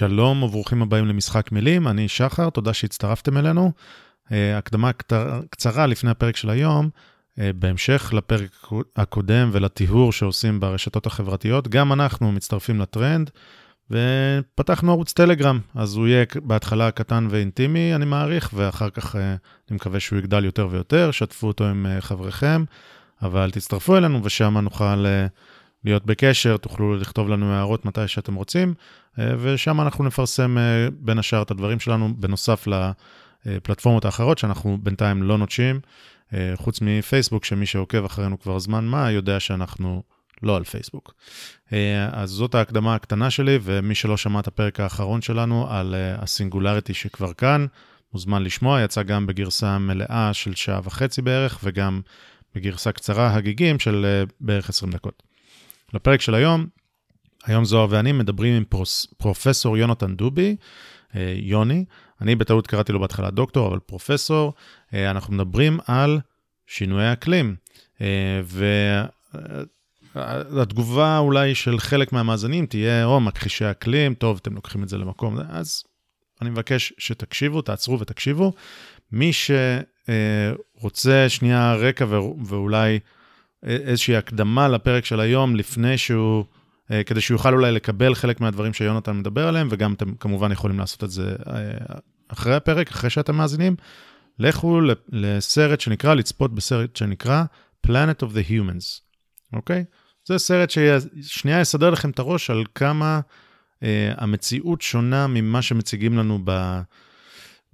שלום וברוכים הבאים למשחק מילים, אני שחר, תודה שהצטרפתם אלינו. אה, הקדמה קצרה לפני הפרק של היום, אה, בהמשך לפרק הקודם ולטיהור שעושים ברשתות החברתיות, גם אנחנו מצטרפים לטרנד, ופתחנו ערוץ טלגרם, אז הוא יהיה בהתחלה קטן ואינטימי, אני מעריך, ואחר כך אה, אני מקווה שהוא יגדל יותר ויותר, שתפו אותו עם חבריכם, אבל תצטרפו אלינו ושם נוכל להיות בקשר, תוכלו לכתוב לנו הערות מתי שאתם רוצים, ושם אנחנו נפרסם בין השאר את הדברים שלנו, בנוסף לפלטפורמות האחרות שאנחנו בינתיים לא נוטשים, חוץ מפייסבוק, שמי שעוקב אחרינו כבר זמן מה, יודע שאנחנו לא על פייסבוק. אז זאת ההקדמה הקטנה שלי, ומי שלא שמע את הפרק האחרון שלנו על הסינגולריטי שכבר כאן, מוזמן לשמוע, יצא גם בגרסה מלאה של שעה וחצי בערך, וגם בגרסה קצרה הגיגים של בערך 20 דקות. לפרק של היום, היום זוהר ואני מדברים עם פרוס, פרופסור יונתן דובי, אה, יוני, אני בטעות קראתי לו בהתחלה דוקטור, אבל פרופסור, אה, אנחנו מדברים על שינויי אקלים. אה, והתגובה אולי של חלק מהמאזינים תהיה, או, מכחישי אקלים, טוב, אתם לוקחים את זה למקום, אז אני מבקש שתקשיבו, תעצרו ותקשיבו. מי שרוצה שנייה רקע ואולי איזושהי הקדמה לפרק של היום, לפני שהוא, אה, כדי שהוא יוכל אולי לקבל חלק מהדברים שיונתן מדבר עליהם, וגם אתם כמובן יכולים לעשות את זה אה, אחרי הפרק, אחרי שאתם מאזינים. לכו לסרט שנקרא, לצפות בסרט שנקרא Planet of the Humans, אוקיי? זה סרט ששנייה יסדר לכם את הראש על כמה אה, המציאות שונה ממה שמציגים לנו ב...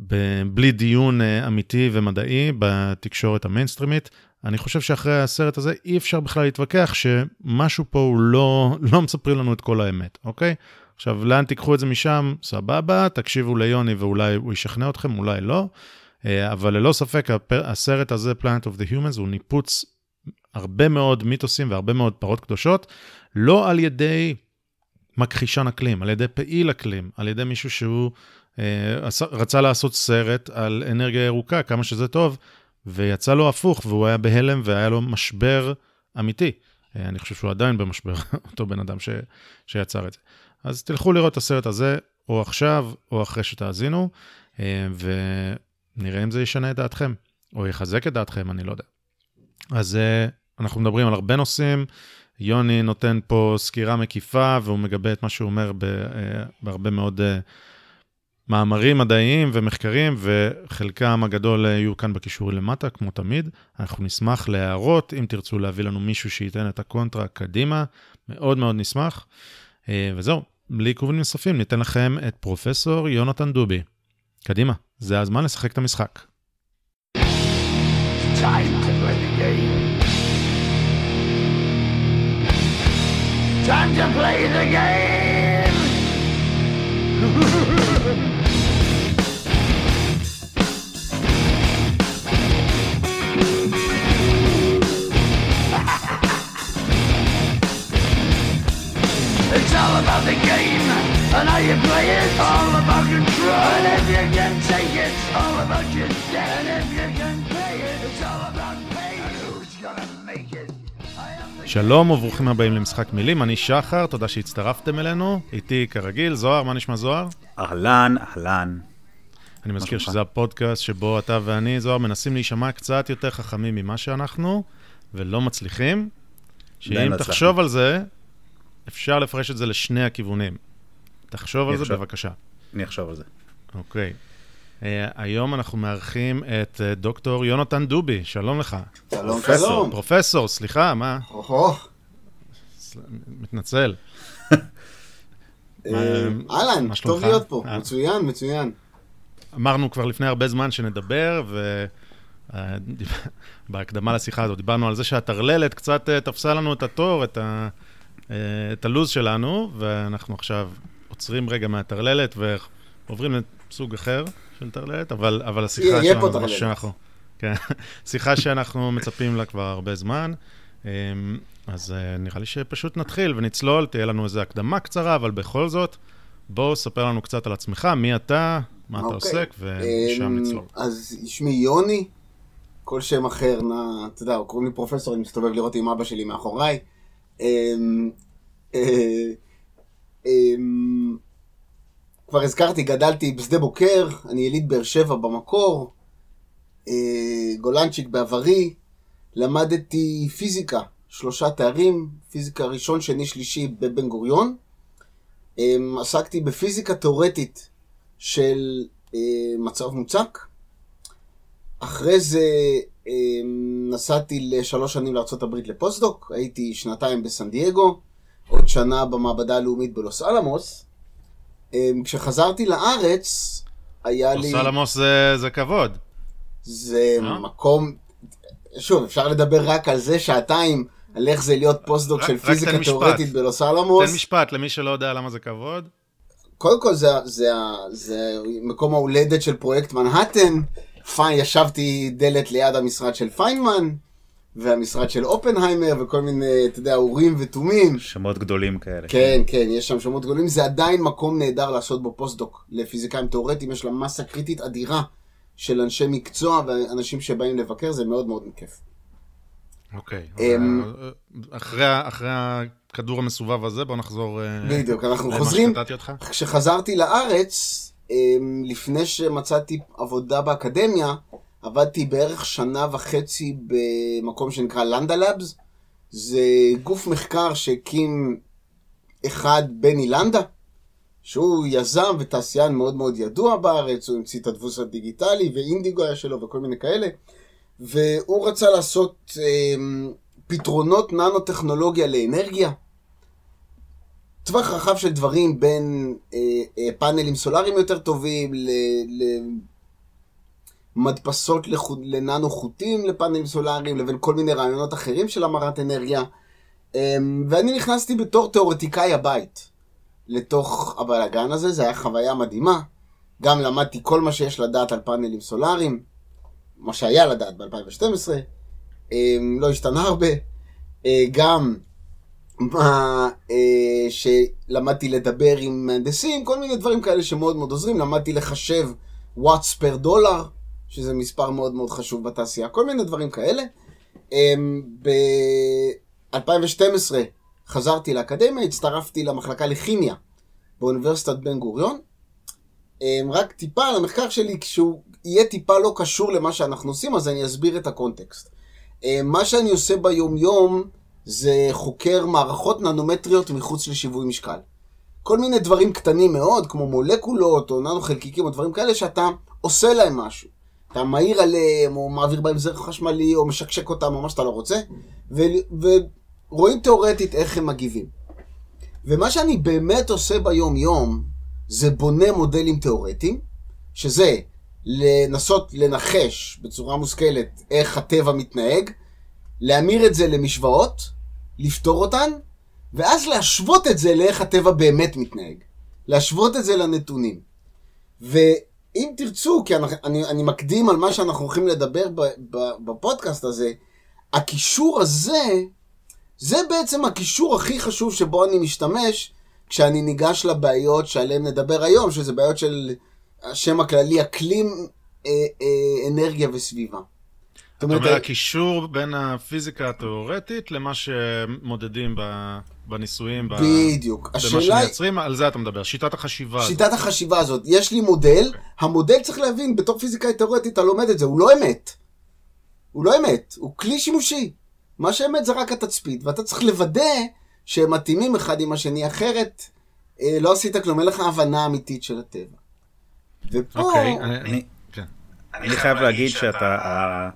ב... בלי דיון אה, אמיתי ומדעי בתקשורת המיינסטרימית. אני חושב שאחרי הסרט הזה אי אפשר בכלל להתווכח שמשהו פה הוא לא, לא מספרים לנו את כל האמת, אוקיי? עכשיו, לאן תיקחו את זה משם? סבבה, תקשיבו ליוני ואולי הוא ישכנע אתכם, אולי לא. אה, אבל ללא ספק, הסרט הזה, Planet of the Humans, הוא ניפוץ הרבה מאוד מיתוסים והרבה מאוד פרות קדושות, לא על ידי מכחישן אקלים, על ידי פעיל אקלים, על ידי מישהו שהוא אה, רצה לעשות סרט על אנרגיה ירוקה, כמה שזה טוב, ויצא לו הפוך, והוא היה בהלם והיה לו משבר אמיתי. אה, אני חושב שהוא עדיין במשבר, אותו בן אדם ש, שיצר את זה. אז תלכו לראות את הסרט הזה, או עכשיו, או אחרי שתאזינו, אה, ונראה אם זה ישנה את דעתכם, או יחזק את דעתכם, אני לא יודע. אז אה, אנחנו מדברים על הרבה נושאים. יוני נותן פה סקירה מקיפה, והוא מגבה את מה שהוא אומר בהרבה מאוד מאמרים מדעיים ומחקרים, וחלקם הגדול יהיו כאן בקישור למטה, כמו תמיד. אנחנו נשמח להערות, אם תרצו להביא לנו מישהו שייתן את הקונטרה קדימה, מאוד מאוד נשמח. אה, וזהו, בלי עיכובים נוספים, ניתן לכם את פרופסור יונתן דובי. קדימה, זה הזמן לשחק את המשחק. Time to play the game. Time to play the game. It's all about the game and how you play it. All about control. And if you can take it, it's all about your debt. And if you can pay it, it's all about pay. And who's gonna make it? שלום וברוכים הבאים למשחק מילים, אני שחר, תודה שהצטרפתם אלינו. איתי כרגיל, זוהר, מה נשמע זוהר? אהלן, אהלן. אני מזכיר שזה הפודקאסט שבו אתה ואני, זוהר, מנסים להישמע קצת יותר חכמים ממה שאנחנו, ולא מצליחים. שאם תחשוב על זה, אפשר לפרש את זה לשני הכיוונים. תחשוב על זה בבקשה. אני אחשוב על זה. אוקיי. Uh, היום אנחנו מארחים את uh, דוקטור יונתן דובי, שלום לך. שלום, שלום. פרופסור, סליחה, מה? אוהו. מתנצל. אה, אהלן, טוב להיות פה, מצוין, מצוין. אמרנו כבר לפני הרבה זמן שנדבר, ובהקדמה לשיחה הזאת דיברנו על זה שהטרללת קצת תפסה לנו את התור, את ה... אה, את הלו"ז שלנו, ואנחנו עכשיו עוצרים רגע מהטרללת ועוברים לסוג אחר של טרללת, אבל, אבל השיחה יהיה שלנו, פה שאנחנו, כן, שיחה שאנחנו מצפים לה כבר הרבה זמן. אה, אז אה, נראה לי שפשוט נתחיל ונצלול, תהיה לנו איזו הקדמה קצרה, אבל בכל זאת, בוא ספר לנו קצת על עצמך, מי אתה, מה אתה אוקיי. עוסק, ומשם נצלול. אז שמי יוני, כל שם אחר, אתה יודע, קוראים לי פרופסור, אני מסתובב לראות עם אבא שלי מאחוריי. אמ, אה, אמ, כבר הזכרתי, גדלתי בשדה בוקר, אני יליד באר שבע במקור, אה, גולנצ'יק בעברי, למדתי פיזיקה, שלושה תארים, פיזיקה ראשון, שני, שלישי בבן גוריון. אה, עסקתי בפיזיקה תאורטית של אה, מצב מוצק. אחרי זה נסעתי לשלוש שנים לארה"ב לפוסט-דוק, הייתי שנתיים בסן דייגו, עוד שנה במעבדה הלאומית בלוס אלמוס. אה, כשחזרתי לארץ, היה לי... לוס אלמוס זה, זה כבוד. זה אה? מקום... שוב, אפשר לדבר רק על זה שעתיים, על איך זה להיות פוסט-דוק של פיזיקה. תאורטית בלוס אלמוס. תן משפט למי שלא יודע למה זה כבוד. קודם כל זה, זה, זה מקום ההולדת של פרויקט מנהטן. פיין, ישבתי דלת ליד המשרד של פיינמן, והמשרד של אופנהיימר, וכל מיני, אתה יודע, אורים ותומים. שמות גדולים כאלה. כן, כן, יש שם שמות גדולים. זה עדיין מקום נהדר לעשות בו פוסט-דוק לפיזיקאים תאורטיים, יש לה מסה קריטית אדירה של אנשי מקצוע ואנשים שבאים לבקר, זה מאוד מאוד כיף. אוקיי. אמ, אה, אחרי, הכדור המסובב הזה, בוא נחזור... אה, בדיוק, אנחנו למה חוזרים. כשחזרתי לארץ, לפני שמצאתי עבודה באקדמיה, עבדתי בערך שנה וחצי במקום שנקרא לנדה לאבס. זה גוף מחקר שהקים אחד, בני לנדה, שהוא יזם ותעשיין מאוד מאוד ידוע בארץ, הוא המציא את הדפוס הדיגיטלי, ואינדיגו היה שלו וכל מיני כאלה. והוא רצה לעשות אמ, פתרונות ננו-טכנולוגיה לאנרגיה. טווח רחב של דברים בין אה, אה, פאנלים סולאריים יותר טובים, למדפסות לחוט, לננו חוטים לפאנלים סולאריים, לבין כל מיני רעיונות אחרים של המרת אנרגיה. אה, ואני נכנסתי בתור תיאורטיקאי הבית לתוך הבלאגן הזה, זו הייתה חוויה מדהימה. גם למדתי כל מה שיש לדעת על פאנלים סולאריים, מה שהיה לדעת ב-2012, אה, לא השתנה הרבה. אה, גם מה אה, שלמדתי לדבר עם מהנדסים, כל מיני דברים כאלה שמאוד מאוד עוזרים. למדתי לחשב וואטס פר דולר, שזה מספר מאוד מאוד חשוב בתעשייה, כל מיני דברים כאלה. ב-2012 חזרתי לאקדמיה, הצטרפתי למחלקה לכימיה באוניברסיטת בן גוריון. אמ, רק טיפה על המחקר שלי, כשהוא יהיה טיפה לא קשור למה שאנחנו עושים, אז אני אסביר את הקונטקסט. אמ, מה שאני עושה ביום-יום זה חוקר מערכות ננומטריות מחוץ לשיווי משקל. כל מיני דברים קטנים מאוד, כמו מולקולות או ננו חלקיקים או דברים כאלה, שאתה עושה להם משהו. אתה מעיר עליהם, או מעביר בהם זרח חשמלי, או משקשק אותם, או מה שאתה לא רוצה, ו- ורואים תאורטית איך הם מגיבים. ומה שאני באמת עושה ביום-יום, זה בונה מודלים תאורטיים, שזה לנסות לנחש בצורה מושכלת איך הטבע מתנהג, להמיר את זה למשוואות, לפתור אותן, ואז להשוות את זה לאיך הטבע באמת מתנהג. להשוות את זה לנתונים. ואם תרצו, כי אני, אני, אני מקדים על מה שאנחנו הולכים לדבר ב, ב, בפודקאסט הזה, הקישור הזה, זה בעצם הקישור הכי חשוב שבו אני משתמש כשאני ניגש לבעיות שעליהן נדבר היום, שזה בעיות של השם הכללי, אקלים, אה, אה, אנרגיה וסביבה. זאת אומרת, אומרת, הקישור בין הפיזיקה התיאורטית למה שמודדים ב- בניסויים, ב- בדיוק. במה השאלה שמייצרים, על זה אתה מדבר, שיטת החשיבה. הזאת. שיטת החשיבה הזאת, יש לי מודל, המודל צריך להבין, בתור פיזיקאי תיאורטית אתה לומד את זה, הוא לא אמת. הוא לא אמת, הוא כלי שימושי. מה שאמת זה רק התצפית, ואתה צריך לוודא שהם מתאימים אחד עם השני, אחרת אה, לא עשית כלום, אין לך הבנה אמיתית של הטבע. ופה, אוקיי, אני- אני- כן. אני חייב להגיד שאתה ה-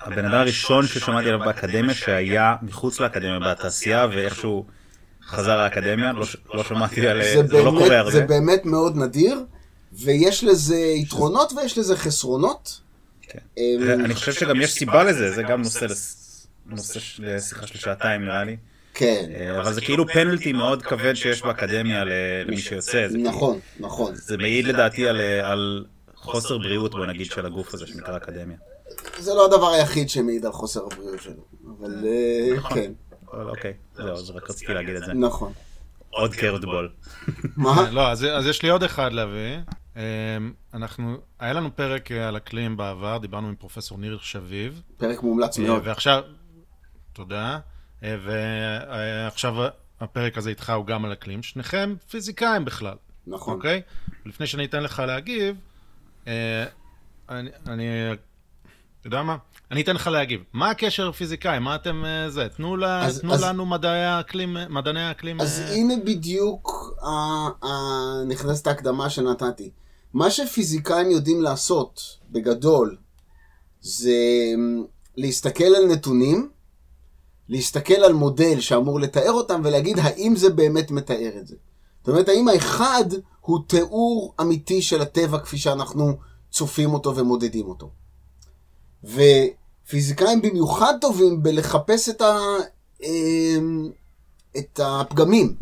הבן אדם הראשון ששמעתי עליו באקדמיה שהיה מחוץ לאקדמיה בתעשייה ואיכשהו חזר לאקדמיה, לא לא שמעתי על... זה, זה לא קורה זה הרבה. באמת מאוד נדיר, ויש לזה יתרונות ויש לזה חסרונות. כן. אמ, אני חושב שגם יש סיבה לזה, זה גם נושא לשיחה של שעתיים נראה לי. כן, אה, אבל זה כאילו פנלטי מאוד כבד שיש באקדמיה למי שיוצא. זה כאילו- נכון, נכון. זה מעיד לדעתי על, אה, על חוסר בריאות בוא נגיד של הגוף הזה שנקרא אקדמיה. זה לא הדבר היחיד שמעיד על חוסר הבריאות שלו, אבל אה, נכון. כן, אוקיי, זהו, אז רק רציתי להגיד את זה. נכון. עוד קרדבול. מה? לא, אז, אז יש לי עוד אחד להביא. אמ, אנחנו, היה לנו פרק אה, על אקלים בעבר, דיברנו עם פרופסור ניר שביב. פרק מומלץ אה, מאוד. ועכשיו, תודה. ועכשיו הפרק הזה איתך הוא גם על אקלים. שניכם פיזיקאים בכלל. נכון. אוקיי? לפני שאני אתן לך להגיב, אני, אני, אתה יודע מה? אני אתן לך להגיב. מה הקשר פיזיקאי? מה אתם אה, זה? תנו, לה, אז- תנו אז- לנו מדעי האקלים, מדעני האקלים. אז אה, הנה בדיוק ה- ה- נכנסת ההקדמה שנתתי. מה שפיזיקאים יודעים לעשות, בגדול, זה אמ, להסתכל על נתונים, להסתכל על מודל שאמור לתאר אותם ולהגיד האם זה באמת מתאר את זה. זאת אומרת, האם האחד הוא תיאור אמיתי של הטבע כפי שאנחנו צופים אותו ומודדים אותו. ופיזיקאים במיוחד טובים בלחפש את, ה, אמ, את הפגמים.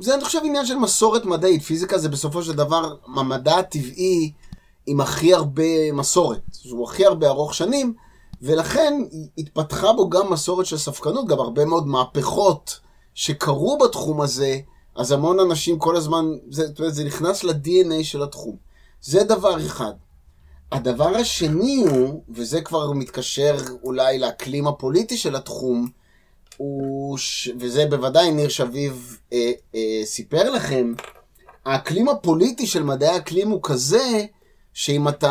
זה אני חושב עניין של מסורת מדעית. פיזיקה זה בסופו של דבר המדע הטבעי עם הכי הרבה מסורת. שהוא הכי הרבה ארוך שנים, ולכן התפתחה בו גם מסורת של ספקנות, גם הרבה מאוד מהפכות שקרו בתחום הזה, אז המון אנשים כל הזמן, זה, זאת אומרת, זה נכנס ל-DNA של התחום. זה דבר אחד. הדבר השני הוא, וזה כבר מתקשר אולי לאקלים הפוליטי של התחום, הוא, ש... וזה בוודאי ניר שביב אה, אה, סיפר לכם, האקלים הפוליטי של מדעי האקלים הוא כזה, שאם אתה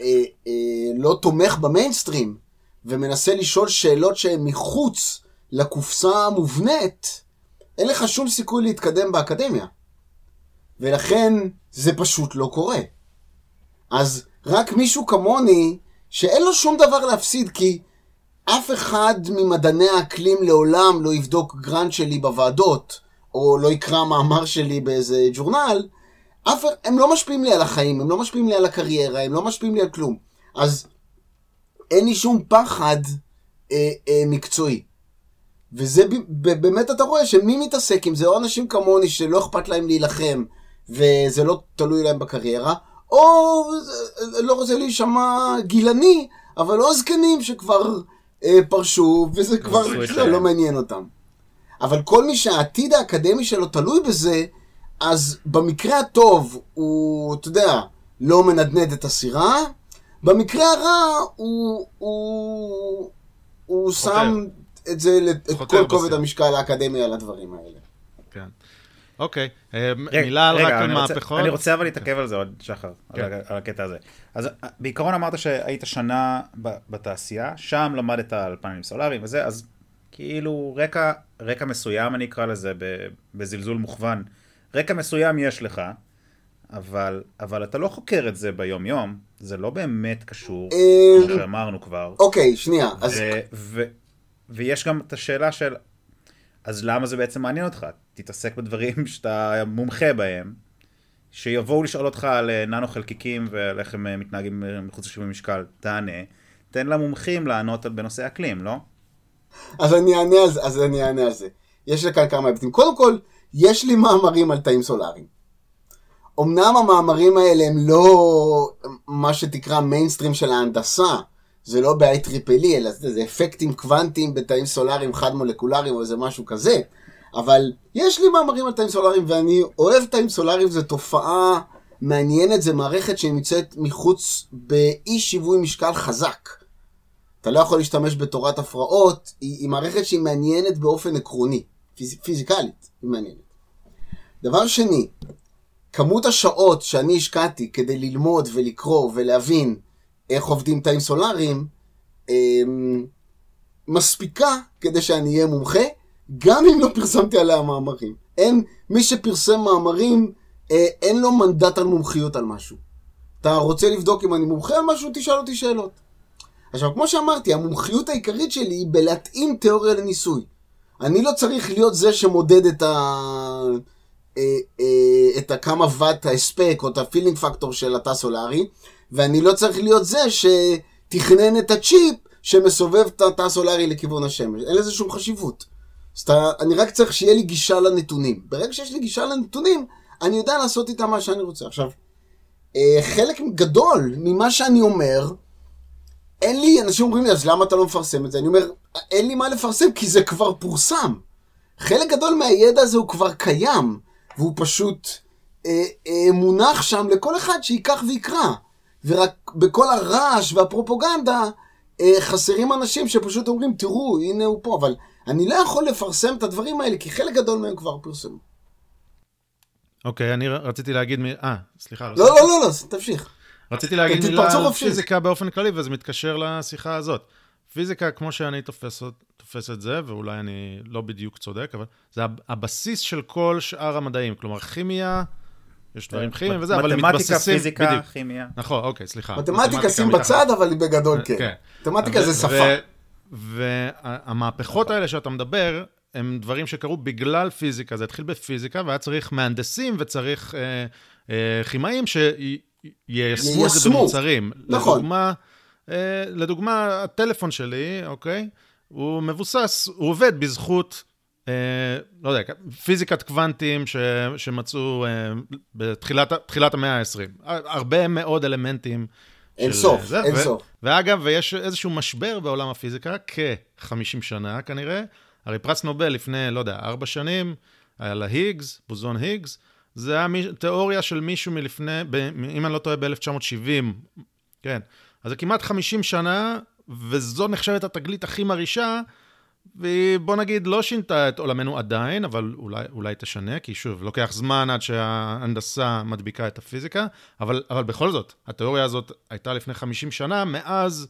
אה, אה, לא תומך במיינסטרים, ומנסה לשאול שאלות שהן מחוץ לקופסה המובנית, אין לך שום סיכוי להתקדם באקדמיה. ולכן זה פשוט לא קורה. אז רק מישהו כמוני, שאין לו שום דבר להפסיד, כי אף אחד ממדעני האקלים לעולם לא יבדוק גרנט שלי בוועדות, או לא יקרא מאמר שלי באיזה ג'ורנל, אף, הם לא משפיעים לי על החיים, הם לא משפיעים לי על הקריירה, הם לא משפיעים לי על כלום. אז אין לי שום פחד אה, אה, מקצועי. וזה באמת אתה רואה שמי מתעסק עם זה, או אנשים כמוני שלא אכפת להם להילחם, וזה לא תלוי להם בקריירה, או לא רוצה להישמע גילני, אבל או זקנים שכבר אה, פרשו, וזה כבר את זה שלהם. לא מעניין אותם. אבל כל מי שהעתיד האקדמי שלו תלוי בזה, אז במקרה הטוב הוא, אתה יודע, לא מנדנד את הסירה, במקרה הרע הוא, הוא, הוא שם את זה, את כל כובד. המשקל האקדמי על הדברים האלה. כן. אוקיי, אה, רגע, מילה רגע, רק על אני רוצה- מהפכות. אני רוצה אבל להתעכב על זה עוד, שחר, כן. על על הקטע הזה. אז אה, בעיקרון אמרת שהיית שנה ב- בתעשייה, שם למדת על פאנלים סולאריים וזה, אז כאילו רקע, רקע מסוים אני אקרא לזה ב- בזלזול מוכוון, רקע מסוים יש לך, אבל, אבל אתה לא חוקר את זה ביום יום, זה לא באמת קשור, אה, כמו שאמרנו כבר. אוקיי, שנייה, אז ו- ו- ויש גם את השאלה של, אז למה זה בעצם מעניין אותך? תתעסק בדברים שאתה מומחה בהם, שיבואו לשאול אותך על אה, ננו חלקיקים ועל איך הם אה, מתנהגים אה, מחוץ לשיווי משקל, תענה. תן למומחים לענות בנושא אקלים, לא? אז אני אענה על זה, אז אני אענה על זה. יש לי כאן כמה היבטים. קודם כל, יש לי מאמרים על תאים סולאריים. אמנם המאמרים האלה הם לא מה שתקרא מיינסטרים של ההנדסה, זה לא ב-IEEE, אלא זה, זה אפקטים קוונטיים בתאים סולאריים חד מולקולריים או איזה משהו כזה, אבל יש לי מאמרים על תאים סולאריים ואני אוהב תאים סולאריים, זו תופעה מעניינת, זו מערכת שנמצאת מחוץ באי שיווי משקל חזק. אתה לא יכול להשתמש בתורת הפרעות, היא, היא מערכת שהיא מעניינת באופן עקרוני, פיז, פיזיקלית, היא מעניינת. דבר שני, כמות השעות שאני השקעתי כדי ללמוד ולקרוא ולהבין איך עובדים תאים סולאריים, אמ, מספיקה כדי שאני אהיה מומחה, גם אם לא פרסמתי עליה מאמרים. אין, מי שפרסם מאמרים, אה, אין לו מנדט על מומחיות על משהו. אתה רוצה לבדוק אם אני מומחה על משהו, תשאל אותי שאלות. עכשיו, כמו שאמרתי, המומחיות העיקרית שלי היא בלהתאים תיאוריה לניסוי. אני לא צריך להיות זה שמודד את ה... אה, אה, את הכמה ואט ההספק או את הפילינג פקטור של התא סולארי, ואני לא צריך להיות זה שתכנן את הצ'יפ שמסובב את התא הסולארי לכיוון השמש. אין לזה שום חשיבות. אז אתה, אני רק צריך שיהיה לי גישה לנתונים. ברגע שיש לי גישה לנתונים, אני יודע לעשות איתם מה שאני רוצה. עכשיו, אה, חלק גדול ממה שאני אומר, אין לי, אנשים אומרים לי, אז למה אתה לא מפרסם את זה? אני אומר, אין לי מה לפרסם, כי זה כבר פורסם. חלק גדול מהידע הזה הוא כבר קיים, והוא פשוט אה, אה, מונח שם לכל אחד שייקח ויקרא. ורק בכל הרעש והפרופוגנדה, אה, חסרים אנשים שפשוט אומרים, תראו, הנה הוא פה, אבל אני לא יכול לפרסם את הדברים האלה, כי חלק גדול מהם כבר פרסמו. אוקיי, אני ר- רציתי להגיד, מ- אה, סליחה. לא, לא, לא, לא, תמשיך. רציתי להגיד מילה על. פיזיקה באופן כללי, וזה מתקשר לשיחה הזאת. פיזיקה, כמו שאני תופס, תופס את זה, ואולי אני לא בדיוק צודק, אבל זה הב- הבסיס של כל שאר המדעים. כלומר, כימיה, יש דברים כימיים וזה, אבל הם מתמטיקה, מתבססים... פיזיקה, בדיוק. כימיה. נכון, אוקיי, סליחה. מתמטיקה שים. בצד, אבל בגדול כן. כן. מתמטיקה זה שפה. והמהפכות האלה שאתה מדבר, הם דברים שקרו בגלל פיזיקה. זה התחיל בפיזיקה, והיה צריך מהנדסים וצריך אה, אה, כימאים שיישמו את זה. במוצרים. נכון. לדוגמה, אה, לדוגמה, הטלפון שלי, אוקיי? הוא מבוסס, הוא עובד בזכות, לא יודע, פיזיקת קוונטים ש, שמצאו אה, בתחילת המאה ה-20. הרבה מאוד אלמנטים. אין סוף, זה, אין ו- סוף. ואגב, ויש איזשהו משבר בעולם הפיזיקה, כ-50 שנה כנראה. הרי פרס נובל לפני, לא יודע, ארבע שנים, היה להיגס, בוזון היגס, זה היה מי, תיאוריה של מישהו מלפני, ב, אם אני לא טועה, ב-1970, כן. אז זה כמעט 50 שנה, וזו נחשבת התגלית הכי מרעישה, והיא, בוא נגיד, לא שינתה את עולמנו עדיין, אבל אולי, אולי תשנה, כי שוב, לוקח זמן עד שההנדסה מדביקה את הפיזיקה, אבל, אבל בכל זאת, התיאוריה הזאת הייתה לפני 50 שנה, מאז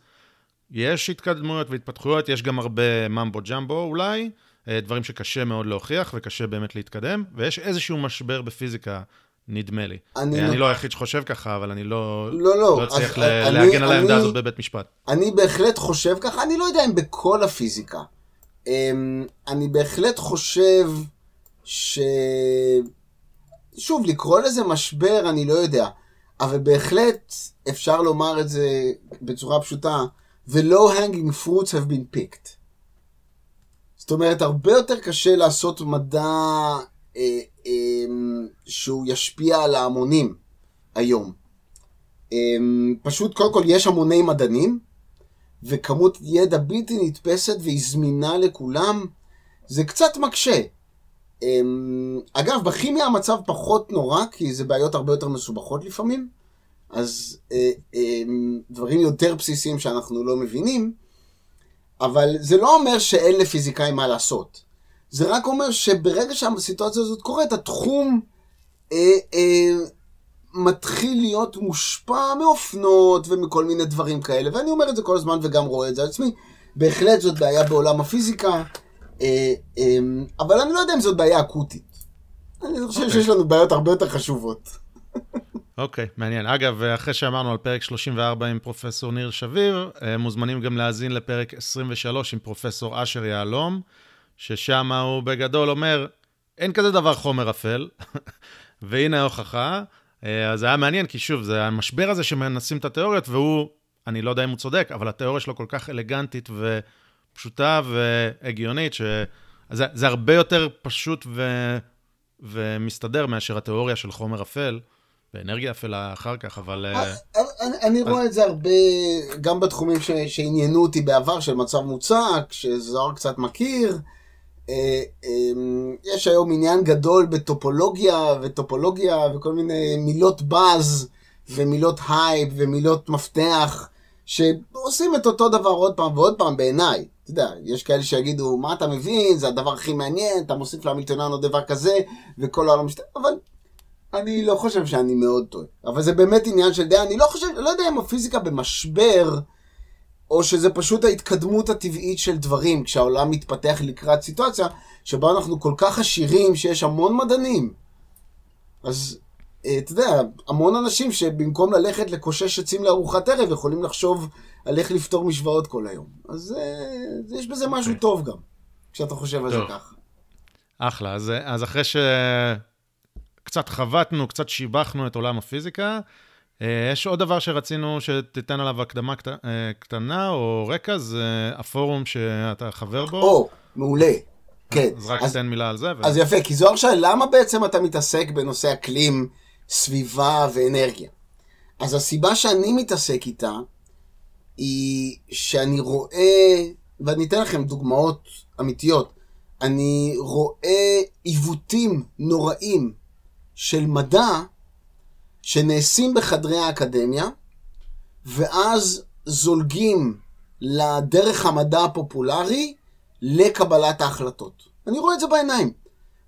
יש התקדמויות והתפתחויות, יש גם הרבה ממבו ג'מבו אולי, אה, דברים שקשה מאוד להוכיח וקשה באמת להתקדם, ויש איזשהו משבר בפיזיקה, נדמה לי. אני אני, לא- לא היחיד שחושב ככה, אבל אני לא, לא, לא, לא אצליח אז ל- אני- להגן על העמדה אני- הזאת בבית משפט. אני בהחלט חושב ככה, אני לא יודע אם בכל הפיזיקה. אמ, אני בהחלט חושב ש... שוב, לקרוא לזה משבר, אני לא יודע. אבל בהחלט אפשר לומר את זה בצורה פשוטה, The low hanging fruits have been picked. זאת אומרת, הרבה יותר קשה לעשות מדע אה, אה, שהוא ישפיע על ההמונים היום. אה, פשוט, קודם כל, יש המוני מדענים, וכמות ידע בלתי נתפסת והיא זמינה לכולם, זה קצת מקשה. אמ, אגב, בכימיה המצב פחות נורא, כי זה בעיות הרבה יותר מסובכות לפעמים, אז אה, אמ, דברים יותר בסיסיים שאנחנו לא מבינים, אבל זה לא אומר שאין לפיזיקאים מה לעשות. זה רק אומר שברגע שהסיטואציה הזאת קורית, התחום אה, אה, מתחיל להיות מושפע מאופנות ומכל מיני דברים כאלה, ואני אומר את זה כל הזמן וגם רואה את זה על עצמי. בהחלט זאת בעיה בעולם הפיזיקה, אה, אה, אבל אני לא יודע אם זאת בעיה אקוטית. אני חושב אוקיי. שיש לנו בעיות הרבה יותר חשובות. אוקיי, מעניין. אגב, אחרי שאמרנו על פרק 34 עם פרופסור ניר שביר, אה, מוזמנים גם להאזין לפרק 23 עם פרופסור אשר יהלום, ששם הוא בגדול אומר, אין כזה דבר חומר אפל, והנה ההוכחה. אה, אז זה היה מעניין, כי שוב, זה המשבר הזה שמנסים את התיאוריות, והוא, אני לא יודע אם הוא צודק, אבל התיאוריה שלו כל כך אלגנטית ופשוטה והגיונית, שזה זה הרבה יותר פשוט ו... ומסתדר מאשר התיאוריה של חומר אפל, ואנרגיה אפלה אחר כך, אבל... אה, אני, אני רואה את זה הרבה, גם בתחומים שעניינו אותי בעבר, של מצב מוצק, שזוהר קצת מכיר. אה, אה, יש היום עניין גדול בטופולוגיה, וטופולוגיה, וכל מיני מילות באז, ומילות הייפ, ומילות מפתח, שעושים את אותו דבר עוד פעם ועוד פעם בעיניי. אתה יודע, יש כאלה שיגידו, מה אתה מבין, זה הדבר הכי מעניין, אתה מוסיף להמילטוניאן עוד דבר כזה, וכל העולם משתנה, אבל אני לא חושב שאני מאוד טועה. אבל זה באמת עניין של דעה, אני לא חושב, לא יודע אם הפיזיקה במשבר, או שזה פשוט ההתקדמות הטבעית של דברים, כשהעולם מתפתח לקראת סיטואציה שבה אנחנו כל כך עשירים שיש המון מדענים. אז אה, אתה יודע, המון אנשים שבמקום ללכת לקושש עצים לארוחת ערב, יכולים לחשוב על איך לפתור משוואות כל היום. אז אה, יש בזה משהו אוקיי. טוב גם, כשאתה חושב על זה טוב. ככה. אחלה. אז, אז אחרי שקצת חבטנו, קצת שיבחנו את עולם הפיזיקה, אה, יש עוד דבר שרצינו שתיתן עליו הקדמה קט, אה, קטנה או רקע, זה הפורום שאתה חבר בו. או, מעולה. כן. אז רק אז- תן מילה על זה. ו... אז יפה, כי זוהר שאל, למה בעצם אתה מתעסק בנושא אקלים, סביבה ואנרגיה? אז הסיבה שאני מתעסק איתה, היא שאני רואה, ואני אתן לכם דוגמאות אמיתיות, אני רואה עיוותים נוראים של מדע שנעשים בחדרי האקדמיה, ואז זולגים לדרך המדע הפופולרי לקבלת ההחלטות. אני רואה את זה בעיניים.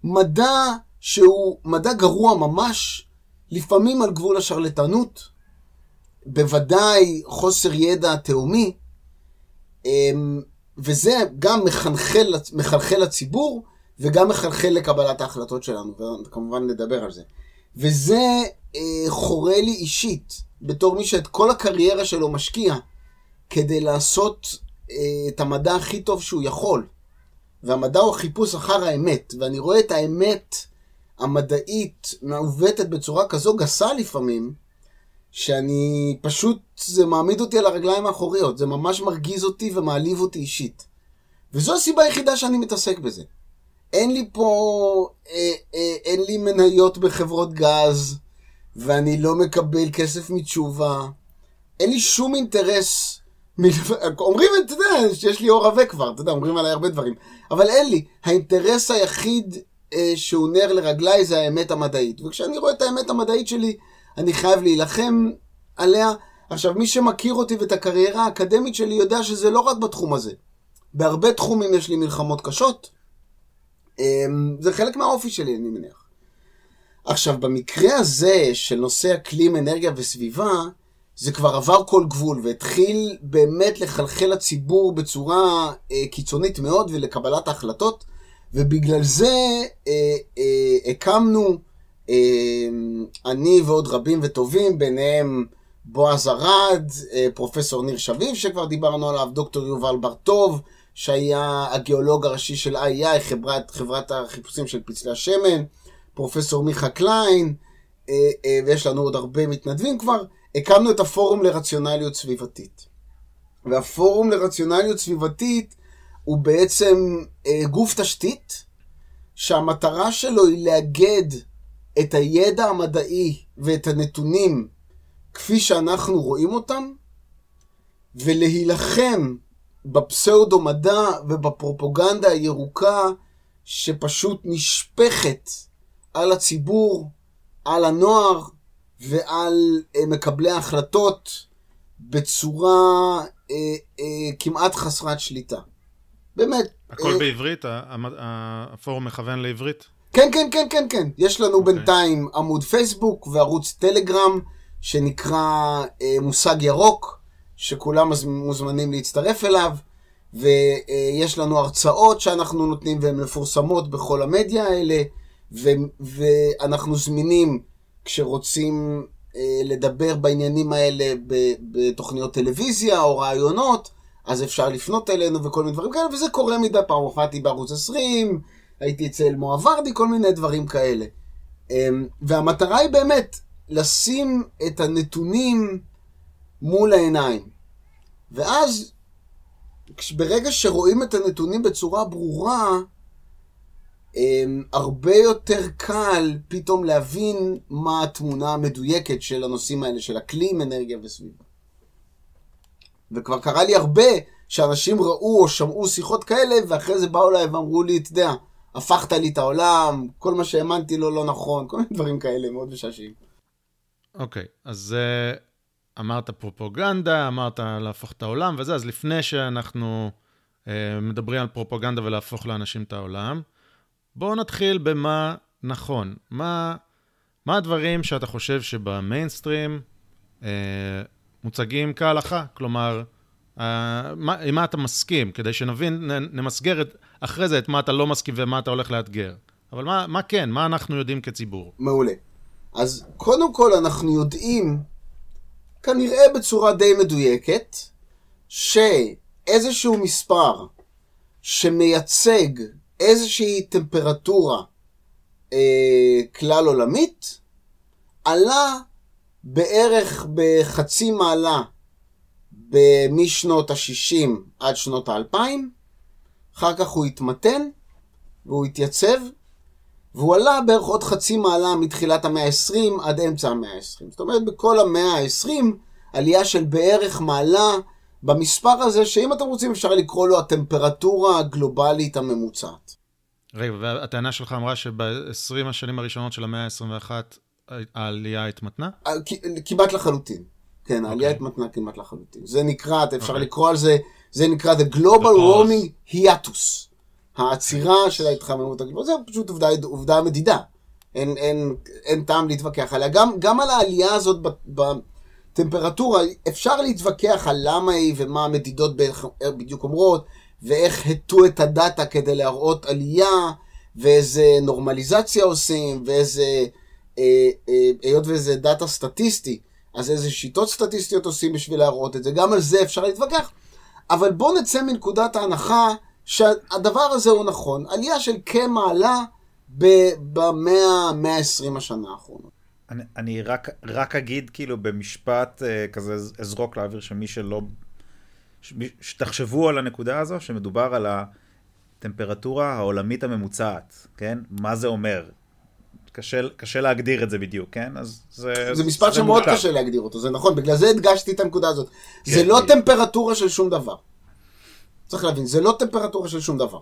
מדע שהוא מדע גרוע ממש, לפעמים על גבול השרלטנות, בוודאי חוסר ידע תהומי, אמ, וזה גם מחלחל, מחלחל לציבור וגם מחלחל לקבלת ההחלטות שלנו, וכמובן נדבר על זה. וזה אה, חורה לי אישית, בתור מי שאת כל הקריירה שלו משקיע כדי לעשות אה, את המדע הכי טוב שהוא יכול. והמדע הוא החיפוש אחר האמת, ואני רואה את האמת המדעית מעוותת בצורה כזו גסה לפעמים, שאני פשוט, זה מעמיד אותי על הרגליים האחוריות, זה ממש מרגיז אותי ומעליב אותי אישית. וזו הסיבה היחידה שאני מתעסק בזה. אין לי פה, אה, אה, אין לי מניות בחברות גז, ואני לא מקבל כסף מתשובה. אין לי שום אינטרס. אומרים, אתה יודע, שיש לי אור עבה כבר, אתה יודע, אומרים עליי הרבה דברים. אבל אין לי. האינטרס היחיד אה, שהוא נר לרגליי זה האמת המדעית. וכשאני רואה את האמת המדעית שלי, אני חייב להילחם עליה. עכשיו, מי שמכיר אותי ואת הקריירה האקדמית שלי יודע שזה לא רק בתחום הזה. בהרבה תחומים יש לי מלחמות קשות. אמ, זה חלק מהאופי שלי, אני מניח. עכשיו, במקרה הזה של נושא אקלים, אנרגיה וסביבה, זה כבר עבר כל גבול והתחיל באמת לחלחל לציבור בצורה אה, קיצונית מאוד ולקבלת ההחלטות, ובגלל זה אה, אה, הקמנו, אה, אני ועוד רבים וטובים, ביניהם בועז ארד, אה, פרופסור ניר שביב שכבר דיברנו עליו, דוקטור יובל בר-טוב, שהיה הגיאולוג הראשי של IEI, חברת, חברת החיפושים של פצלי השמן, פרופסור מיכה קליין, אה, אה, ויש לנו עוד הרבה מתנדבים כבר, הקמנו את הפורום לרציונליות סביבתית. והפורום לרציונליות סביבתית הוא בעצם אה, גוף תשתית, שהמטרה שלו היא לאגד את הידע המדעי ואת הנתונים כפי שאנחנו רואים אותם, ולהילחם בפסאודו-מדע ובפרופוגנדה הירוקה שפשוט נשפכת על הציבור, על הנוער ועל אה, מקבלי ההחלטות בצורה אה, אה, כמעט חסרת שליטה. באמת. הכל אה, בעברית? הפורום מכוון לעברית? כן, כן, כן, כן, כן. יש לנו okay. אוקיי. בינתיים עמוד פייסבוק וערוץ טלגרם שנקרא אה, מושג ירוק. שכולם מוזמנים להצטרף אליו, ויש לנו הרצאות שאנחנו נותנים והן מפורסמות בכל המדיה האלה, ו- ואנחנו זמינים כשרוצים אה, לדבר בעניינים האלה בתוכניות טלוויזיה או רעיונות, אז אפשר לפנות אלינו וכל מיני דברים כאלה, וזה קורה מדי פעם, הופעתי בערוץ 20, הייתי אצל מואב ורדי, כל מיני דברים כאלה. אמ, והמטרה היא באמת לשים את הנתונים מול העיניים. ואז, ברגע שרואים את הנתונים בצורה ברורה, הרבה יותר קל פתאום להבין מה התמונה המדויקת של הנושאים האלה, של אקלים, אנרגיה וסביבה. וכבר קרה לי הרבה שאנשים ראו או שמעו שיחות כאלה, ואחרי זה באו אליי ואמרו לי, אתה יודע, הפכת לי את העולם, כל מה שהאמנתי לו לא נכון, כל מיני דברים כאלה מאוד משעשעים. אוקיי, okay, אז uh, אמרת פרופוגנדה, אמרת להפוך את העולם וזה, אז לפני שאנחנו אה, מדברים על פרופוגנדה ולהפוך לאנשים את העולם, בואו נתחיל במה נכון. מה, מה הדברים שאתה חושב שבמיינסטרים אה, מוצגים כהלכה? כלומר, אה, מה, עם מה אתה מסכים, כדי שנבין, נ, נמסגר את, אחרי זה את מה אתה לא מסכים ומה אתה הולך לאתגר. אבל מה, מה כן, מה אנחנו יודעים כציבור? מעולה. אז קודם כל אנחנו יודעים כנראה בצורה די מדויקת, שאיזשהו מספר שמייצג איזושהי טמפרטורה אה, כלל עולמית, עלה בערך בחצי מעלה משנות ה-60 עד שנות ה-2000, אחר כך הוא התמתן והוא התייצב, והוא עלה בערך עוד חצי מעלה מתחילת המאה ה-20 עד אמצע המאה ה-20. זאת אומרת, בכל המאה ה-20, עלייה של בערך מעלה במספר הזה, שאם אתם רוצים אפשר לקרוא לו הטמפרטורה הגלובלית הממוצעת. רגע, והטענה שלך אמרה שב-20 השנים הראשונות של המאה ה-21 העלייה התמתנה? אה, כמעט לחלוטין. כן, העלייה okay. אוקיי. התמתנה כמעט לחלוטין. זה נקרא, אפשר okay. אוקיי. לקרוא על זה, זה נקרא The Global Warming Hiatus. העצירה של ההתחממות הגלובלית, זה פשוט עובדה, עובדה מדידה. אין, אין, אין טעם להתווכח עליה. גם, גם על העלייה הזאת ב- בטמפרטורה, אפשר להתווכח על למה היא ומה המדידות בדיוק אומרות, ואיך הטו את הדאטה כדי להראות עלייה, ואיזה נורמליזציה עושים, ואיזה, אה, אה, היות וזה דאטה סטטיסטי, אז איזה שיטות סטטיסטיות עושים בשביל להראות את זה, גם על זה אפשר להתווכח. אבל בואו נצא מנקודת ההנחה שהדבר הזה הוא נכון. עלייה של כמעלה במאה, 120 השנה האחרונות. אני, אני רק, רק אגיד כאילו במשפט אה, כזה אזרוק לאוויר שמי שלא... ש- שתחשבו על הנקודה הזו שמדובר על הטמפרטורה העולמית הממוצעת, כן? מה זה אומר? קשה, קשה להגדיר את זה בדיוק, כן? אז זה... זה מספר שמאוד. קשה להגדיר אותו, זה נכון, בגלל זה הדגשתי את הנקודה הזאת. זה כן, לא. טמפרטורה של שום דבר. צריך להבין, זה לא טמפרטורה של שום דבר.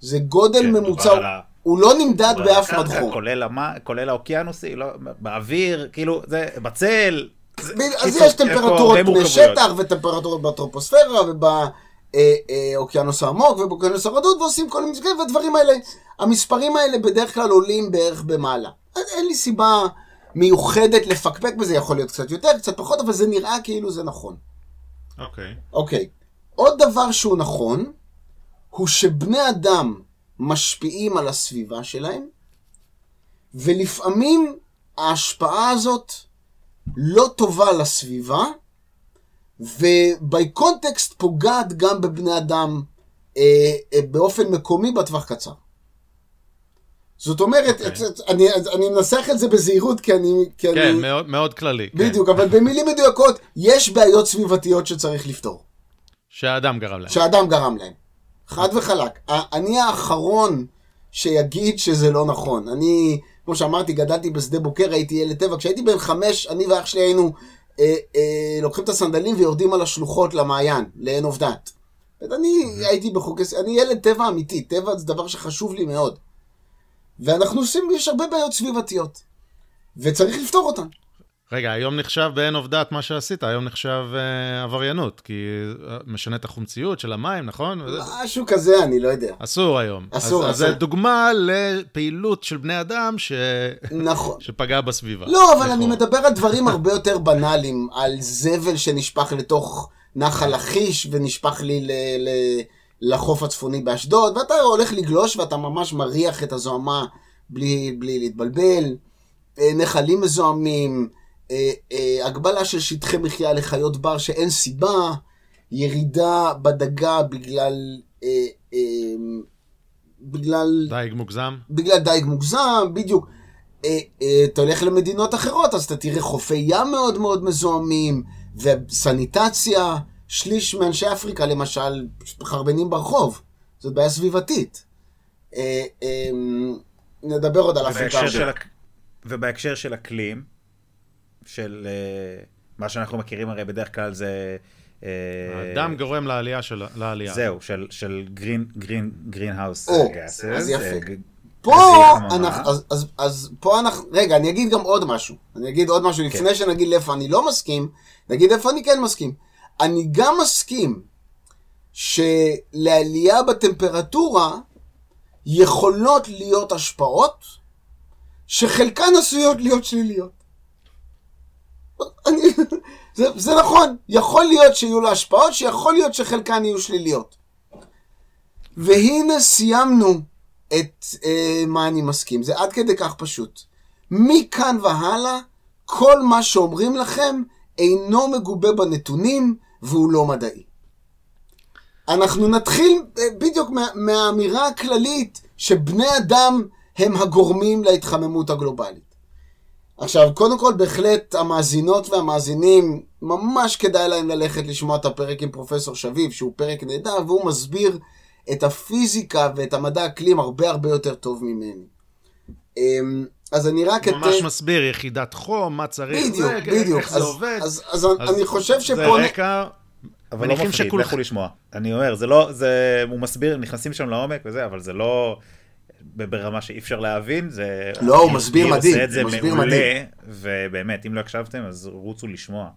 זה גודל כן, ממוצע, הוא לא נמדד באף מדחום. כולל, המה, כולל האוקיינוסי, לא, באוויר, כאילו, זה בצל. זה- אז יש טמפרטורות הרבה פני מורכבויות. שטח וטמפרטורות בטרופוספירה ובאוקיינוס העמוק ובאוקיינוס הרדוד ועושים כל מיני דברים, והדברים האלה, המספרים האלה בדרך כלל עולים בערך במעלה. אז אין לי סיבה מיוחדת לפקפק בזה, יכול להיות קצת יותר, קצת פחות, אבל זה נראה כאילו זה נכון. אוקיי. אוקיי. עוד דבר שהוא נכון, הוא שבני אדם משפיעים על הסביבה שלהם, ולפעמים ההשפעה הזאת לא טובה לסביבה, ובקונטקסט פוגעת גם בבני אדם אה, אה, באופן מקומי בטווח קצר. זאת אומרת, אוקיי. okay. אני, אני מנסח את זה בזהירות, כי אני... כי כן, אני... מאוד- מאוד כללי. כן. בדיוק, אבל במילים מדויקות, יש בעיות סביבתיות שצריך לפתור. שהאדם גרם להם. שהאדם גרם להם. חד וחלק. אני האחרון שיגיד שזה לא נכון. אני, כמו שאמרתי, גדלתי בשדה בוקר, הייתי ילד טבע. כשהייתי בן חמש, אני ואח שלי היינו אה, אה, לוקחים את הסנדלים ויורדים על השלוחות למעיין, לעין עוף דת. אני הייתי בחוקי... אני ילד טבע אמיתי, טבע זה דבר שחשוב לי מאוד. ואנחנו עושים, יש הרבה בעיות סביבתיות. וצריך לפתור אותן. רגע, היום נחשב בעין אוף דת מה שעשית, היום נחשב אה, עבריינות, כי אה, משנה את החומציות של המים, נכון? משהו כזה, אני לא יודע. אסור היום. אסור, אז, אז אסור. זה דוגמה לפעילות של בני אדם ש... נכון. שפגעה בסביבה. לא, אבל אני לכאורה. מדבר על דברים הרבה יותר בנאליים, על זבל שנשפך לתוך נחל לכיש ונשפך לי ל- ל- לחוף הצפוני באשדוד, ואתה הולך לגלוש ואתה ממש מריח את הזוהמה בלי, בלי להתבלבל, אה, נחלים מזוהמים, הגבלה של שטחי מחיה לחיות בר שאין סיבה, ירידה בדגה בגלל... אה, אה, בגלל דייג מוגזם. בגלל דייג מוגזם, בדיוק. אה, אה, אתה הולך למדינות אחרות, אז אתה תראה חופי ים מאוד מאוד מזוהמים, וסניטציה. שליש מאנשי אפריקה, למשל, פשוט מחרבנים ברחוב. זאת בעיה סביבתית. אה, אה, נדבר עוד על אפריקה. ובהקשר של אקלים, של אה, מה שאנחנו מכירים הרי בדרך כלל זה... אה, האדם גורם לעלייה של... לעלייה. זהו, של, של green, green, greenhouse או, gases. אז יפה. אה, פה. אנחנו, אז, אז, אז פה אנחנו, רגע, אני אגיד גם עוד משהו. אני אגיד עוד משהו, כן. לפני שנגיד לאיפה אני לא מסכים, נגיד איפה אני כן מסכים. אני גם מסכים שלעלייה בטמפרטורה יכולות להיות השפעות שחלקן עשויות להיות שליליות. אני, זה, זה נכון, יכול להיות שיהיו לה השפעות שיכול להיות שחלקן יהיו שליליות. והנה סיימנו את אה, מה אני מסכים. זה עד כדי כך פשוט. מכאן והלאה, כל מה שאומרים לכם אינו מגובה בנתונים והוא לא מדעי. אנחנו נתחיל אה, בדיוק מה, מהאמירה הכללית שבני אדם הם הגורמים להתחממות הגלובלית. עכשיו, קודם כל, בהחלט המאזינות והמאזינים, ממש כדאי להם ללכת לשמוע את הפרק עם פרופסור שביב, שהוא פרק נהדר, והוא מסביר את הפיזיקה ואת המדע האקלים הרבה הרבה יותר טוב ממני. אמ, אז אני רק הוא ממש אתן... מסביר יחידת חום, מה צריך, בדיוק, זה, בדיוק. איך זה אז- עובד. אז, אז, אני חושב זה שפה... נ- רקע, אבל לא מפחיד, שכולכם- לכו לשמוע. אני אומר, זה לא, זה, הוא מסביר, נכנסים שם לעומק וזה, אבל זה לא ברמה שאי אפשר להבין, זה... לא, הוא מסביר מדהים, הוא מסביר מעולה, מדהים. ובאמת, אם לא הקשבתם, אז רוצו לשמוע.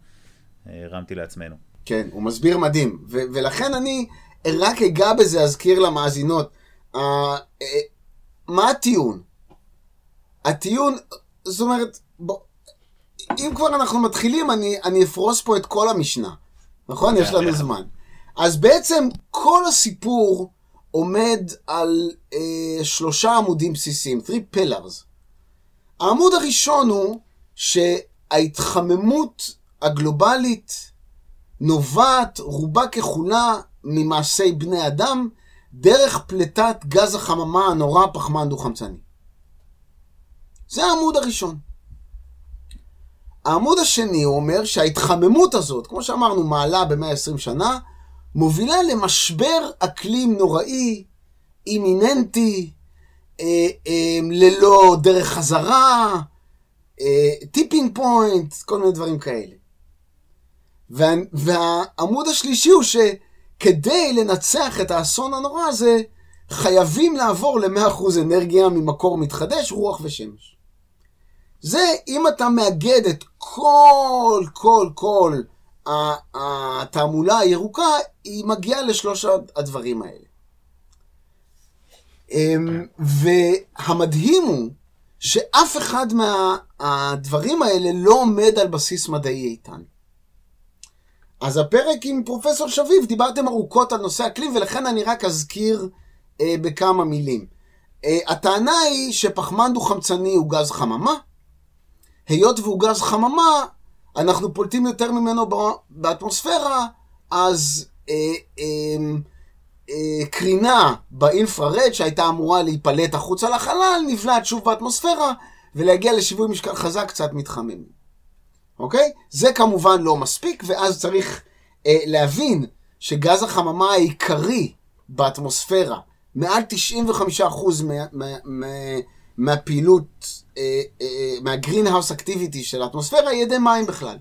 אה, הרמתי לעצמנו. כן, הוא מסביר מדהים. ו- ולכן אני רק אגע בזה, אזכיר למאזינות. Uh, uh, מה הטיעון? הטיעון, זאת אומרת, בוא, אם כבר אנחנו מתחילים, אני, אני אפרוס פה את כל המשנה, נכון? יש לנו זמן. אז בעצם כל הסיפור עומד על אה, שלושה עמודים בסיסיים, three pillars. העמוד הראשון הוא שההתחממות הגלובלית נובעת רובה ככולה ממעשי בני אדם דרך פליטת גז החממה הנורא פחמן דו-חמצני. זה העמוד הראשון. העמוד השני אומר שההתחממות הזאת, כמו שאמרנו, מעלה ב-120 שנה, מובילה למשבר אקלים נוראי, אימיננטי, אה, אה, ללא דרך חזרה, אה, tipping point, כל מיני דברים כאלה. וה, והעמוד השלישי הוא שכדי לנצח את האסון הנורא הזה, חייבים לעבור ל-100% אנרגיה ממקור מתחדש, רוח ושמש. זה אם אתה מאגד את כל, כל, כל התעמולה הירוקה, היא מגיעה לשלוש הדברים האלה. אמ, והמדהים הוא שאף אחד מהדברים האלה לא עומד על בסיס מדעי איתן. אז הפרק עם פרופסור שביב, דיברתם ארוכות על נושא אקלים, ולכן אני רק אזכיר אה, בכמה מילים. אה, הטענה היא שפחמן דו-חמצני הוא גז חממה. היות והוא גז חממה, אנחנו פולטים יותר ממנו באטמוספירה, אז אה, אה, אה, קרינה באינפרארד שהייתה אמורה להיפלט החוצה לחלל, נבלעת שוב באטמוספירה, ולהגיע לשיווי משקל חזק קצת מתחמם. אוקיי? זה כמובן לא מספיק, ואז צריך אה, להבין שגז החממה העיקרי באטמוספירה, מעל 95% מה, מה, מה, מהפעילות, אה, אה, מה greenhouse activity של האטמוספירה, היא אדי מים בכלל.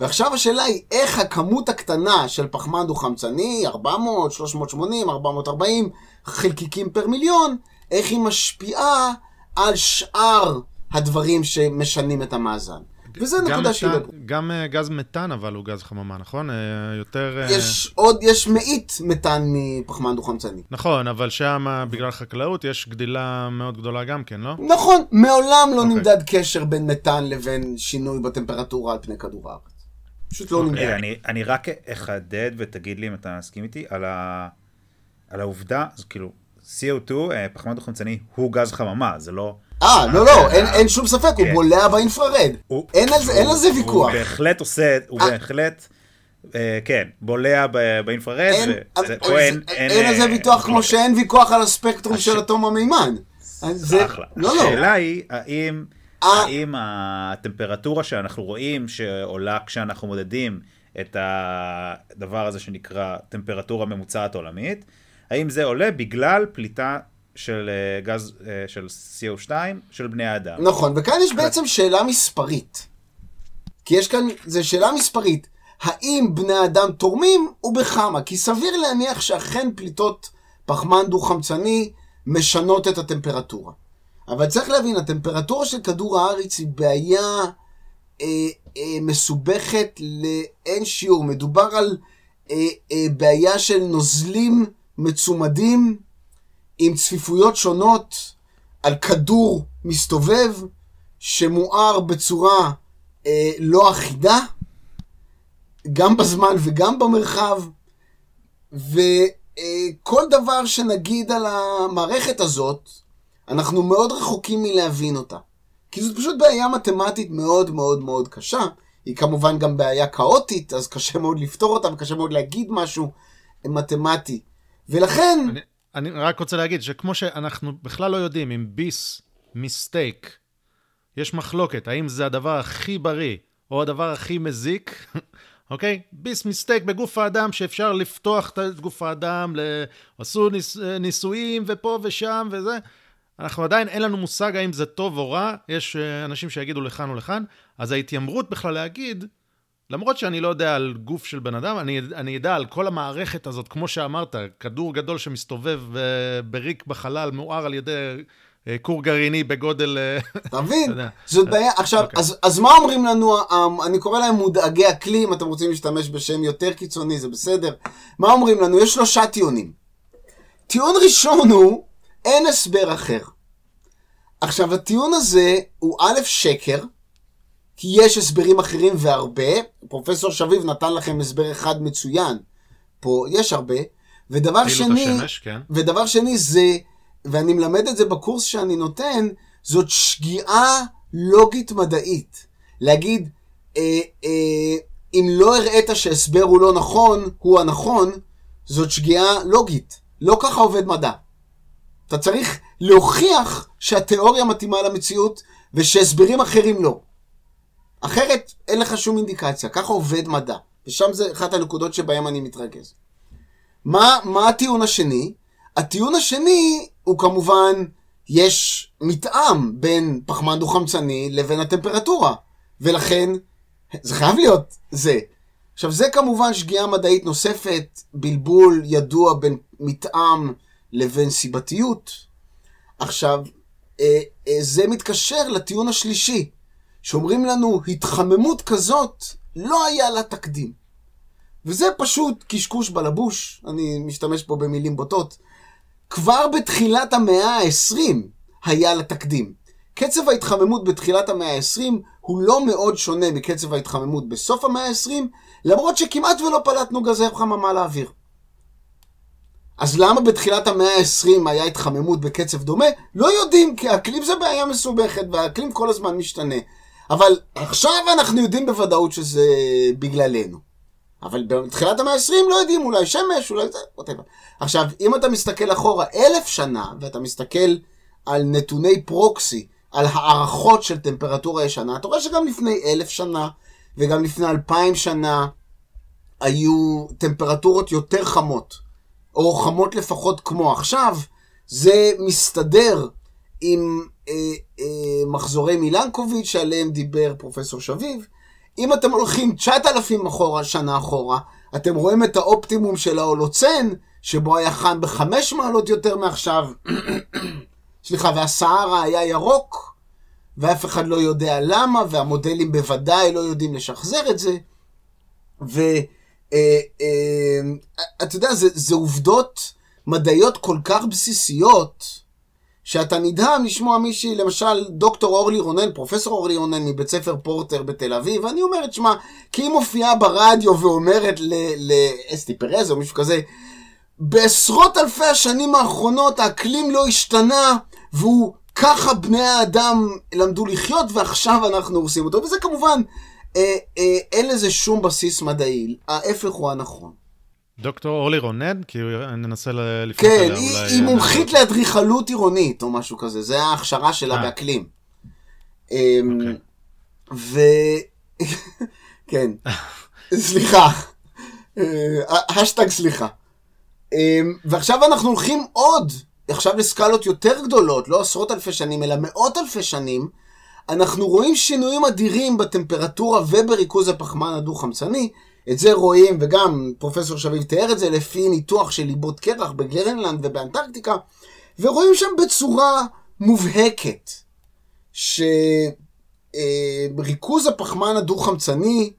ועכשיו השאלה היא, איך הכמות הקטנה של פחמן דו-חמצני, 400, 380, 440 חלקיקים פר מיליון, איך היא משפיעה על שאר הדברים שמשנים את המאזן. וזה נקודה שהיא לא... גם uh, גז מתאן אבל הוא גז חממה, נכון? Uh, יותר... Uh... יש עוד, יש מאית מתאן מפחמן דו-חמצני. נכון, אבל שם בגלל חקלאות יש גדילה מאוד גדולה גם כן, לא? נכון, מעולם לא okay. אוקיי. נמדד קשר בין מתאן לבין שינוי בטמפרטורה על פני כדור הארץ. פשוט לא okay. אוקיי. נמדד. אני, אני רק אחדד ותגיד לי אם אתה מסכים איתי על, ה... על העובדה, אז כאילו, CO2, פחמן דו-חמצני, הוא גז חממה, זה לא... אה, לא, לא, אין שום ספק, הוא כן. בולע באינפרארד. אין על זה ויכוח. הוא בהחלט עושה, הוא אה. בהחלט... אה, כן, בולע באינפרארד, אין על זה ויכוח כמו שאין ויכוח על הספקטרום של אטום המימן. אחלה. לא, לא. השאלה היא, האם האם הטמפרטורה שאנחנו רואים שעולה כשאנחנו מודדים את הדבר הזה שנקרא טמפרטורה ממוצעת עולמית, האם זה עולה בגלל פליטה של אה, גז, אה, של CO2 של בני האדם. נכון, וכאן יש בעצם שאלה מספרית. כי יש כאן, זו שאלה מספרית. האם בני האדם תורמים ובכמה? כי סביר להניח שאכן פליטות פחמן דו-חמצני משנות את הטמפרטורה. אבל צריך להבין, הטמפרטורה של כדור הארץ היא בעיה אה, אה, מסובכת לאין שיעור. מדובר על אה, אה, בעיה של נוזלים מצומדים עם צפיפויות שונות על כדור מסתובב שמואר בצורה אה, לא אחידה, גם בזמן וגם במרחב, וכל אה, דבר שנגיד על המערכת הזאת, אנחנו מאוד רחוקים מלהבין אותה. כי זאת פשוט בעיה מתמטית מאוד מאוד מאוד קשה. היא כמובן גם בעיה כאוטית, אז קשה מאוד לפתור אותה וקשה מאוד להגיד משהו מתמטי. ולכן... אני... אני רק רוצה להגיד שכמו שאנחנו בכלל לא יודעים אם ביס מסטייק, יש מחלוקת, האם זה הדבר הכי בריא או הדבר הכי מזיק, אוקיי? ביס מסטייק בגוף האדם שאפשר לפתוח את גוף האדם, עשו ניס, ניסויים ופה ושם וזה. אנחנו עדיין, אין לנו מושג האם זה טוב או רע, יש אה, אנשים שיגידו לכאן או לכאן, אז ההתיימרות בכלל להגיד למרות שאני לא יודע על גוף של בן אדם, אני, אני אדע על כל המערכת הזאת, כמו שאמרת, כדור גדול שמסתובב uh, בריק בחלל, מואר על ידי uh, כור גרעיני בגודל... אה, אתה מבין? זאת בעיה. עכשיו, okay. אוקיי. אז, אז מה אומרים לנו, אני קורא להם מודאגי אקלים, אתם רוצים להשתמש בשם יותר קיצוני, זה בסדר. מה אומרים לנו? יש שלושה טיעונים. טיעון ראשון הוא, אין הסבר אחר. עכשיו, הטיעון הזה הוא א', שקר, כי יש הסברים אחרים והרבה. פרופסור שביב נתן לכם הסבר אחד מצוין. פה יש הרבה. ודבר שני, השמש, כן. ודבר שני זה, ואני מלמד את זה בקורס שאני נותן, זאת שגיאה לוגית מדעית. להגיד, אה, אה, אם לא הראית שהסבר הוא לא נכון, הוא הנכון, זאת שגיאה לוגית. לא ככה עובד מדע. אתה צריך להוכיח שהתיאוריה מתאימה למציאות ושהסברים אחרים לא. אחרת אין לך שום אינדיקציה, ככה עובד מדע. ושם זה אחת הנקודות שבהן אני מתרכז. מה, מה הטיעון השני? הטיעון השני הוא כמובן, יש מתאם בין פחמן דו-חמצני לבין הטמפרטורה, ולכן זה חייב להיות זה. עכשיו זה כמובן שגיאה מדעית נוספת, בלבול ידוע בין מתאם לבין סיבתיות. עכשיו, אה, אה, זה מתקשר לטיעון השלישי, שאומרים לנו, התחממות כזאת לא היה לה תקדים. וזה פשוט קשקוש בלבוש, אני משתמש פה במילים בוטות. כבר בתחילת המאה ה-20 היה לה תקדים. קצב ההתחממות בתחילת המאה ה-20 הוא לא מאוד שונה מקצב ההתחממות בסוף המאה ה-20, למרות שכמעט ולא פלטנו גזי חממה לאוויר. אז למה בתחילת המאה ה-20 היה התחממות בקצב דומה? לא יודעים, כי האקלים זה בעיה מסובכת, והאקלים כל הזמן משתנה. אבל עכשיו אנחנו יודעים בוודאות שזה בגללנו. אבל בתחילת המאה ה-20 לא יודעים, אולי שמש, אולי זה, whatever. עכשיו, אם אתה מסתכל אחורה אלף שנה, ואתה מסתכל על נתוני פרוקסי, על הערכות של טמפרטורה ישנה, אתה רואה שגם לפני אלף שנה, וגם לפני אלפיים שנה, היו טמפרטורות יותר חמות, או חמות לפחות כמו עכשיו, זה מסתדר עם מחזורי מילנקוביץ' שעליהם דיבר פרופסור שביב. אם אתם הולכים 9,000 אחורה, שנה אחורה, אתם רואים את האופטימום של ההולוצן, שבו היה חם בחמש מעלות יותר מעכשיו, סליחה, והסהרה היה ירוק, ואף אחד לא יודע למה, והמודלים בוודאי לא יודעים לשחזר את זה. ואתה אה, אה, יודע, זה, זה עובדות מדעיות כל כך בסיסיות, שאתה נדהם לשמוע מישהי, למשל דוקטור אורלי רונן, פרופסור אורלי רונן מבית ספר פורטר בתל אביב, ואני אומרת, שמע, כי היא מופיעה ברדיו ואומרת לאסתי פרז או מישהו כזה, בעשרות אלפי השנים האחרונות האקלים לא השתנה, והוא ככה בני האדם למדו לחיות, ועכשיו אנחנו עושים אותו. וזה כמובן, אה, אה, אין לזה שום בסיס מדעי, ההפך הוא הנכון. דוקטור אורלי רונן? כי ננסה לפנות כן, אליה היא, אולי... היא אה, מומחית לאדריכלות עירונית או משהו כזה, זה ההכשרה שלה אה. באקלים. אמ, אוקיי. ו... כן, סליחה. אה, השטג סליחה. אמ, ועכשיו אנחנו הולכים עוד, עכשיו לסקלות יותר גדולות, לא עשרות אלפי שנים, אלא מאות אלפי שנים, אנחנו רואים שינויים אדירים בטמפרטורה ובריכוז הפחמן הדו-חמצני. את זה רואים, וגם פרופסור שביב תיאר את זה, לפי ניתוח של ליבות קרח בגרנלנד ובאנטרקטיקה, ורואים שם בצורה מובהקת שריכוז הפחמן הדו-חמצני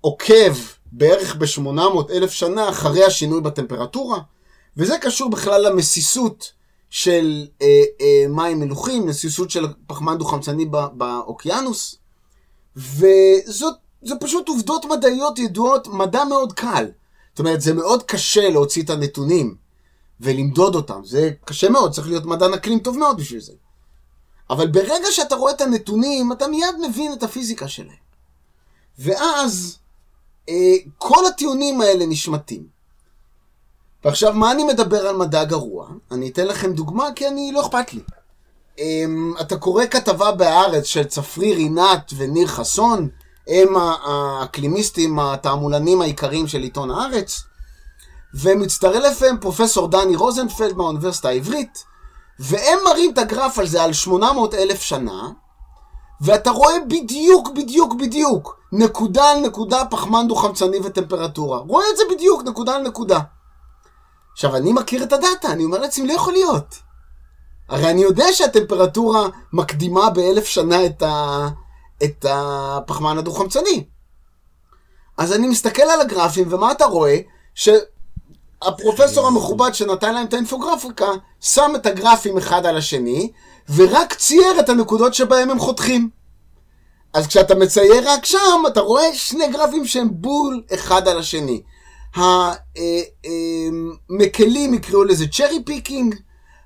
עוקב בערך ב-800 אלף שנה אחרי השינוי בטמפרטורה, וזה קשור בכלל למסיסות של אה, אה, מים מלוכים, מסיסות של פחמן דו-חמצני בא- באוקיינוס, וזאת זה פשוט עובדות מדעיות ידועות, מדע מאוד קל. זאת אומרת, זה מאוד קשה להוציא את הנתונים ולמדוד אותם. זה קשה מאוד, צריך להיות מדען אקלים טוב מאוד בשביל זה. אבל ברגע שאתה רואה את הנתונים, אתה מיד מבין את הפיזיקה שלהם. ואז אה, כל הטיעונים האלה נשמטים. ועכשיו, מה אני מדבר על מדע גרוע? אני אתן לכם דוגמה, כי אני, לא אכפת לי. אה, אתה קורא כתבה בהארץ של צפריר עינת וניר חסון, הם האקלימיסטים התעמולנים העיקריים של עיתון הארץ, ומצטרף להם פרופסור דני רוזנפלד מהאוניברסיטה העברית, והם מראים את הגרף על זה על 800 אלף שנה, ואתה רואה בדיוק, בדיוק, בדיוק, נקודה על נקודה פחמן דו-חמצני וטמפרטורה. רואה את זה בדיוק, נקודה על נקודה. עכשיו, אני מכיר את הדאטה, אני אומר לעצמי, לא יכול להיות. הרי אני יודע שהטמפרטורה מקדימה באלף שנה את ה... את הפחמן הדו-חמצני. אז אני מסתכל על הגרפים, ומה אתה רואה? הפרופסור המכובד שנתן להם את האינפוגרפיקה, שם את הגרפים אחד על השני, ורק צייר את הנקודות שבהם הם חותכים. אז כשאתה מצייר רק שם, אתה רואה שני גרפים שהם בול אחד על השני. המקלים יקראו לזה cherry picking,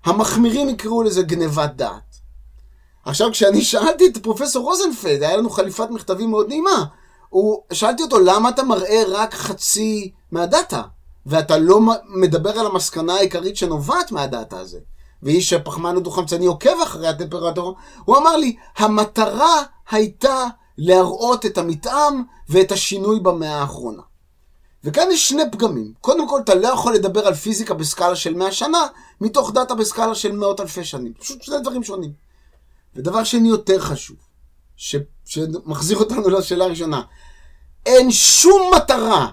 המחמירים יקראו לזה גנבת דעת. עכשיו, כשאני שאלתי את פרופסור רוזנפלד, היה לנו חליפת מכתבים מאוד נעימה, הוא, שאלתי אותו, למה אתה מראה רק חצי מהדאטה, ואתה לא מדבר על המסקנה העיקרית שנובעת מהדאטה הזה? והיא שפחמן הדו-חמצני עוקב אחרי הטמפרטורה, הוא אמר לי, המטרה הייתה להראות את המתאם ואת השינוי במאה האחרונה. וכאן יש שני פגמים. קודם כל, אתה לא יכול לדבר על פיזיקה בסקאלה של 100 שנה, מתוך דאטה בסקאלה של מאות אלפי שנים. פשוט שני דברים שונים. ודבר שני יותר חשוב, ש... שמחזיר אותנו לשאלה הראשונה, אין שום מטרה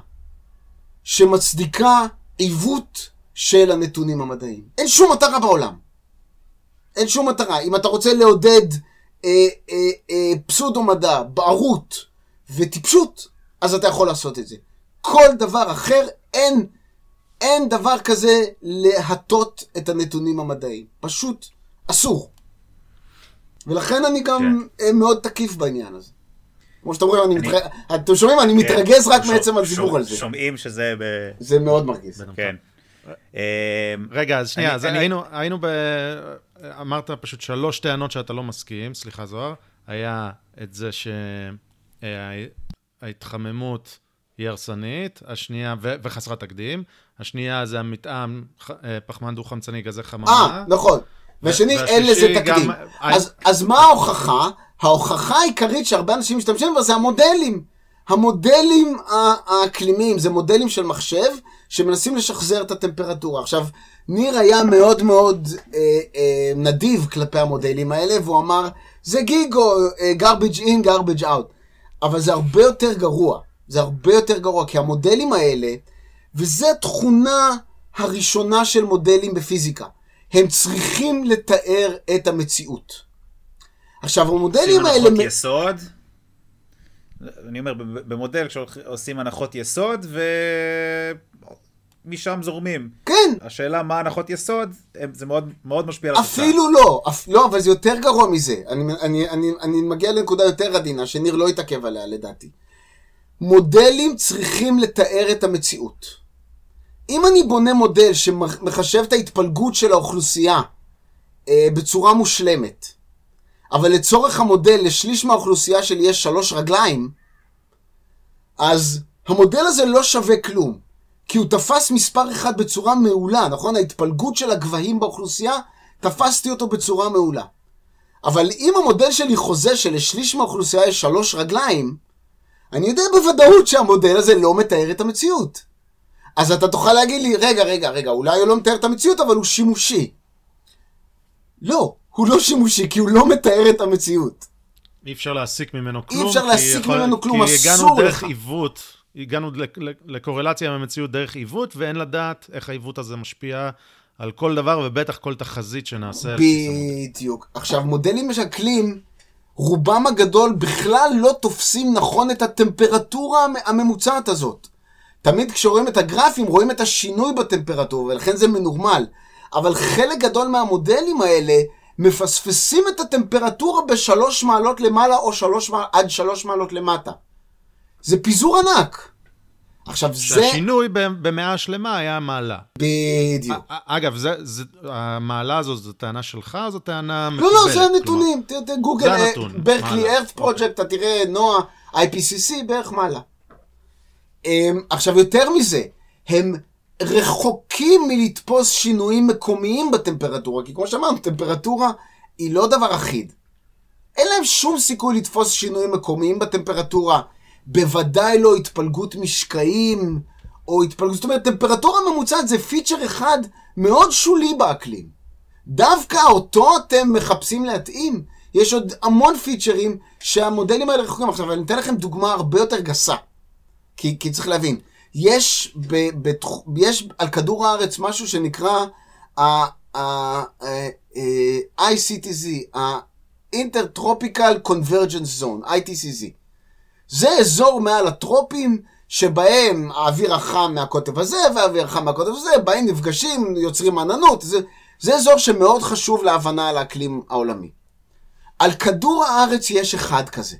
שמצדיקה עיוות של הנתונים המדעיים. אין שום מטרה בעולם. אין שום מטרה. אם אתה רוצה לעודד אה, אה, אה, פסודו-מדע, בערות וטיפשות, אז אתה יכול לעשות את זה. כל דבר אחר, אין, אין דבר כזה להטות את הנתונים המדעיים. פשוט אסור. ולכן אני גם כן. מאוד תקיף בעניין הזה. כמו שאתם רואים, אני, אני... מתרג... אתם שומעים? אני כן. מתרגז רק מעצם הדיבור על זה. שומעים שזה... ב... זה מאוד מרגיז. כן. רגע, אז שנייה, אז היינו, היינו ב... אמרת פשוט שלוש טענות שאתה לא מסכים, סליחה זוהר. היה את זה שההתחממות היא הרסנית, השנייה, ו- וחסרת תקדים. השנייה זה המתאם פחמן דו-חמצני, גזי חממה. אה, נכון. ושני, אין לזה תקדים. גם... אז, אז מה ההוכחה? ההוכחה העיקרית שהרבה אנשים משתמשים בה זה המודלים. המודלים האקלימיים, זה מודלים של מחשב שמנסים לשחזר את הטמפרטורה. עכשיו, ניר היה מאוד מאוד אה, אה, נדיב כלפי המודלים האלה, והוא אמר, זה גיגו, אה, garbage in, garbage out. אבל זה הרבה יותר גרוע. זה הרבה יותר גרוע, כי המודלים האלה, וזו התכונה הראשונה של מודלים בפיזיקה, צריכים לתאר את המציאות. עכשיו, המודלים האלה... עושים הנחות יסוד? אני אומר, במודל כשעושים הנחות יסוד, ומשם זורמים. כן. השאלה מה הנחות יסוד, זה מאוד, מאוד משפיע על התוצאה. אפילו לא, אפ... לא, אבל זה יותר גרוע מזה. אני, אני, אני, אני מגיע לנקודה יותר עדינה, שניר לא יתעכב עליה לדעתי. מודלים צריכים לתאר את המציאות. אם אני בונה מודל שמחשב את ההתפלגות של האוכלוסייה אה, בצורה מושלמת, אבל לצורך המודל לשליש מהאוכלוסייה שלי יש שלוש רגליים, אז המודל הזה לא שווה כלום. כי הוא תפס מספר אחד בצורה מעולה, נכון? ההתפלגות של הגבהים באוכלוסייה, תפסתי אותו בצורה מעולה. אבל אם המודל שלי חוזה שלשליש מהאוכלוסייה יש שלוש רגליים, אני יודע בוודאות שהמודל הזה לא מתאר את המציאות. אז אתה תוכל להגיד לי, רגע, רגע, רגע, אולי הוא לא מתאר את המציאות, אבל הוא שימושי. לא, הוא לא שימושי, כי הוא לא מתאר את המציאות. אי אפשר להסיק ממנו כלום. אי אפשר להסיק יכול... ממנו כלום, אסור לך. כי הגענו דרך עיוות, הגענו לקורלציה עם המציאות דרך עיוות, ואין לדעת איך העיוות הזה משפיע על כל דבר, ובטח כל תחזית שנעשה. בדיוק. עכשיו, מודלים משקלים, רובם הגדול בכלל לא תופסים נכון את הטמפרטורה הממוצעת הזאת. תמיד כשרואים את הגרפים, רואים את השינוי בטמפרטורה, ולכן זה מנורמל. אבל חלק גדול מהמודלים האלה מפספסים את הטמפרטורה בשלוש מעלות למעלה או שלוש, עד שלוש מעלות למטה. זה פיזור ענק. עכשיו זה... שהשינוי במאה שלמה היה מעלה. בדיוק. אגב, זה, זה, המעלה הזו זו טענה שלך או זו טענה מקובלת? לא, לא, זה הנתונים. גוגל, ברקלי ארת פרויקט, אתה תראה, נועה, IPCC, בערך מעלה. אמ, עכשיו, יותר מזה, הם רחוקים מלתפוס שינויים מקומיים בטמפרטורה, כי כמו שאמרנו, טמפרטורה היא לא דבר אחיד. אין להם שום סיכוי לתפוס שינויים מקומיים בטמפרטורה, בוודאי לא התפלגות משקעים, או התפלגות, זאת אומרת, טמפרטורה ממוצעת זה פיצ'ר אחד מאוד שולי באקלים. דווקא אותו אתם מחפשים להתאים. יש עוד המון פיצ'רים שהמודלים האלה רחוקים. עכשיו, אני אתן לכם דוגמה הרבה יותר גסה. כי, כי צריך להבין, יש, ב, ב, יש על כדור הארץ משהו שנקרא ה-ICTZ, ה-Intertropical Convergence Zone, ITCZ. זה אזור מעל הטרופים שבהם האוויר החם מהקוטב הזה והאוויר החם מהקוטב הזה, בהם נפגשים, יוצרים עננות. זה, זה אזור שמאוד חשוב להבנה על האקלים העולמי. על כדור הארץ יש אחד כזה.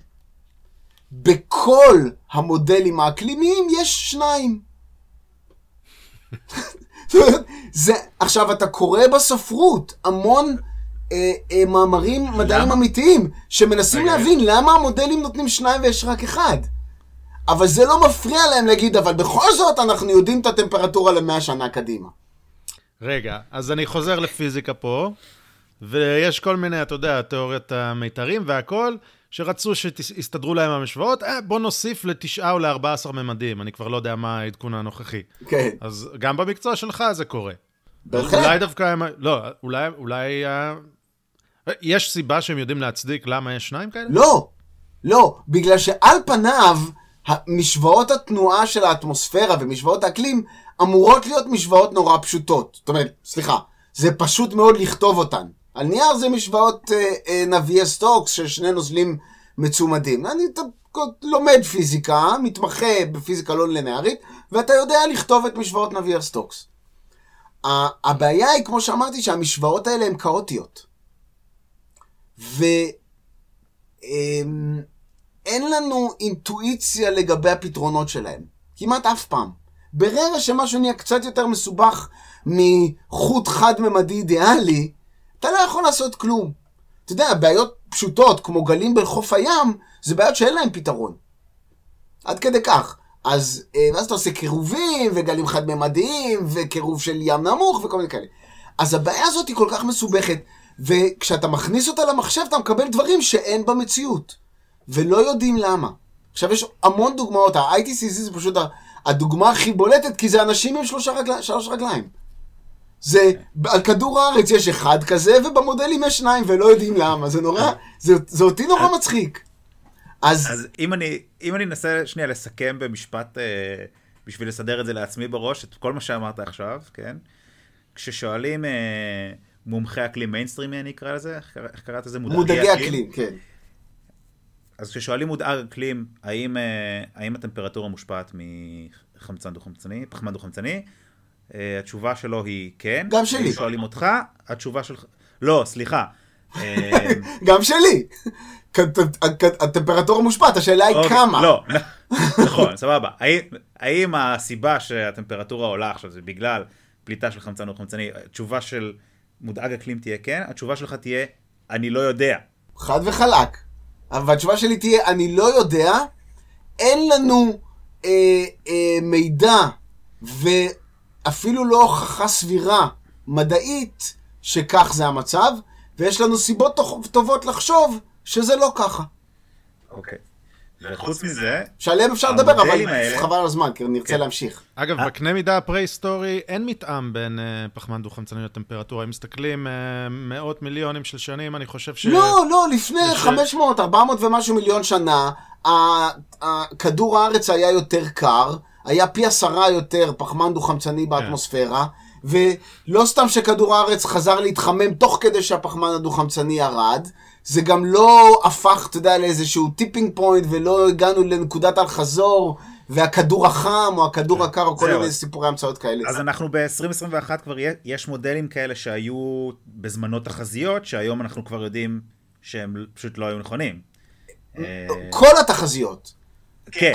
בכל המודלים האקלימיים יש שניים. זה, עכשיו, אתה קורא בספרות המון אה, אה, מאמרים מדעיים למה? אמיתיים, שמנסים רגע, להבין למה המודלים נותנים שניים ויש רק אחד. אבל זה לא מפריע להם להגיד, אבל בכל זאת אנחנו יודעים את הטמפרטורה למאה שנה קדימה. רגע, אז אני חוזר לפיזיקה פה, ויש כל מיני, אתה יודע, תיאוריית המיתרים והכל, שרצו שיסתדרו להם המשוואות, אה, בוא נוסיף לתשעה או לארבע עשר ממדים, אני כבר לא יודע מה העדכון הנוכחי. כן, אז גם במקצוע שלך זה קורה. בהחלט. אולי דווקא הם... לא, אולי... אולי אה, יש סיבה שהם יודעים להצדיק למה יש שניים כאלה? לא, לא, בגלל שעל פניו, משוואות התנועה של האטמוספירה ומשוואות האקלים אמורות להיות משוואות נורא פשוטות. זאת אומרת, סליחה, זה פשוט מאוד לכתוב אותן. על נייר זה משוואות אה, אה, נאווייה סטוקס של שני נוזלים מצומדים. אני אתה לומד פיזיקה, מתמחה בפיזיקה לא לינארית, ואתה יודע לכתוב את משוואות נאווייה סטוקס. הבעיה היא, כמו שאמרתי, שהמשוואות האלה הן כאוטיות. ואין לנו אינטואיציה לגבי הפתרונות שלהם. כמעט אף פעם. ברגע שמשהו נהיה קצת יותר מסובך מחוט חד-ממדי אידיאלי, אתה לא יכול לעשות כלום. אתה יודע, בעיות פשוטות, כמו גלים בחוף הים, זה בעיות שאין להם פתרון. עד כדי כך. אז אה, ואז אתה עושה קירובים, וגלים חד-ממדיים, וקירוב של ים נמוך, וכל מיני כאלה. אז הבעיה הזאת היא כל כך מסובכת, וכשאתה מכניס אותה למחשב, אתה מקבל דברים שאין במציאות, ולא יודעים למה. עכשיו, יש המון דוגמאות, ה-ITCC זה פשוט הדוגמה הכי בולטת, כי זה אנשים עם. שלוש רגליים. זה, על כדור הארץ יש אחד כזה, ובמודלים יש שניים, ולא יודעים למה. זה נורא, זה, זה אותי נורא מצחיק. אז, אז אם אני, אם אני אנסה שנייה לסכם במשפט, אה, בשביל לסדר את זה לעצמי בראש, את כל מה שאמרת עכשיו, כן? כששואלים אה, מומחי אקלים מיינסטרימי, אני אקרא לזה, איך, קרא- איך קראת לזה? מודאגי אקלים, כן. אז כששואלים מודאג אקלים, האם, אה, האם הטמפרטורה מושפעת מחמצן דו-חמצני, פחמן דו-חמצני? אה, התשובה שלו היא כן. גם שלי. אם שואלים אותך, התשובה שלך... לא, סליחה. אה, גם שלי. הטמפרטורה מושפעת, השאלה היא אוקיי, כמה. לא, נכון, סבבה. האם, הסיבה שהטמפרטורה עולה עכשיו זה בגלל פליטה של חמצן או חמצני, התשובה של מודאג אקלים תהיה כן, התשובה שלך תהיה, אני לא יודע. חד וחלק. אבל התשובה שלי תהיה, אני לא יודע, אין לנו אה, אה, מידע ואפילו לא הוכחה סבירה מדעית שכך זה המצב, ויש לנו סיבות טוב- טובות לחשוב שזה לא ככה. אוקיי. וחוץ מזה, שעליהם אפשר לדבר, אבל האלה- חבל על הזמן, כי נרצה כן. להמשיך. אגב, בקנה מידה הפרה-היסטורי אין מתאם בין אה, פחמן דו-חמצני לטמפרטורה. אם מסתכלים אה, מאות מיליונים של שנים, אני חושב ש... לא, לא, לפני יש- 500, 400 ומשהו מיליון שנה, ה- ה- כדור הארץ היה יותר קר, היה פי עשרה יותר פחמן דו-חמצני באטמוספירה, ולא סתם שכדור הארץ חזר להתחמם תוך כדי שהפחמן הדו-חמצני ירד, זה גם לא הפך, אתה יודע, לאיזשהו tipping point, ולא הגענו לנקודת אל-חזור, והכדור החם, או הכדור הקר, או כל מיני סיפורי המצאות כאלה. אז אנחנו ב-2021 כבר, יש מודלים כאלה שהיו בזמנו תחזיות, שהיום אנחנו כבר יודעים שהם פשוט לא היו נכונים. כל התחזיות. כן.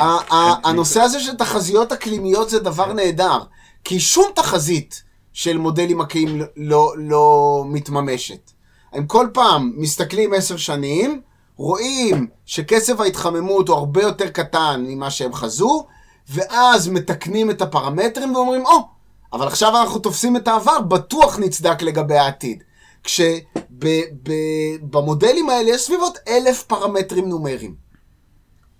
הנושא הזה של תחזיות אקלימיות זה דבר נהדר, כי שום תחזית של מודלים אקלים לא, לא מתממשת. הם כל פעם מסתכלים עשר שנים, רואים שקצב ההתחממות הוא הרבה יותר קטן ממה שהם חזו, ואז מתקנים את הפרמטרים ואומרים, או, אבל עכשיו אנחנו תופסים את העבר, בטוח נצדק לגבי העתיד. כשבמודלים האלה יש סביבות אלף פרמטרים נומריים.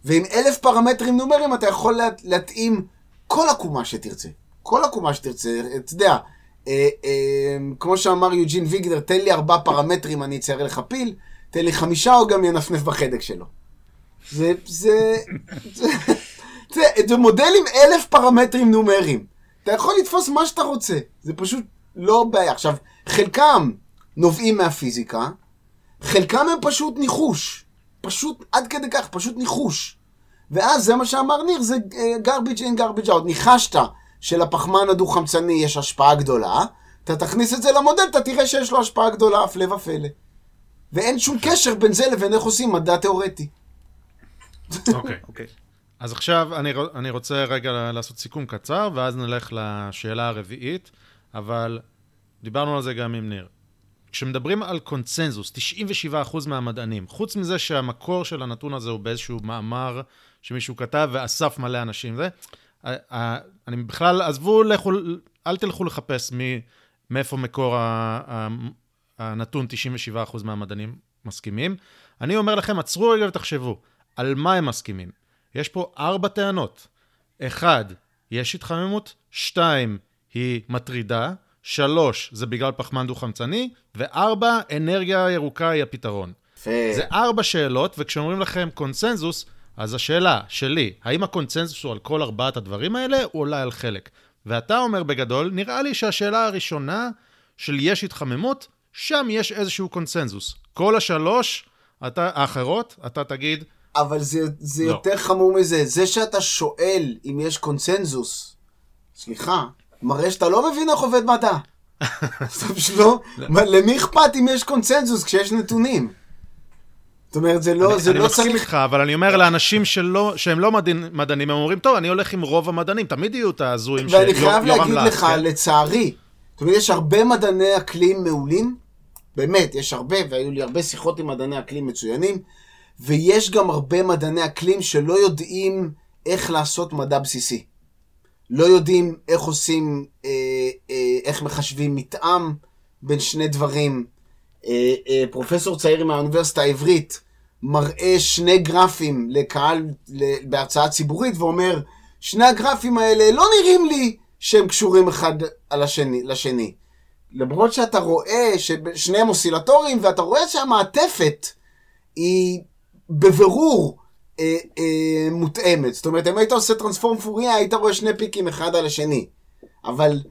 ועם אלף פרמטרים נומריים אתה יכול לה, להתאים כל עקומה שתרצה. כל עקומה שתרצה, אתה יודע, אה, אה, כמו שאמר יוג'ין ויגנר, תן לי ארבעה פרמטרים, אני אצייר לך פיל, תן לי חמישה, הוא גם ינפנף בחדק שלו. זה, זה, זה, זה, זה מודל עם אלף פרמטרים נומריים. אתה יכול לתפוס מה שאתה רוצה, זה פשוט לא בעיה. עכשיו, חלקם נובעים מהפיזיקה, חלקם הם פשוט ניחוש. פשוט, עד כדי כך, פשוט ניחוש. ואז זה מה שאמר ניר, זה אה, garbage in, garbage out. ניחשת שלפחמן הדו-חמצני יש השפעה גדולה, אתה תכניס את זה למודל, אתה תראה שיש לו השפעה גדולה, הפלא ופלא. ואין שום קשר בין זה לבין איך עושים מדע תיאורטי. אוקיי. אוקיי. אז עכשיו אני, אני רוצה רגע לעשות סיכום קצר, ואז נלך לשאלה הרביעית, אבל דיברנו על זה גם עם ניר. כשמדברים על קונצנזוס, 97% מהמדענים, חוץ מזה שהמקור של הנתון הזה הוא באיזשהו מאמר שמישהו כתב ואסף מלא אנשים, זה, אני בכלל, עזבו, לכו, אל תלכו לחפש מי, מאיפה מקור הנתון 97% מהמדענים מסכימים. אני אומר לכם, עצרו רגע ותחשבו, על מה הם מסכימים? יש פה ארבע טענות. אחד, יש התחממות, שתיים, היא מטרידה, שלוש, זה בגלל פחמן דו-חמצני, וארבע, אנרגיה ירוקה היא הפתרון. זה ארבע שאלות, וכשאומרים לכם קונצנזוס, אז השאלה שלי, האם הקונצנזוס הוא על כל ארבעת הדברים האלה, או אולי על חלק? ואתה אומר בגדול, נראה לי שהשאלה הראשונה של יש התחממות, שם יש איזשהו קונצנזוס. כל השלוש אתה, האחרות, אתה תגיד, אבל זה, זה לא. יותר חמור מזה. זה שאתה שואל אם יש קונצנזוס, סליחה, מראה שאתה לא מבין איך עובד מדע. אתה פשוט לא... למי אכפת אם יש קונצנזוס כשיש נתונים? זאת אומרת, זה לא, אני, זה אני לא מסכים צריך... איתך, אבל אני אומר לאנשים שלא, שהם לא מדענים, מדענים, הם אומרים, טוב, אני הולך עם רוב המדענים, תמיד יהיו את ההזויים ואני שיו- חייב יורם להגיד להט, לך, כן? לצערי, זאת אומרת, יש הרבה מדעני אקלים מעולים, באמת, יש הרבה, והיו לי הרבה שיחות עם מדעני אקלים מצוינים, ויש גם הרבה מדעני אקלים שלא יודעים איך לעשות מדע בסיסי. לא יודעים איך עושים, אה, אה, איך מחשבים מתאם בין שני דברים. אה, אה, פרופסור צעיר מהאוניברסיטה העברית מראה שני גרפים לקהל בהרצאה ציבורית ואומר, שני הגרפים האלה לא נראים לי שהם קשורים אחד על השני, לשני. למרות שאתה רואה ששניהם אוסילטוריים ואתה רואה שהמעטפת היא בבירור אה, אה, מותאמת. זאת אומרת, אם היית עושה טרנספורם פוריה, היית רואה שני פיקים אחד על השני. אבל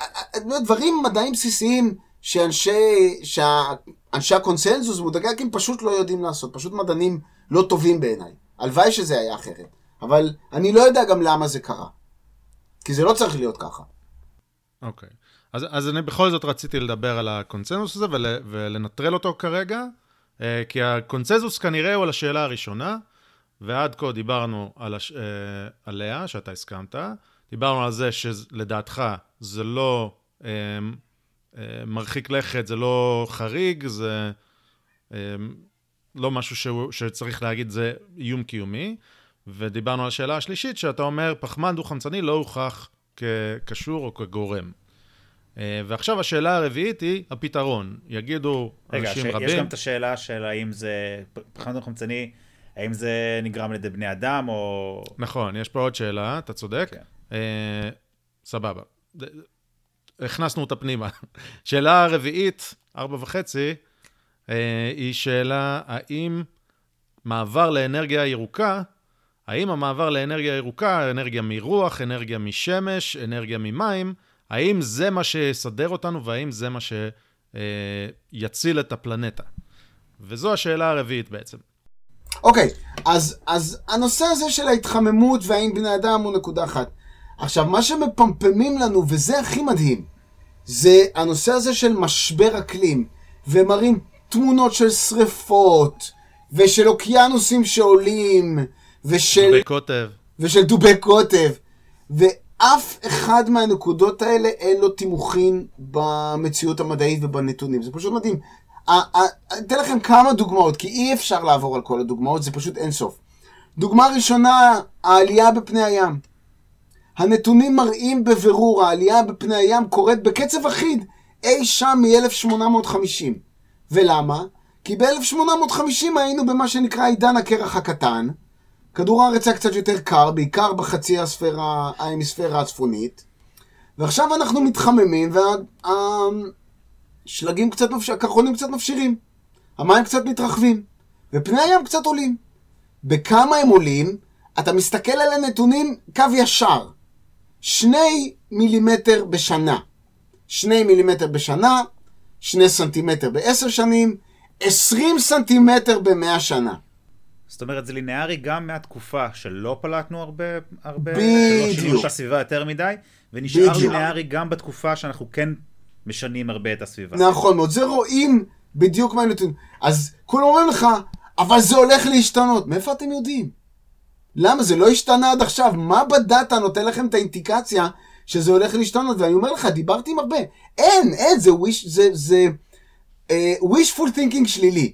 אה, אה, דברים מדעיים בסיסיים שאנשי, שאנשי הקונסנזוס מודגקים פשוט לא יודעים לעשות. פשוט מדענים לא טובים בעיניי. הלוואי שזה היה אחרת. אבל אני לא יודע גם למה זה קרה. כי זה לא צריך להיות ככה. אוקיי. אז, אז אני בכל זאת רציתי לדבר על הקונצנזוס הזה ול, ולנטרל אותו כרגע, אה, כי הקונצנזוס כנראה הוא על השאלה הראשונה, ועד כה דיברנו על הש, אה, עליה, שאתה הסכמת, דיברנו על זה שלדעתך זה לא אה, אה, מרחיק לכת, זה לא חריג, זה אה, לא משהו שהוא, שצריך להגיד זה איום קיומי, ודיברנו על השאלה השלישית, שאתה אומר, פחמן דו-חמצני לא הוכח כקשור או כגורם. אה, ועכשיו השאלה הרביעית היא הפתרון. יגידו רגע, אנשים ש- רבים... יש גם את השאלה של האם זה, פחמן דו-חמצני, האם זה נגרם על ידי בני אדם, או... נכון, יש פה עוד שאלה, אתה צודק. כן. אה, סבבה. הכנסנו אותה פנימה. שאלה הרביעית, ארבע וחצי, אה, היא שאלה האם מעבר לאנרגיה ירוקה, האם המעבר לאנרגיה ירוקה, אנרגיה מרוח, אנרגיה משמש, אנרגיה ממים, האם זה מה שיסדר אותנו והאם זה מה שיציל את הפלנטה? וזו השאלה הרביעית בעצם. אוקיי, אז, אז הנושא הזה של ההתחממות והאם בני אדם הוא נקודה אחת. עכשיו, מה שמפמפמים לנו, וזה הכי מדהים, זה הנושא הזה של משבר אקלים, ומראים תמונות של שריפות, ושל אוקיינוסים שעולים, ושל... בקוטב. ושל דובי קוטב. ואף אחד מהנקודות האלה אין לו תימוכין במציאות המדעית ובנתונים. זה פשוט מדהים. ה- ה- אתן לכם כמה דוגמאות, כי אי אפשר לעבור על כל הדוגמאות, זה פשוט אין סוף. דוגמה ראשונה, העלייה בפני הים. הנתונים מראים בבירור, העלייה בפני הים קורית בקצב אחיד אי שם מ-1850. ולמה? כי ב-1850 היינו במה שנקרא עידן הקרח הקטן, כדור הארץ היה קצת יותר קר, בעיקר בחצי הספירה, ההמיספירה הצפונית. ועכשיו אנחנו מתחממים, והשלגים קצת. הקרחונים קצת מפשירים. המים קצת מתרחבים, ופני הים קצת עולים. בכמה הם עולים? אתה מסתכל על הנתונים קו ישר. שני מילימטר בשנה. שני מילימטר בשנה, שני סנטימטר בעשר שנים, עשרים סנטימטר במאה שנה. זאת אומרת, זה לינארי גם מהתקופה שלא פלטנו הרבה, הרבה, בדיוק. שלא שינו את הסביבה יותר מדי, ונשאר בדיוק. לינארי גם בתקופה שאנחנו כן משנים הרבה את הסביבה. נכון מאוד, זה רואים בדיוק מה הנתונים. אז כולם אומרים לך, אבל זה הולך להשתנות. מאיפה אתם יודעים? למה? זה לא השתנה עד עכשיו. מה בדאטה נותן לכם את האינדיקציה שזה הולך להשתנות? ואני אומר לך, דיברתי עם הרבה. אין, אין, זה wish, זה, זה uh, wishful thinking שלילי.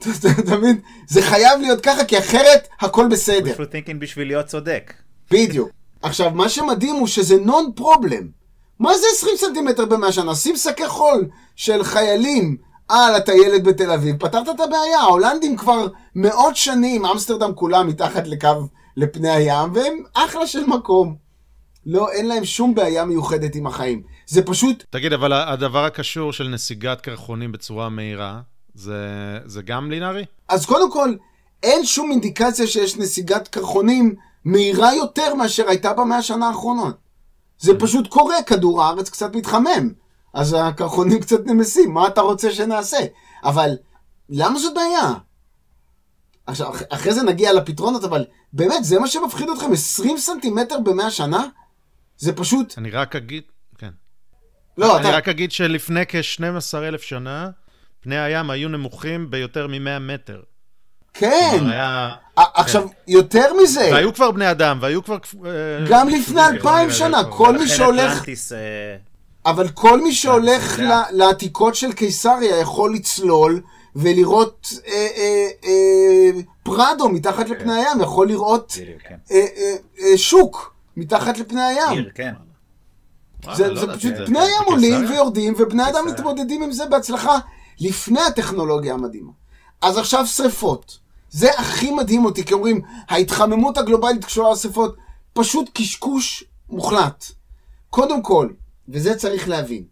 אתה אתה מבין? זה חייב להיות ככה, כי אחרת הכל בסדר. wishful thinking בשביל להיות צודק. בדיוק. עכשיו, מה שמדהים הוא שזה נון פרובלם. מה זה 20 סנטימטר במאה שנה? שים שקי חול של חיילים על הטיילת בתל אביב, פתרת את הבעיה. ההולנדים כבר מאות שנים, אמסטרדם כולה מתחת לקו לפני הים, והם אחלה של מקום. לא, אין להם שום בעיה מיוחדת עם החיים. זה פשוט, תגיד, אבל הדבר הקשור של נסיגת קרחונים בצורה מהירה, זה, זה גם לינארי? אז קודם כל, אין שום אינדיקציה שיש נסיגת קרחונים מהירה יותר מאשר הייתה במאה השנה האחרונות. זה פשוט קורה, כדור הארץ קצת מתחמם. אז הקרחונים קצת נמסים, מה אתה רוצה שנעשה? אבל למה זאת בעיה? עכשיו, אח- אחרי זה נגיע לפתרונות, אבל באמת, זה מה שמפחיד אתכם? 20 סנטימטר במאה שנה? זה פשוט... אני רק אגיד, כן. לא, אני אתה... רק אגיד שלפני כ-12,000 שנה, פני הים היו נמוכים ביותר מ-100 מטר. כן. היה... א- עכשיו, יותר מזה, והיו כבר בני אדם, והיו כבר... אה, גם לפני אלפיים כן, שנה, כן, כל מי ולכן שהולך... אטלנטיס, אה, אבל כל מי שהולך לעתיקות של קיסריה יכול לצלול ולראות אה, אה, אה, פרדו מתחת לפני הים, יכול לראות כן. אה, אה, אה, שוק מתחת לפני הים. כן. זה, לא פשוט. פני הים? עולים ויורדים, ובני אדם. מתמודדים עם זה בהצלחה לפני הטכנולוגיה המדהימה. אז עכשיו שריפות. זה הכי מדהים אותי, כי אומרים, ההתחממות הגלובלית קשורה לשריפות, פשוט קשקוש מוחלט. קודם כל, וזה צריך להבין,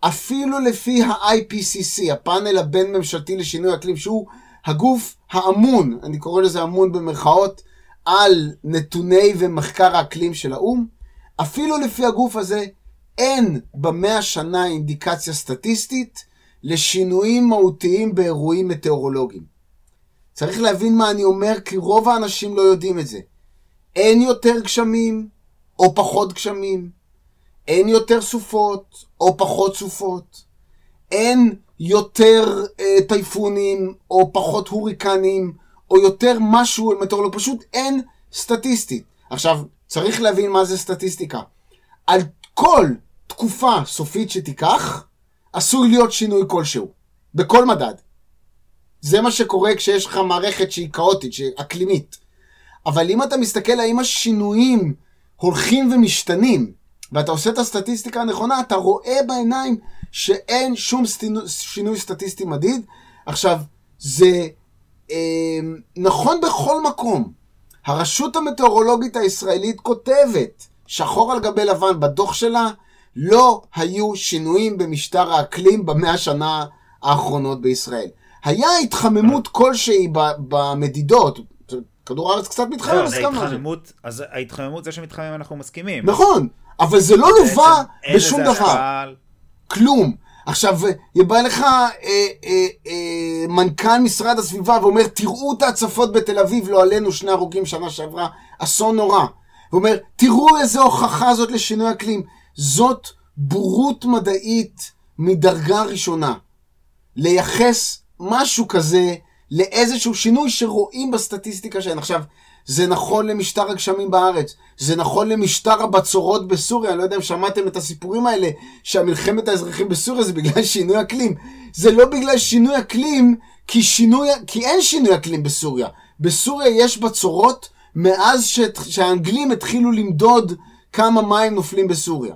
אפילו לפי ה-IPCC, הפאנל הבין-ממשלתי לשינוי אקלים, שהוא הגוף האמון, אני קורא לזה אמון במרכאות, על נתוני ומחקר האקלים של האו"ם, אפילו לפי הגוף הזה, אין במאה שנה אינדיקציה סטטיסטית לשינויים מהותיים באירועים מטאורולוגיים. צריך להבין מה אני אומר, כי רוב האנשים לא יודעים את זה. אין יותר גשמים או פחות גשמים, אין יותר סופות או פחות סופות, אין יותר אה, טייפונים או פחות הוריקנים או יותר משהו מטאורולוג, פשוט אין סטטיסטית. עכשיו, צריך להבין מה זה סטטיסטיקה. על כל תקופה סופית שתיקח, עשוי להיות שינוי כלשהו, בכל מדד. זה מה שקורה כשיש לך מערכת שהיא כאוטית, שהיא אקלימית. אבל אם אתה מסתכל האם השינויים הולכים ומשתנים, ואתה עושה את הסטטיסטיקה הנכונה, אתה רואה בעיניים שאין שום סטינו, שינוי סטטיסטי מדיד. עכשיו, זה אה, נכון בכל מקום. הרשות המטאורולוגית הישראלית כותבת, שחור על גבי לבן בדוח שלה, לא היו שינויים במשטר האקלים במאה השנה האחרונות בישראל. היה התחממות כלשהי ב- במדידות, כדור הארץ קצת מתחמם, לא, הסכמנו על זה. אז ההתחממות זה שמתחמם אנחנו מסכימים. נכון, אבל זה לא לווה בשום דבר. כלום. עכשיו, בא לך אה, אה, אה, מנכ"ל משרד הסביבה ואומר, תראו את ההצפות בתל אביב, לא עלינו שני הרוגים שנה שעברה, אסון נורא. הוא אומר, תראו איזה הוכחה זאת לשינוי אקלים. זאת בורות מדעית מדרגה ראשונה. לייחס משהו כזה לאיזשהו שינוי שרואים בסטטיסטיקה שלהם. עכשיו, זה נכון למשטר הגשמים בארץ, זה נכון למשטר הבצורות בסוריה, אני לא יודע אם שמעתם את הסיפורים האלה, שהמלחמת האזרחים בסוריה זה בגלל שינוי אקלים. זה לא בגלל שינוי אקלים, כי, שינוי, כי אין שינוי אקלים בסוריה. בסוריה יש בצורות מאז ש... שהאנגלים התחילו למדוד כמה מים נופלים בסוריה.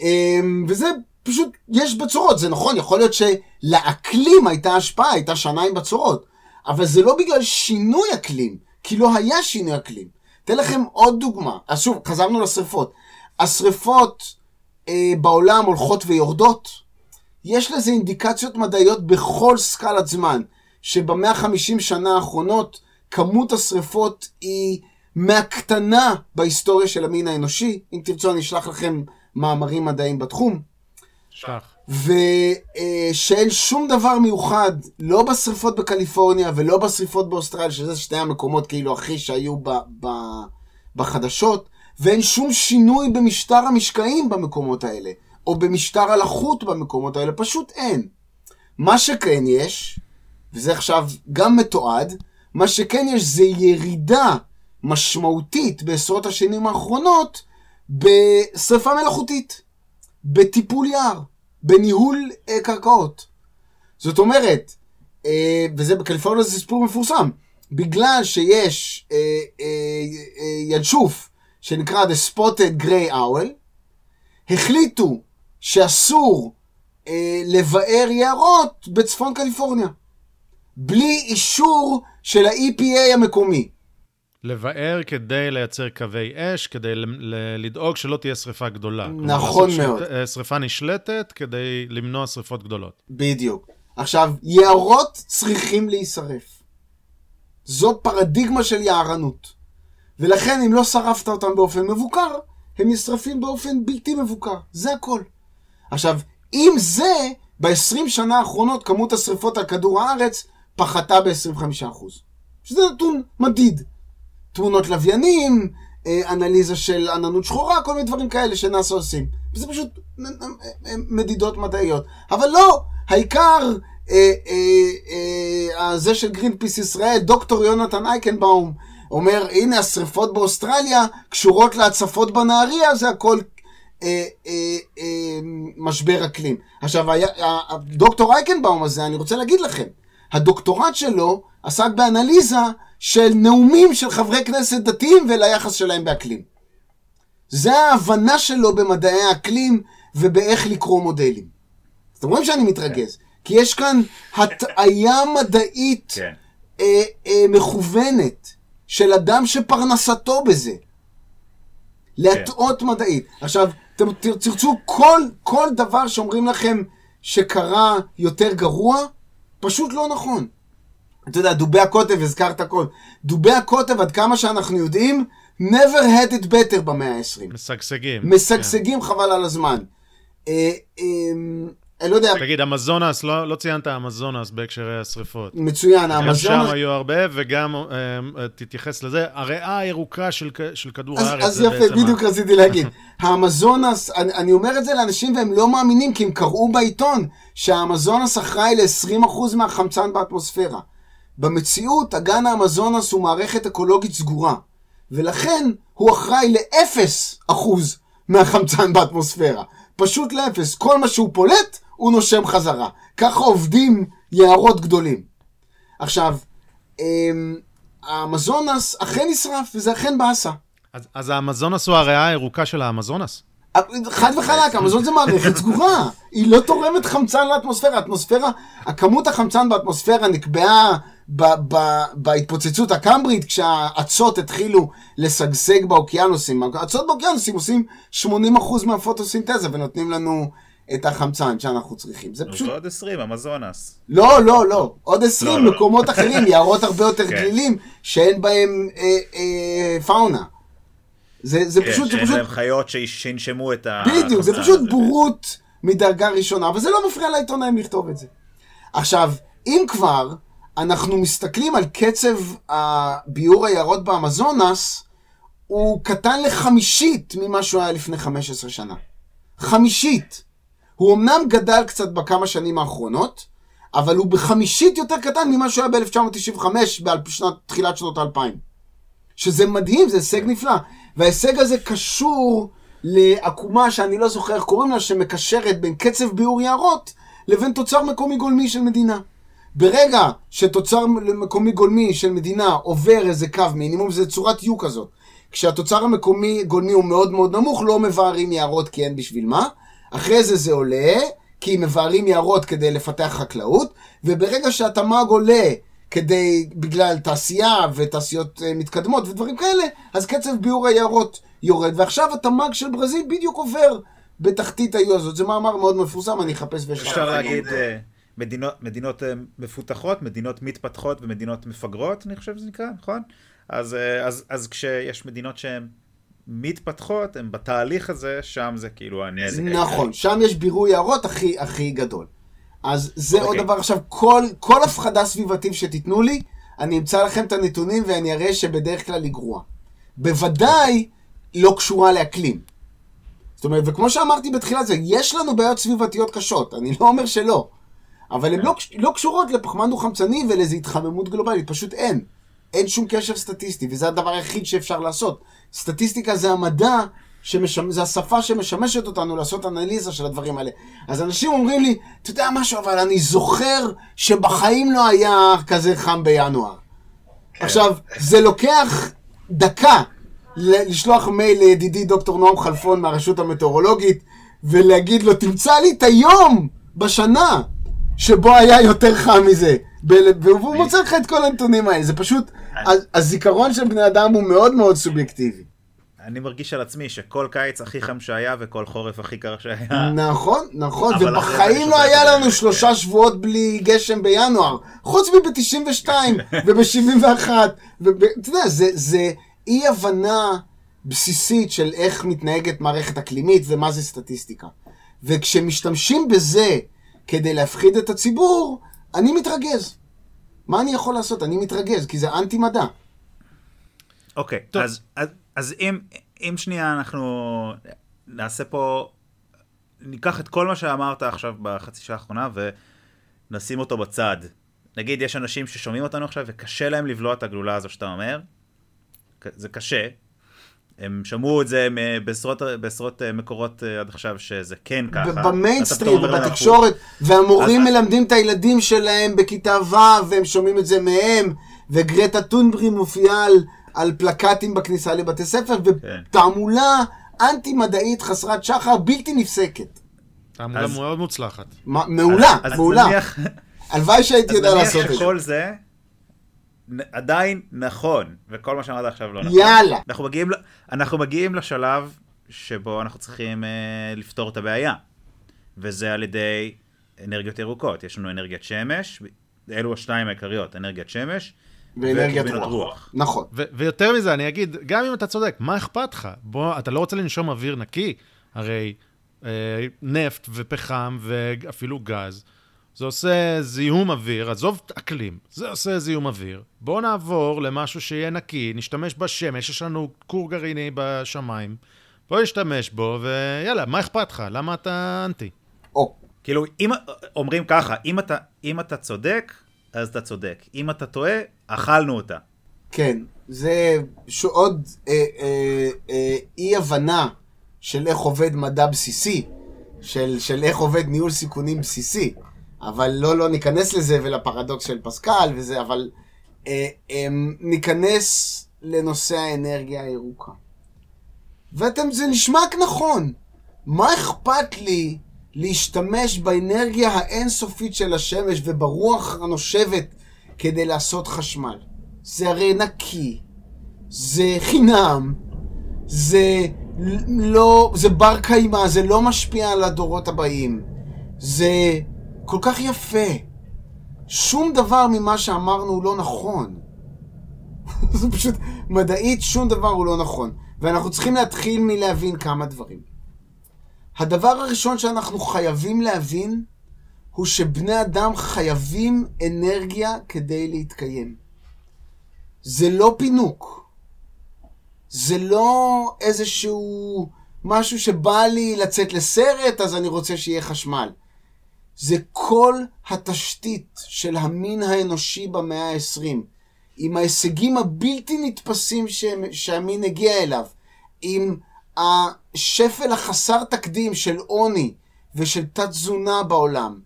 אמ, וזה פשוט, יש בצורות, זה נכון, יכול להיות שלאקלים הייתה השפעה, הייתה שנה עם בצורות, אבל זה לא בגלל שינוי אקלים, כי לא היה שינוי אקלים. אתן לכם עוד דוגמה, אז שוב, חזרנו לשריפות. השריפות אה, בעולם הולכות ויורדות, יש לזה אינדיקציות מדעיות בכל סקלת זמן, שב-150 שנה האחרונות כמות השריפות היא מהקטנה בהיסטוריה של המין האנושי. אם תרצו אני אשלח לכם מאמרים מדעיים בתחום. שכח. ושאין שום דבר מיוחד, לא בשריפות בקליפורניה ולא בשריפות באוסטרליה, שזה שני המקומות כאילו הכי שהיו ב, ב, בחדשות, ואין שום שינוי במשטר המשקעים במקומות האלה, או במשטר הלחות במקומות האלה, פשוט אין. מה שכן יש, וזה עכשיו גם מתועד, מה שכן יש זה ירידה משמעותית בעשרות השנים האחרונות בשרפה מלאכותית, בטיפול יער, בניהול אה, קרקעות. זאת אומרת, אה, וזה בקליפורניה זה סיפור מפורסם, בגלל שיש אה, אה, אה, ינשוף שנקרא The Spotted Gray Owl, החליטו שאסור אה, לבאר יערות בצפון קליפורניה, בלי אישור של ה-EPA המקומי. לבאר כדי לייצר קווי אש, כדי לדאוג שלא תהיה שריפה גדולה. נכון מאוד. ש- שריפה נשלטת כדי למנוע שריפות גדולות. בדיוק. עכשיו, יערות צריכים להישרף. זו פרדיגמה של יערנות. ולכן, אם לא שרפת אותם באופן מבוקר, הם נשרפים באופן בלתי מבוקר. זה הכל. עכשיו, עם זה, ב-20 שנה האחרונות כמות השרפות על כדור הארץ פחתה ב-25%. שזה נתון מדיד. תמונות לוויינים, אה, אנליזה של עננות שחורה, כל מיני דברים כאלה שנאס"א עושים. וזה פשוט אה, מדידות מדעיות. אבל לא, העיקר, אה, זה של גרין פיס ישראל, דוקטור יונתן אייקנבאום, אומר, הנה השרפות באוסטרליה קשורות להצפות בנהריה, זה הכל משבר אקלים. עכשיו, היה, הדוקטור אייקנבאום הזה, אני רוצה להגיד לכם, הדוקטורט שלו עסק באנליזה של נאומים של חברי כנסת דתיים וליחס שלהם באקלים. זה ההבנה שלו במדעי האקלים ובאיך לקרוא מודלים. אתם רואים שאני מתרגז, כי יש כאן הטעיה מדעית כן. אה, אה, מכוונת של אדם שפרנסתו בזה. להטעות מדעית. עכשיו, אתם תר- תרצו כל, כל דבר שאומרים לכם שקרה יותר גרוע, פשוט לא נכון. אתה יודע, דובי הקוטב, הזכרת הכל. דובי הקוטב, עד כמה שאנחנו יודעים, never had it better במאה ה-20. משגשגים. משגשגים חבל על הזמן. אה, אה, אני לא יודע. תגיד, אמזונס, לא, לא ציינת אמזונס בהקשרי השריפות. מצוין, גם האמזון... שם היו הרבה, וגם אה, אה, תתייחס לזה, הריאה הירוקה של, של כדור אז, הארץ. אז יפה, בדיוק רציתי להגיד. האמזונס, אני, אני אומר את זה לאנשים והם לא מאמינים, כי הם קראו בעיתון שהאמזונס אחראי ל-20% מהחמצן באטמוספירה. במציאות, אגן האמזונס הוא מערכת אקולוגית סגורה, ולכן הוא אחראי ל-0% מהחמצן באטמוספירה. פשוט לאפס. כל מה שהוא פולט, הוא נושם חזרה. ככה עובדים יערות גדולים. עכשיו, אמ, האמזונס אכן נשרף, וזה אכן באסה. אז, אז האמזונס הוא הריאה הירוקה של האמזונס? חד וחלק, המזון זה מערכת סגורה. היא לא תורמת חמצן לאטמוספירה. האטמוספירה, הכמות החמצן באטמוספירה נקבעה ב- ב- בהתפוצצות הקמברית, כשהאצות התחילו לשגשג באוקיינוסים. האצות באוקיינוסים עושים 80% מהפוטוסינתזה ונותנים לנו את החמצן שאנחנו צריכים. זה פשוט... ועוד 20, אמזונס. לא, לא, לא. עוד 20 לא, לא. מקומות אחרים, יערות הרבה יותר כן. גלילים, שאין בהם אה, אה, פאונה. זה, זה כן, פשוט, זה שאין פשוט להם חיות שינשמו את ה... בדיוק, זה החמצן פשוט הזה. בורות מדרגה ראשונה, אבל זה לא מפריע לעיתונאים לכתוב את זה. עכשיו, אם כבר אנחנו מסתכלים על קצב הביעור היערות באמזונס, הוא קטן לחמישית ממה שהוא היה לפני 15 שנה. חמישית. הוא אמנם גדל קצת בכמה שנים האחרונות, אבל הוא בחמישית יותר קטן ממה שהוא היה ב-1995, בתחילת שנות האלפיים. שזה מדהים, זה הישג נפלא. וההישג הזה קשור לעקומה שאני לא זוכר איך קוראים לה, שמקשרת בין קצב ביעור יערות לבין תוצר מקומי גולמי של מדינה. ברגע שתוצר מקומי גולמי של מדינה עובר איזה קו מינימום, זה צורת U כזאת. כשהתוצר המקומי גולמי הוא מאוד מאוד נמוך, לא מבערים יערות כי אין בשביל מה. אחרי זה זה עולה, כי מבערים יערות כדי לפתח חקלאות, וברגע שהתמ"ג עולה כדי, בגלל תעשייה ותעשיות אה, מתקדמות ודברים כאלה, אז קצב ביעור היערות יורד, ועכשיו התמ"ג של ברזיל בדיוק עובר בתחתית ה-U הזאת. זה מאמר מאוד מפורסם, אני אחפש ואשלח. אפשר. להגיד אה, מדינות, מדינות אה, מפותחות, מדינות מתפתחות ומדינות מפגרות, אני חושב שזה נקרא, נכון? אז, אז, אז כשיש מדינות שהן מתפתחות, הן בתהליך הזה, שם זה כאילו הנזק. נכון, שם יש בירוי יערות הכי, הכי גדול. אז זה עוד אוקיי. דבר, עכשיו, כל, כל הפחדה סביבתית שתיתנו לי, אני אמצא לכם את הנתונים ואני אראה שבדרך כלל היא גרועה. בוודאי לא קשורה לאקלים. זאת אומרת, וכמו שאמרתי בתחילת זה, יש לנו בעיות סביבתיות קשות, אני לא אומר שלא. אבל הן לא, לא קשורות לפחמן דו-חמצני ולאיזו התחממות גלובלית, פשוט אין. אין שום קשר סטטיסטי, וזה הדבר היחיד שאפשר לעשות. סטטיסטיקה זה המדע, שמשמ... זה השפה שמשמשת אותנו לעשות אנליזה של הדברים האלה. אז אנשים אומרים לי, אתה יודע משהו, אבל אני זוכר שבחיים לא היה כזה חם בינואר. עכשיו, זה לוקח דקה לשלוח מייל לידידי דוקטור נועם חלפון מהרשות המטאורולוגית, ולהגיד לו, תמצא לי את היום בשנה שבו היה יותר חם מזה. והוא מוצא לך את כל הנתונים האלה. זה פשוט, הזיכרון של בני אדם הוא מאוד מאוד סובייקטיבי. אני מרגיש על עצמי שכל קיץ הכי חם שהיה וכל חורף הכי קר שהיה. נכון, נכון, ובחיים לא היה. לנו שלושה שבועות בלי גשם בינואר, חוץ מב-92 וב-71, ואתה יודע, זה אי הבנה בסיסית של איך מתנהגת מערכת אקלימית ומה זה סטטיסטיקה. וכשמשתמשים בזה כדי להפחיד את הציבור, אני מתרגז. מה אני יכול לעשות? אני מתרגז, כי זה אנטי מדע. אוקיי, טוב. אז, אז, אז אם, אם שנייה אנחנו נעשה פה, ניקח את כל מה שאמרת עכשיו בחצי שעה האחרונה ונשים אותו בצד. נגיד יש אנשים ששומעים אותנו עכשיו וקשה להם לבלוע את הגלולה הזו שאתה אומר, זה קשה. הם שמעו את זה בעשרות, בעשרות אה, מקורות אה, עד עכשיו שזה כן ככה. במיינסטרים להם, ובתקשורת, והמורים אז- מלמדים את הילדים שלהם בכיתה ו' והם שומעים את זה מהם, וגרטה טונברי מופיעה על, על פלקטים בכניסה לבתי ספר, ותעמולה אנטי-מדעית חסרת שחר בלתי נפסקת. תעמולה אז- מאוד מוצלחת. מעולה, אז מעולה. נניח, הלוואי שהייתי אז יודע נניח לעשות את זה. שכל זה עדיין נכון, וכל מה שאמרת עכשיו לא נכון. יאללה. אנחנו מגיעים, אנחנו מגיעים לשלב שבו אנחנו צריכים אה, לפתור את הבעיה, וזה על ידי אנרגיות ירוקות. יש לנו אנרגיית שמש, אלו השתיים העיקריות, אנרגיית שמש ואנרגיית וטורבינות רוח. נכון. ו- ויותר מזה, אני אגיד, גם אם אתה צודק, מה אכפת לך? בוא, אתה לא רוצה לנשום אוויר נקי? הרי אה, נפט ופחם ואפילו גז, זה עושה זיהום אוויר, עזוב אקלים, זה עושה זיהום אוויר. בוא נעבור למשהו שיהיה נקי, נשתמש בשמש, יש לנו כור גרעיני בשמיים, בוא נשתמש בו, ויאללה, מה אכפת לך? למה אתה אנטי? או, כאילו, אם, אומרים ככה, אם אתה, אם אתה צודק, אז אתה צודק. אם אתה טועה, אכלנו אותה. כן, זה ש- עוד אה, אה, אה, אי הבנה של איך עובד מדע בסיסי, של, של איך עובד ניהול סיכונים בסיסי. אבל לא, לא ניכנס לזה ולפרדוקס של פסקל וזה, אבל אה, אה, ניכנס לנושא האנרגיה הירוקה. ואתם, זה נשמע נכון. מה אכפת לי להשתמש באנרגיה האינסופית של השמש וברוח הנושבת כדי לעשות חשמל? זה הרי נקי, זה חינם, זה לא, זה בר קיימא, זה לא משפיע על הדורות הבאים. זה כל כך יפה. שום דבר ממה שאמרנו הוא לא נכון. זה פשוט, מדעית שום דבר הוא לא נכון. ואנחנו צריכים להתחיל מלהבין כמה דברים. הדבר הראשון שאנחנו חייבים להבין הוא שבני אדם חייבים אנרגיה כדי להתקיים. זה לא פינוק. זה לא איזשהו משהו שבא לי לצאת לסרט, אז אני רוצה שיהיה חשמל. זה כל התשתית של המין האנושי במאה ה-20, עם ההישגים הבלתי נתפסים. שהמין הגיע אליו, עם השפל החסר תקדים של עוני ושל תת-תזונה בעולם,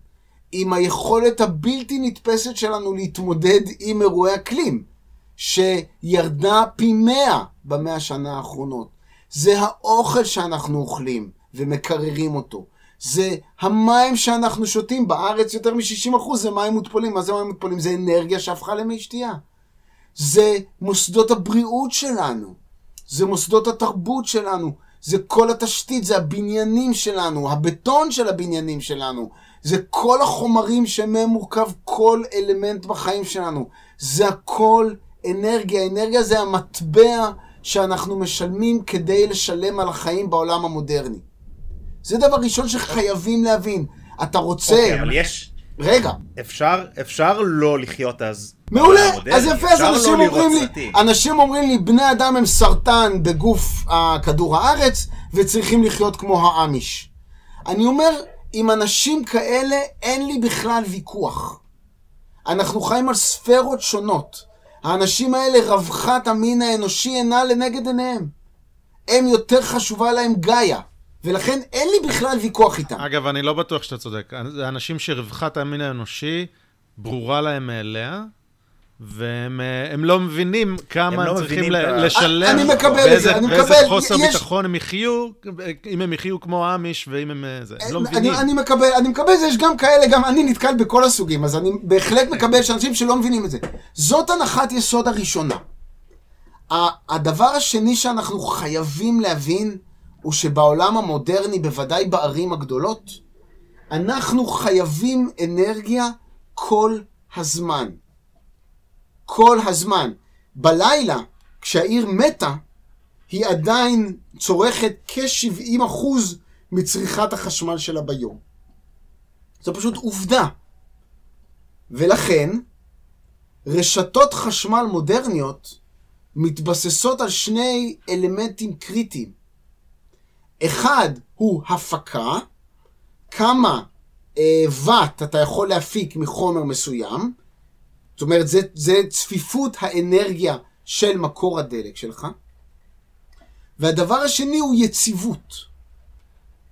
עם היכולת הבלתי נתפסת שלנו להתמודד עם אירועי אקלים, שירדה פי מאה במאה השנה האחרונות. זה האוכל שאנחנו אוכלים ומקררים אותו. זה המים שאנחנו שותים בארץ, יותר מ-60% זה מים מותפלים. מה זה מים מותפלים? זה אנרגיה שהפכה למי שתייה. זה מוסדות הבריאות שלנו. זה מוסדות התרבות שלנו. זה כל התשתית, זה הבניינים שלנו, הבטון של הבניינים שלנו. זה כל החומרים שמהם מורכב כל אלמנט בחיים שלנו. זה הכל אנרגיה. אנרגיה זה המטבע שאנחנו משלמים כדי לשלם על החיים בעולם המודרני. זה דבר ראשון שחייבים להבין. אתה רוצה... אוקיי, אבל יש... רגע, אפשר, אפשר לא לחיות אז. מעולה, אז יפה, אז אנשים לא אומרים לי. אנשים אומרים לי, בני אדם הם סרטן בגוף כדור הארץ, וצריכים לחיות כמו האמיש. אני אומר, עם אנשים כאלה אין לי בכלל ויכוח. אנחנו חיים על ספרות שונות. האנשים האלה, רווחת המין האנושי אינה לנגד עיניהם. הם יותר חשובה להם גאיה, ולכן אין לי בכלל ויכוח איתם. אגב, אני לא בטוח שאתה צודק. זה אנשים שרווחת המין האנושי ברורה להם מאליה, והם אה, הם לא מבינים כמה הם לא צריכים מבינים ל- לשלם, אני מקבל את באיזה, זה, אני באיזה מקבל. חוסר יש- ביטחון הם יחיו, אם הם יחיו כמו האמיש, ואם הם... אה, זה, הם לא מבינים. אני, אני מקבל, אני מקבל את זה, יש גם כאלה, גם אני נתקל בכל הסוגים, אז אני בהחלט מקבל שאנשים שלא מבינים את זה. זאת הנחת יסוד הראשונה. ה- הדבר השני שאנחנו חייבים להבין, הוא שבעולם המודרני, בוודאי בערים הגדולות, אנחנו חייבים אנרגיה כל הזמן. כל הזמן. בלילה, כשהעיר מתה, היא עדיין צורכת כ-70% מצריכת החשמל שלה ביום. זו פשוט עובדה. ולכן, רשתות חשמל מודרניות מתבססות על שני אלמנטים קריטיים. אחד הוא הפקה, כמה אה, ואט אתה יכול להפיק מחומר מסוים, זאת אומרת, זה, זה צפיפות האנרגיה של מקור הדלק שלך. והדבר השני הוא יציבות.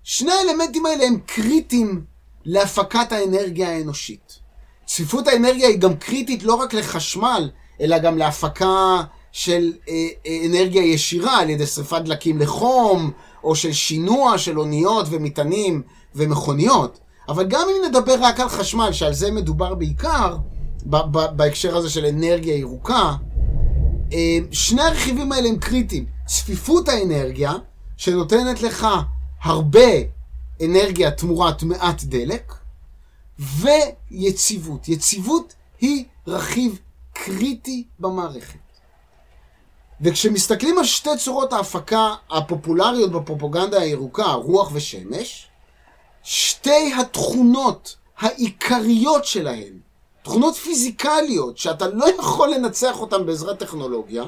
שני האלמנטים האלה הם קריטיים להפקת האנרגיה האנושית. צפיפות האנרגיה היא גם קריטית לא רק לחשמל, אלא גם להפקה של אה, אה, אנרגיה ישירה על ידי שרפת דלקים לחום, או של שינוע של אוניות ומטענים ומכוניות. אבל גם אם נדבר רק על חשמל, שעל זה מדובר בעיקר, בהקשר הזה של אנרגיה ירוקה, אה, שני הרכיבים האלה הם קריטיים. צפיפות האנרגיה, שנותנת לך הרבה אנרגיה תמורת מעט דלק, ויציבות. יציבות היא רכיב קריטי במערכת. וכשמסתכלים על שתי צורות ההפקה הפופולריות בפרופגנדה הירוקה, רוח ושמש, שתי התכונות העיקריות שלהן, תכונות פיזיקליות שאתה לא יכול לנצח אותן בעזרת טכנולוגיה,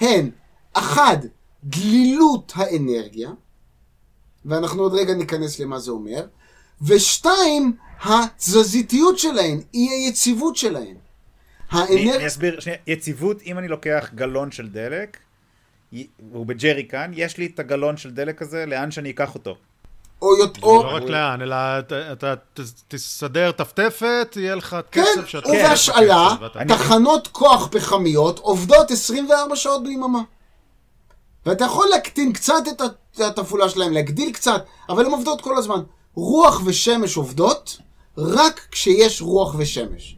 הן, אחד, דלילות האנרגיה, ואנחנו עוד רגע ניכנס למה זה אומר, ושתיים, התזזיתיות שלהן, אי היציבות שלהן. האנר... אני אסביר, שנייה, יציבות, אם אני לוקח גלון של דלק, הוא בג'ריקן, יש לי את הגלון של דלק הזה, לאן שאני אקח אותו. או, יות- לא רק לאן, אלא אתה- תסדר טפטפת, יהיה לך כן, קצב שאתה... ובהשאלה, בקצב, ואתה- תחנות כוח פחמיות עובדות 24 שעות ביממה. ואתה יכול להקטין קצת את התפעולה שלהם, להגדיל קצת, אבל הן עובדות כל הזמן. רוח ושמש עובדות רק כשיש רוח ושמש.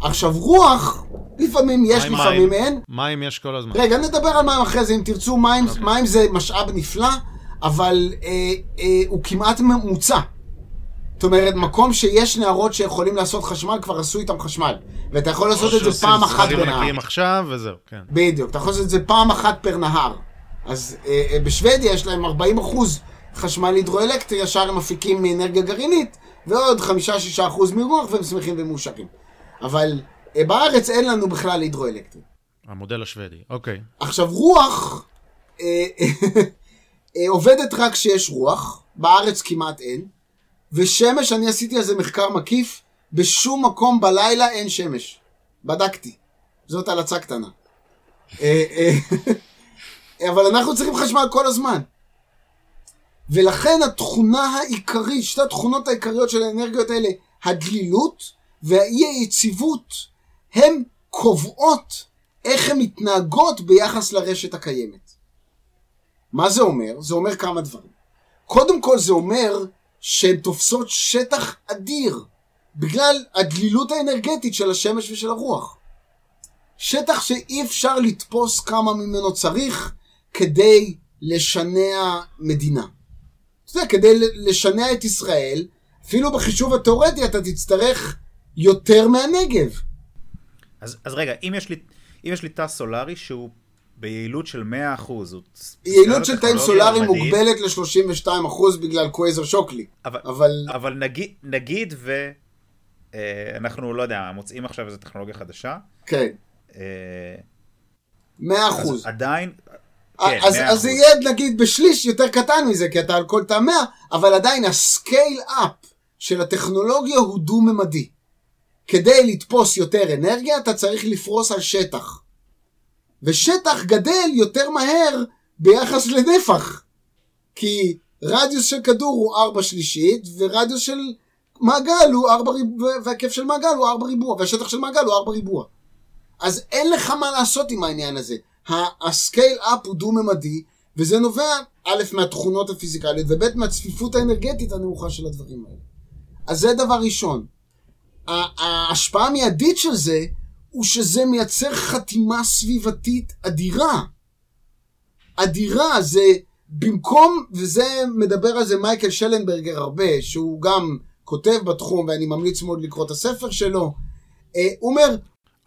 עכשיו, רוח, לפעמים יש, מים, לפעמים מים. אין. מים יש כל הזמן. רגע, נדבר על מים אחרי זה, אם תרצו, מים, מים זה משאב נפלא, אבל אה, אה, הוא כמעט ממוצע. זאת אומרת, מקום שיש נהרות שיכולים לעשות חשמל, כבר עשו איתם חשמל. ואתה יכול לעשות את זה פעם אחת בנהר. ענקיים עכשיו, וזהו, כן. בדיוק, אתה יכול לעשות את זה פעם אחת פר נהר. אז אה, אה, בשוודיה יש להם 40 אחוז חשמל הידרואלקטרי, ישר הם מפיקים מאנרגיה גרעינית, ועוד 5-6 אחוז מרוח, והם שמחים ומאושרים. אבל אה, בארץ אין לנו בכלל הידרואלקטרי. המודל השוודי, אוקיי. עכשיו, רוח אה, אה, עובדת רק כשיש רוח, בארץ כמעט אין, ושמש, אני עשיתי על זה מחקר מקיף, בשום מקום בלילה אין שמש. בדקתי. זאת הלצה קטנה. אה, אה, אבל אנחנו צריכים חשמל כל הזמן. ולכן התכונה העיקרית, שתי התכונות העיקריות של האנרגיות האלה, הדלילות והאי היציבות, הן קובעות איך הן מתנהגות ביחס לרשת הקיימת. מה זה אומר? זה אומר כמה דברים. קודם כל זה אומר שהן תופסות שטח אדיר בגלל הדלילות האנרגטית של השמש ושל הרוח. שטח שאי אפשר לתפוס כמה ממנו צריך כדי לשנע מדינה. אתה יודע, כדי לשנע את ישראל, אפילו בחישוב התיאורטי אתה תצטרך יותר מהנגב. אז, אז רגע, אם יש לי, אם יש לי תא סולארי שהוא ביעילות של 100%. הוא יעילות של תאים סולאריים מוגבלת ל-32% בגלל קווייזר שוקלי. אבל, אבל אבל נגיד, נגיד ו... אה, אנחנו, לא יודע, מוצאים עכשיו איזו טכנולוגיה חדשה. כן, אה, 100%. אז עדיין... כן, אז, 100%. אז זה יהיה נגיד בשליש יותר קטן מזה, כי אתה על כל תא 100, אבל עדיין הסקייל אפ של הטכנולוגיה הוא דו-ממדי. כדי לתפוס יותר אנרגיה, אתה צריך לפרוס על שטח. ושטח גדל יותר מהר ביחס לנפח. כי רדיוס של כדור הוא 4 שלישית, ורדיוס של מעגל הוא 4 ריבוע, וההיקף של מעגל הוא 4 ריבוע, והשטח של מעגל הוא 4 ריבוע. אז אין לך מה לעשות עם העניין הזה. הסקייל אפ הוא דו-ממדי, וזה נובע, א', מהתכונות הפיזיקליות, וב', מהצפיפות האנרגטית הנמוכה של הדברים האלה. אז זה דבר ראשון. ההשפעה המיידית של זה, הוא שזה מייצר חתימה סביבתית אדירה. אדירה, זה במקום, וזה מדבר על זה מייקל שלנברגר הרבה, שהוא גם כותב בתחום, ואני ממליץ מאוד לקרוא את הספר שלו. אה, הוא אומר,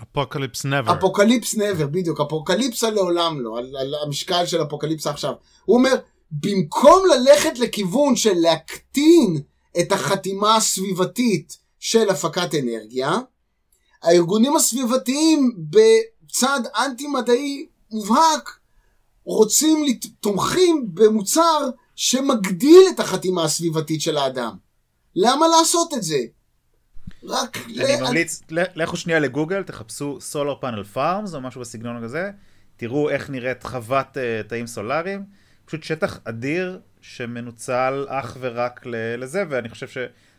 Apocalypse Never. Apocalypse Never, בדיוק, אפוקליפסה לעולם לא, על, על המשקל של אפוקליפסה עכשיו. הוא אומר, במקום ללכת לכיוון של להקטין את החתימה הסביבתית של הפקת אנרגיה, הארגונים הסביבתיים בצד אנטי-מדעי מובהק רוצים, תומכים במוצר שמגדיל את החתימה הסביבתית של האדם. למה לעשות את זה? רק... אני ל- ממליץ, לכו שנייה לגוגל, תחפשו Solar Panel Farms או משהו בסגנון הזה, תראו איך נראית חוות uh, תאים סולאריים, פשוט שטח אדיר שמנוצל אך ורק לזה, ואני חושב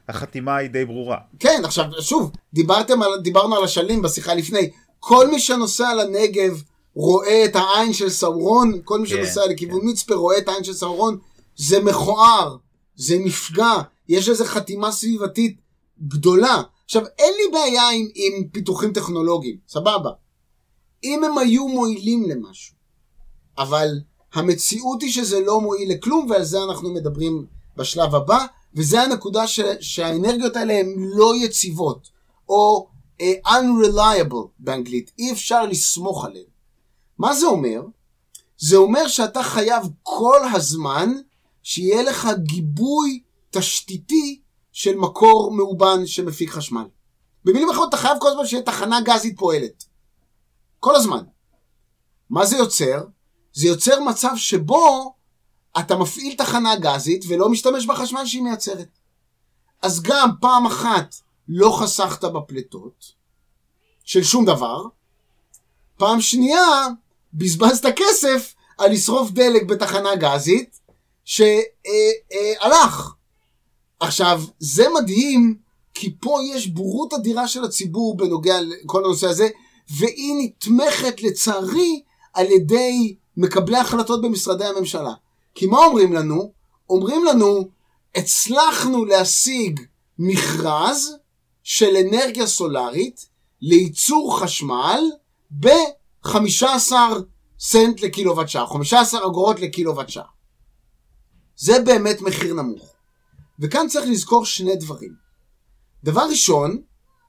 שהחתימה היא די ברורה. כן, עכשיו, שוב, דיברתם על, דיברנו על אשלים בשיחה לפני. כל מי שנוסע לנגב רואה את העין של סאורון, כל מי כן, שנוסע לכיוון מצפה רואה את העין של סאורון, זה מכוער, זה מפגע, יש לזה חתימה סביבתית גדולה. עכשיו, אין לי בעיה עם, עם פיתוחים טכנולוגיים, סבבה. אם הם היו מועילים למשהו, אבל המציאות היא שזה לא מועיל לכלום, ועל זה אנחנו מדברים בשלב הבא, וזה הנקודה ש, שהאנרגיות האלה הן לא יציבות, או uh, unreliable באנגלית, אי אפשר לסמוך עליהן. מה זה אומר? זה אומר שאתה חייב כל הזמן שיהיה לך גיבוי תשתיתי של מקור מאובן שמפיק חשמל. במילים אחרות, אתה חייב כל הזמן שיהיה תחנה גזית פועלת. כל הזמן. מה זה יוצר? זה יוצר מצב שבו אתה מפעיל תחנה גזית ולא משתמש בחשמל שהיא מייצרת. אז גם פעם אחת לא חסכת בפליטות של שום דבר, פעם שנייה בזבזת כסף על לשרוף דלק בתחנה גזית שהלך. עכשיו, זה מדהים, כי פה יש בורות אדירה של הציבור בנוגע לכל הנושא הזה, והיא נתמכת לצערי על ידי מקבלי החלטות במשרדי הממשלה. כי מה אומרים לנו? אומרים לנו, הצלחנו להשיג מכרז של אנרגיה סולארית לייצור חשמל ב-15 סנט לקילוואט שעה, 15 אגורות לקילוואט שעה. זה באמת מחיר נמוך. וכאן צריך לזכור שני דברים. דבר ראשון,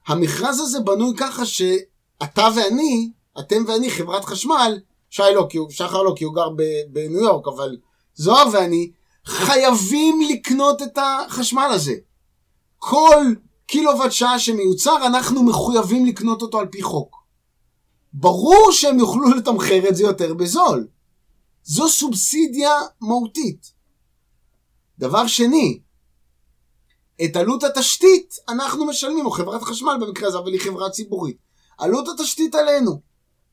המכרז הזה בנוי ככה שאתה ואני, אתם ואני, חברת חשמל, שי לא, כי הוא, שחר לא, כי הוא גר בניו יורק, אבל זוהר ואני, חייבים לקנות את החשמל הזה. כל קילוואט שעה שמיוצר, אנחנו מחויבים לקנות אותו על פי חוק. ברור שהם יוכלו לתמחר את זה יותר בזול. זו סובסידיה מהותית. דבר שני, את עלות התשתית אנחנו משלמים, או חברת חשמל במקרה הזה, אבל היא חברה ציבורית. עלות התשתית עלינו,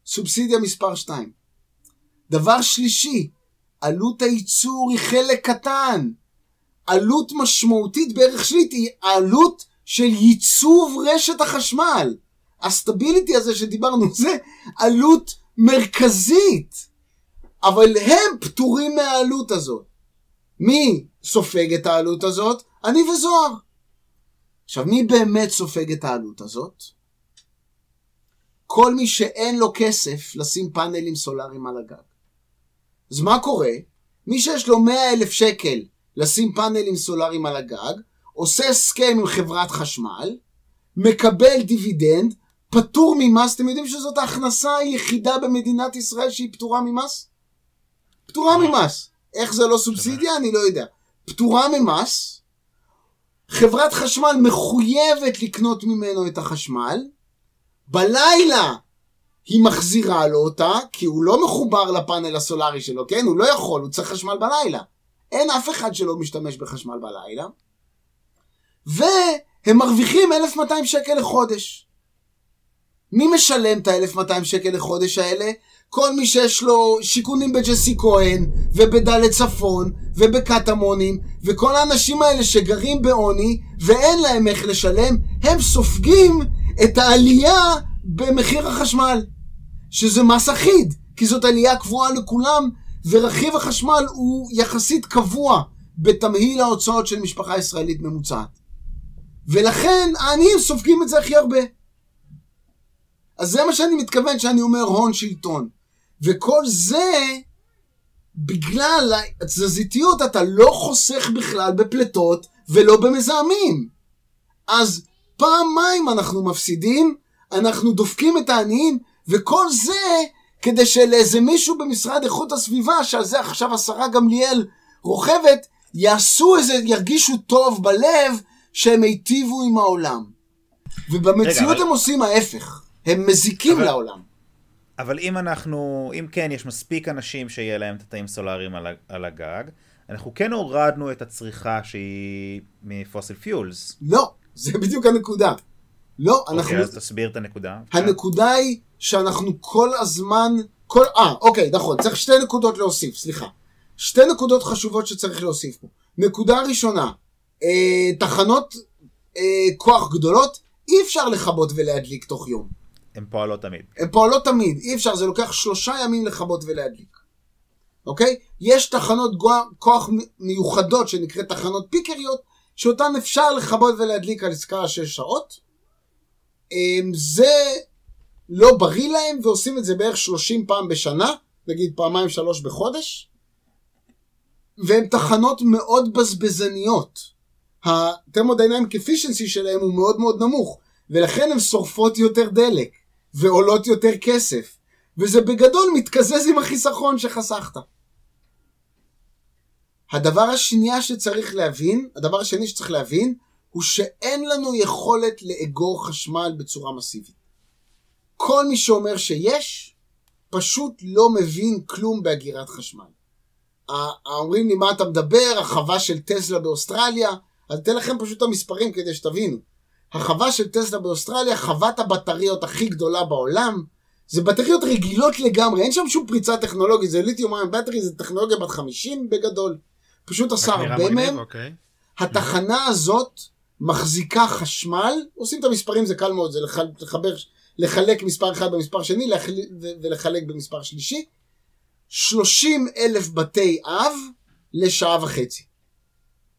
סובסידיה מספר 2. דבר שלישי, עלות הייצור היא חלק קטן. עלות משמעותית בערך שלית היא העלות של ייצוב רשת החשמל. הסטביליטי הזה שדיברנו זה עלות מרכזית. אבל הם פטורים מהעלות הזאת. מי סופג את העלות הזאת? אני וזוהר. עכשיו, מי באמת סופג את העלות הזאת? כל מי שאין לו כסף לשים פאנלים סולאריים על הגג. אז מה קורה? מי שיש לו 100 אלף שקל לשים פאנלים סולאריים על הגג, עושה הסכם עם חברת חשמל, מקבל דיבידנד, פטור ממס, אתם יודעים שזאת ההכנסה היחידה במדינת ישראל שהיא פטורה ממס? פטורה ממס. איך זה לא סובסידיה? אני לא יודע. פטורה ממס, חברת חשמל מחויבת לקנות ממנו את החשמל, בלילה היא מחזירה לו אותה, כי הוא לא מחובר לפאנל הסולארי שלו, כן? הוא לא יכול, הוא צריך חשמל בלילה. אין אף אחד שלא משתמש בחשמל בלילה. והם מרוויחים 1,200 שקל לחודש. מי משלם את ה-1200 שקל לחודש האלה? כל מי שיש לו שיכונים בג'סי כהן, ובדלת צפון, ובקטמונים, וכל האנשים האלה שגרים בעוני, ואין להם איך לשלם, הם סופגים את העלייה במחיר החשמל. שזה מס אחיד, כי זאת עלייה קבועה לכולם, ורכיב החשמל הוא יחסית קבוע בתמהיל ההוצאות של משפחה ישראלית ממוצעת. ולכן העניים סופגים את זה הכי הרבה. אז זה מה שאני מתכוון שאני אומר הון שלטון. וכל זה, בגלל התזזיתיות אתה לא חוסך בכלל בפלטות ולא במזהמים. אז פעמיים אנחנו מפסידים, אנחנו דופקים את העניים, וכל זה כדי שלאיזה מישהו במשרד איכות הסביבה, שעל זה עכשיו השרה גמליאל רוכבת, יעשו איזה, ירגישו טוב בלב שהם היטיבו עם העולם. ובמציאות רגע, אבל... הם עושים ההפך, הם מזיקים אבל... לעולם. אבל אם אנחנו, אם כן, יש מספיק אנשים שיהיה להם את התאים סולאריים על, על הגג, אנחנו כן הורדנו את הצריכה שהיא מפוסיל פיולס. לא, זה בדיוק הנקודה. לא, אוקיי, אנחנו... אוקיי, אז תסביר את הנקודה. הנקודה היא שאנחנו כל הזמן... כל... אה, אוקיי, נכון, צריך שתי נקודות להוסיף, סליחה. שתי נקודות חשובות שצריך להוסיף פה. נקודה ראשונה, אה, תחנות אה, כוח גדולות, אי אפשר לכבות ולהדליק תוך יום. הן פועלות תמיד. הן פועלות תמיד, אי אפשר, זה לוקח שלושה ימים לכבות ולהדליק. אוקיי? יש תחנות כוח מיוחדות שנקראת תחנות פיקריות, שאותן אפשר לכבות ולהדליק על עסקה שש שעות. אמ, זה לא בריא להם, ועושים את זה בערך 30 פעם בשנה, נגיד פעמיים שלוש בחודש, והן תחנות מאוד בזבזניות. ה-thermodynamic efficiency שלהם הוא מאוד מאוד נמוך, ולכן הן שורפות יותר דלק, ועולות יותר כסף, וזה בגדול מתקזז עם החיסכון שחסכת. הדבר השנייה שצריך להבין, הדבר השני שצריך להבין, הוא שאין לנו יכולת לאגור חשמל בצורה מסיבית. כל מי שאומר שיש, פשוט לא מבין כלום באגירת חשמל. אומרים לי, מה אתה מדבר? החווה של טסלה באוסטרליה? אז אתן לכם פשוט את המספרים כדי שתבינו. החווה של טסלה באוסטרליה, חוות הבטריות הכי גדולה בעולם, זה בטריות רגילות לגמרי, אין שם שום פריצה טכנולוגית, זה ליתיום איון בטרי, זה טכנולוגיה בת 50 בגדול. פשוט עשה הרבה מהם. אוקיי. התחנה הזאת מחזיקה חשמל, עושים את המספרים, זה קל מאוד, זה לחבר, לחלק מספר אחד במספר שני ולחלק במספר שלישי. 30 אלף בתי אב לשעה וחצי.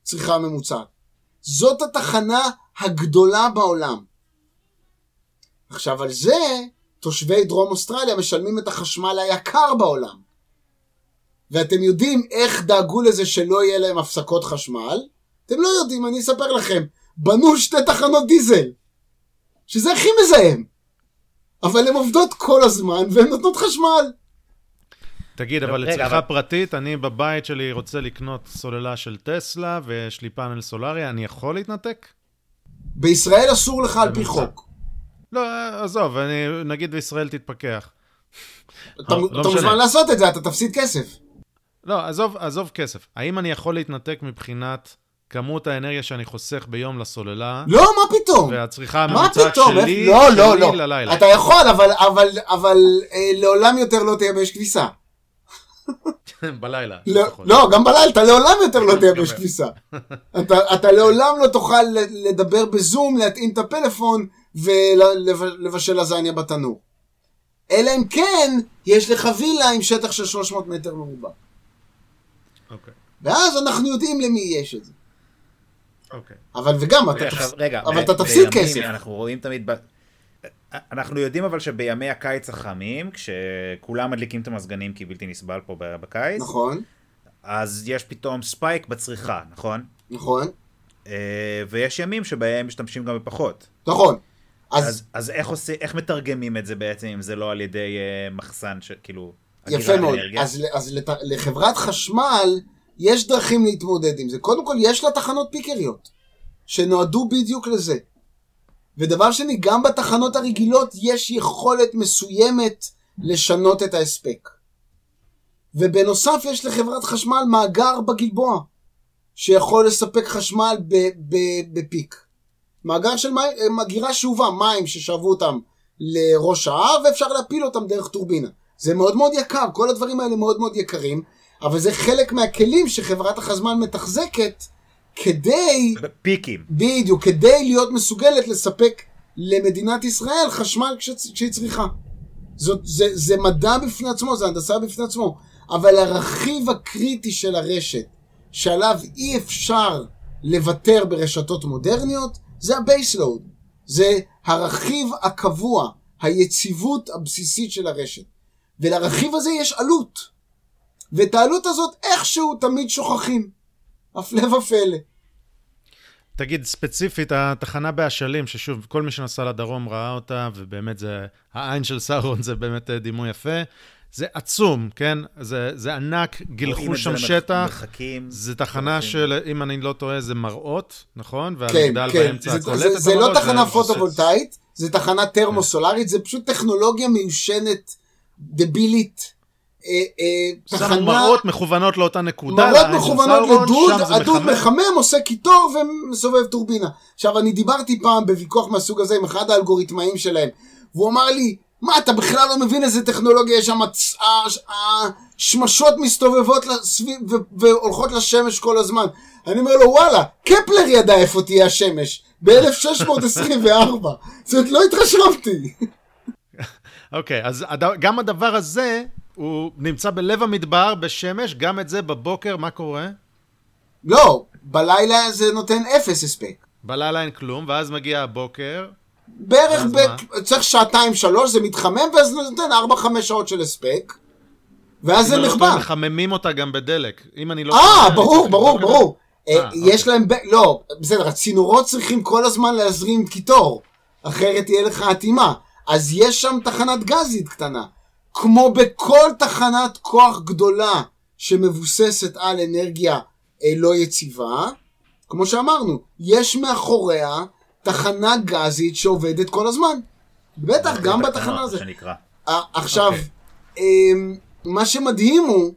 צריכה ממוצעת. זאת התחנה הגדולה בעולם. עכשיו על זה תושבי דרום אוסטרליה משלמים את החשמל היקר בעולם. ואתם יודעים איך דאגו לזה שלא יהיה להם הפסקות חשמל? אתם לא יודעים, אני אספר לכם. בנו שתי תחנות דיזל, שזה הכי מזהם. אבל הן עובדות כל הזמן והן נותנות חשמל. תגיד, אבל אצלך פרטית, אני בבית שלי רוצה לקנות סוללה של טסלה ויש לי פאנל סולארי, אני יכול להתנתק? בישראל אסור לך על פי חוק. לא, עזוב, אני, נגיד בישראל תתפכח. אתה לא מוזמן לעשות את זה, אתה תפסיד כסף. לא, עזוב, עזוב כסף. האם אני יכול להתנתק מבחינת כמות האנרגיה שאני חוסך ביום לסוללה. לא, מה פתאום? והצריכה הממוצעת שלי, לא, לא, לא. ללילה. אתה יכול, אבל, אבל, אבל אה, לעולם יותר לא תהיה באש כביסה. בלילה. לא, לא, גם בלילה, אתה לעולם יותר לא תהיה באש כביסה. אתה, אתה לעולם לא תוכל לדבר בזום, להתאים את הפלאפון ולבשל לזניה בתנור. אלא אם כן, יש לך וילה עם שטח של 300 מטר מרובע. אוקיי. ואז אנחנו יודעים למי יש את זה. אוקיי. אבל וגם, אתה, תפס... רגע, אבל אתה תפסיד כסף. אנחנו רואים תמיד, ב... אנחנו יודעים אבל שבימי הקיץ החמים, כשכולם מדליקים את המזגנים כי בלתי נסבל פה בקיץ, נכון. אז יש פתאום ספייק בצריכה, נכון? נכון. אה, ויש ימים שבהם משתמשים גם בפחות. נכון. אז, אז, אז איך, עושה, איך מתרגמים את זה בעצם, אם זה לא על ידי uh, מחסן, ש, כאילו, יפה מאוד. אז, אז לת, לחברת חשמל יש דרכים להתמודד עם זה. קודם כל, יש לה תחנות פיקריות, שנועדו בדיוק לזה. ודבר שני, גם בתחנות הרגילות יש יכולת מסוימת לשנות את ההספק. ובנוסף יש לחברת חשמל מאגר בגלבוע, שיכול לספק חשמל בפיק. מאגר של מגירה שאובה, מים ששאבו אותם לראש ההר ואפשר להפיל אותם דרך טורבינה. זה מאוד מאוד יקר, כל הדברים האלה מאוד מאוד יקרים, אבל זה חלק מהכלים שחברת החשמל מתחזקת כדי... פיקים. בדיוק, כדי להיות מסוגלת לספק למדינת ישראל חשמל כשהיא צריכה. זאת, זה, זה מדע בפני עצמו, זה הנדסה בפני עצמו. אבל הרכיב הקריטי של הרשת, שעליו אי אפשר לוותר ברשתות מודרניות, זה ה baseload. זה הרכיב הקבוע, היציבות הבסיסית של הרשת. ולרכיב הזה יש עלות. ואת העלות הזאת איכשהו תמיד שוכחים. הפלא ופלא. תגיד, ספציפית, התחנה באשלים, ששוב, כל מי שנסע לדרום ראה אותה, ובאמת זה, העין של סארון זה באמת אה, דימוי יפה. זה עצום, כן? זה, זה ענק, גילחו שם שטח. מחכים. זה תחנה של, אם אני לא טועה, זה מראות, נכון? והמגדל כן, כן. באמצע זה, קולט זה, את זה לא תחנה זה- פוטו-וולטאית, זה תחנה טרמוסולרית, זה פשוט טכנולוגיה מיושנת, דבילית. אה, אה, תחנה, מראות מכוונות לאותה נקודה. מראות מכוונות לדוד, הדוד מחמם. עושה קיטור ומסובב טורבינה. עכשיו, אני דיברתי פעם בוויכוח מהסוג הזה עם אחד האלגוריתמאים שלהם, והוא אמר לי, מה, אתה בכלל לא מבין איזה טכנולוגיה יש שם, השמשות מסתובבות לסביב, והולכות לשמש כל הזמן. אני אומר לו, וואלה, קפלר ידע איפה תהיה השמש, ב-1624. זאת אומרת, לא התרשמתי. אוקיי, אז הד- גם הדבר הזה, הוא נמצא בלב המדבר, בשמש, גם את זה בבוקר, מה קורה? לא, בלילה זה נותן אפס הספק. בלילה אין כלום, ואז מגיע הבוקר, בערך, ב... מה? צריך שעתיים שלוש, זה מתחמם, ואז נותן ארבע חמש שעות של הספק, ואז זה אני לא נכבה. טועה, מחממים אותה גם בדלק. אם אני לא... אה, ברור, ברור, ברור. אה, אה, אוקיי. יש להם. לא, בסדר, הצינורות צריכים כל הזמן להזרים קיטור, אחרת תהיה לך אטימה. אז יש שם תחנת גזית קטנה. כמו בכל תחנת כוח גדולה שמבוססת על אנרגיה אה, לא יציבה, כמו שאמרנו, יש מאחוריה תחנה גזית שעובדת כל הזמן. בטח, גם בתחנה הזאת. שנקרא. אה, עכשיו, אוקיי. אמ, מה שמדהים הוא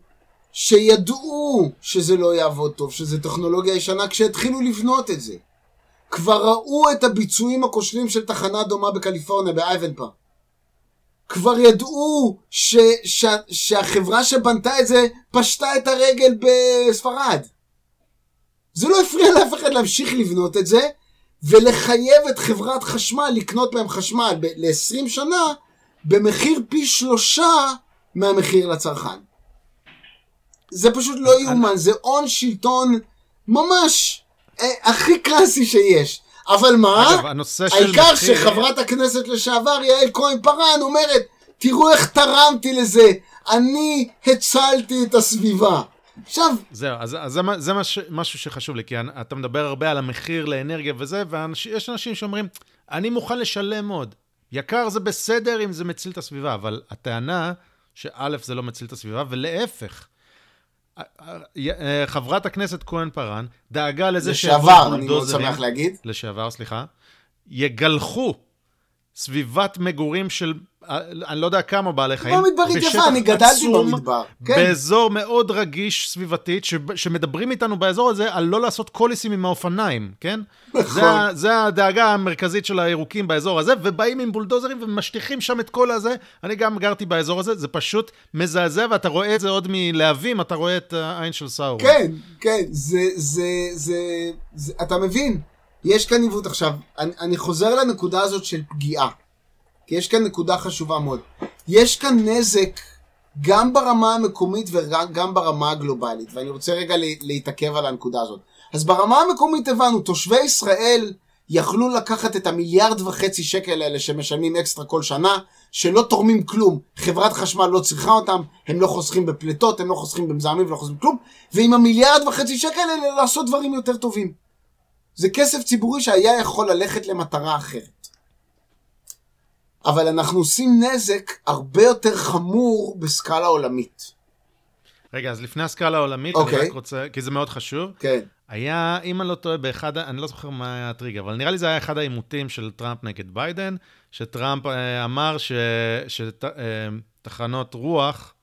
שידעו שזה לא יעבוד טוב, שזו טכנולוגיה ישנה, כשהתחילו לבנות את זה. כבר ראו את הביצועים הכושלים של תחנה דומה בקליפורניה, באייבנפא. כבר ידעו ש, ש, שהחברה שבנתה את זה פשטה את הרגל בספרד. זה לא הפריע לאף אחד להמשיך לבנות את זה, ולחייב את חברת חשמל לקנות להם חשמל ב- ל-20 שנה במחיר פי שלושה מהמחיר לצרכן. זה פשוט לא יאומן, זה הון שלטון ממש אה, הכי קלאסי שיש. אבל מה? אגב, העיקר שחברת הכנסת לשעבר יעל כהן פארן אומרת, תראו איך תרמתי לזה, אני הצלתי את הסביבה. עכשיו, זהו, אז, אז זה, זה מש, משהו שחשוב לי, כי אתה מדבר הרבה על המחיר לאנרגיה וזה, ויש אנשים שאומרים, אני מוכן לשלם עוד. יקר זה בסדר אם זה מציל את הסביבה, אבל הטענה שא', זה לא מציל את הסביבה, ולהפך. אה, חברת הכנסת כהן פארן דאגה לזה לשעבר, אני מאוד שמח להגיד. לשעבר, סליחה, יגלחו סביבת מגורים של, אה, אני לא יודע כמה בעלי חיים, כמו מדברית יפה, אני גדלתי במדבר. כן. באזור מאוד רגיש סביבתית, ש... שמדברים איתנו באזור הזה על לא לעשות קוליסים עם האופניים, כן? נכון. זה, זה הדאגה המרכזית של הירוקים באזור הזה, ובאים עם בולדוזרים ומשטיחים שם את כל הזה. אני גם גרתי באזור הזה, זה פשוט מזעזע, ואתה רואה את זה עוד מלהבים, אתה רואה את העין של סאורון. כן, כן, זה, זה, זה, זה, אתה מבין? יש כאן עיוות עכשיו, אני, אני חוזר לנקודה הזאת של פגיעה, כי יש כאן נקודה חשובה מאוד. יש כאן נזק גם ברמה המקומית וגם ברמה הגלובלית, ואני רוצה רגע לה- להתעכב על הנקודה הזאת. אז ברמה המקומית הבנו, תושבי ישראל יכלו לקחת את המיליארד וחצי שקל האלה שמשלמים אקסטרה כל שנה, שלא תורמים כלום. חברת חשמל לא צריכה אותם, הם לא חוסכים בפליטות, הם לא חוסכים במזהמים ולא חוסכים כלום, ועם המיליארד וחצי שקל האלה לעשות דברים יותר טובים. זה כסף ציבורי שהיה יכול ללכת למטרה אחרת. אבל אנחנו עושים נזק הרבה יותר חמור בסקאלה עולמית. רגע, אז לפני הסקאלה העולמית, אני אוקיי. רק רוצה, כי זה מאוד חשוב, כן. היה, אם אני לא טועה, באחד, אני לא זוכר מה היה הטריגר, אבל נראה לי זה היה אחד העימותים של טראמפ נגד ביידן, שטראמפ אה, אמר שתחנות רוח,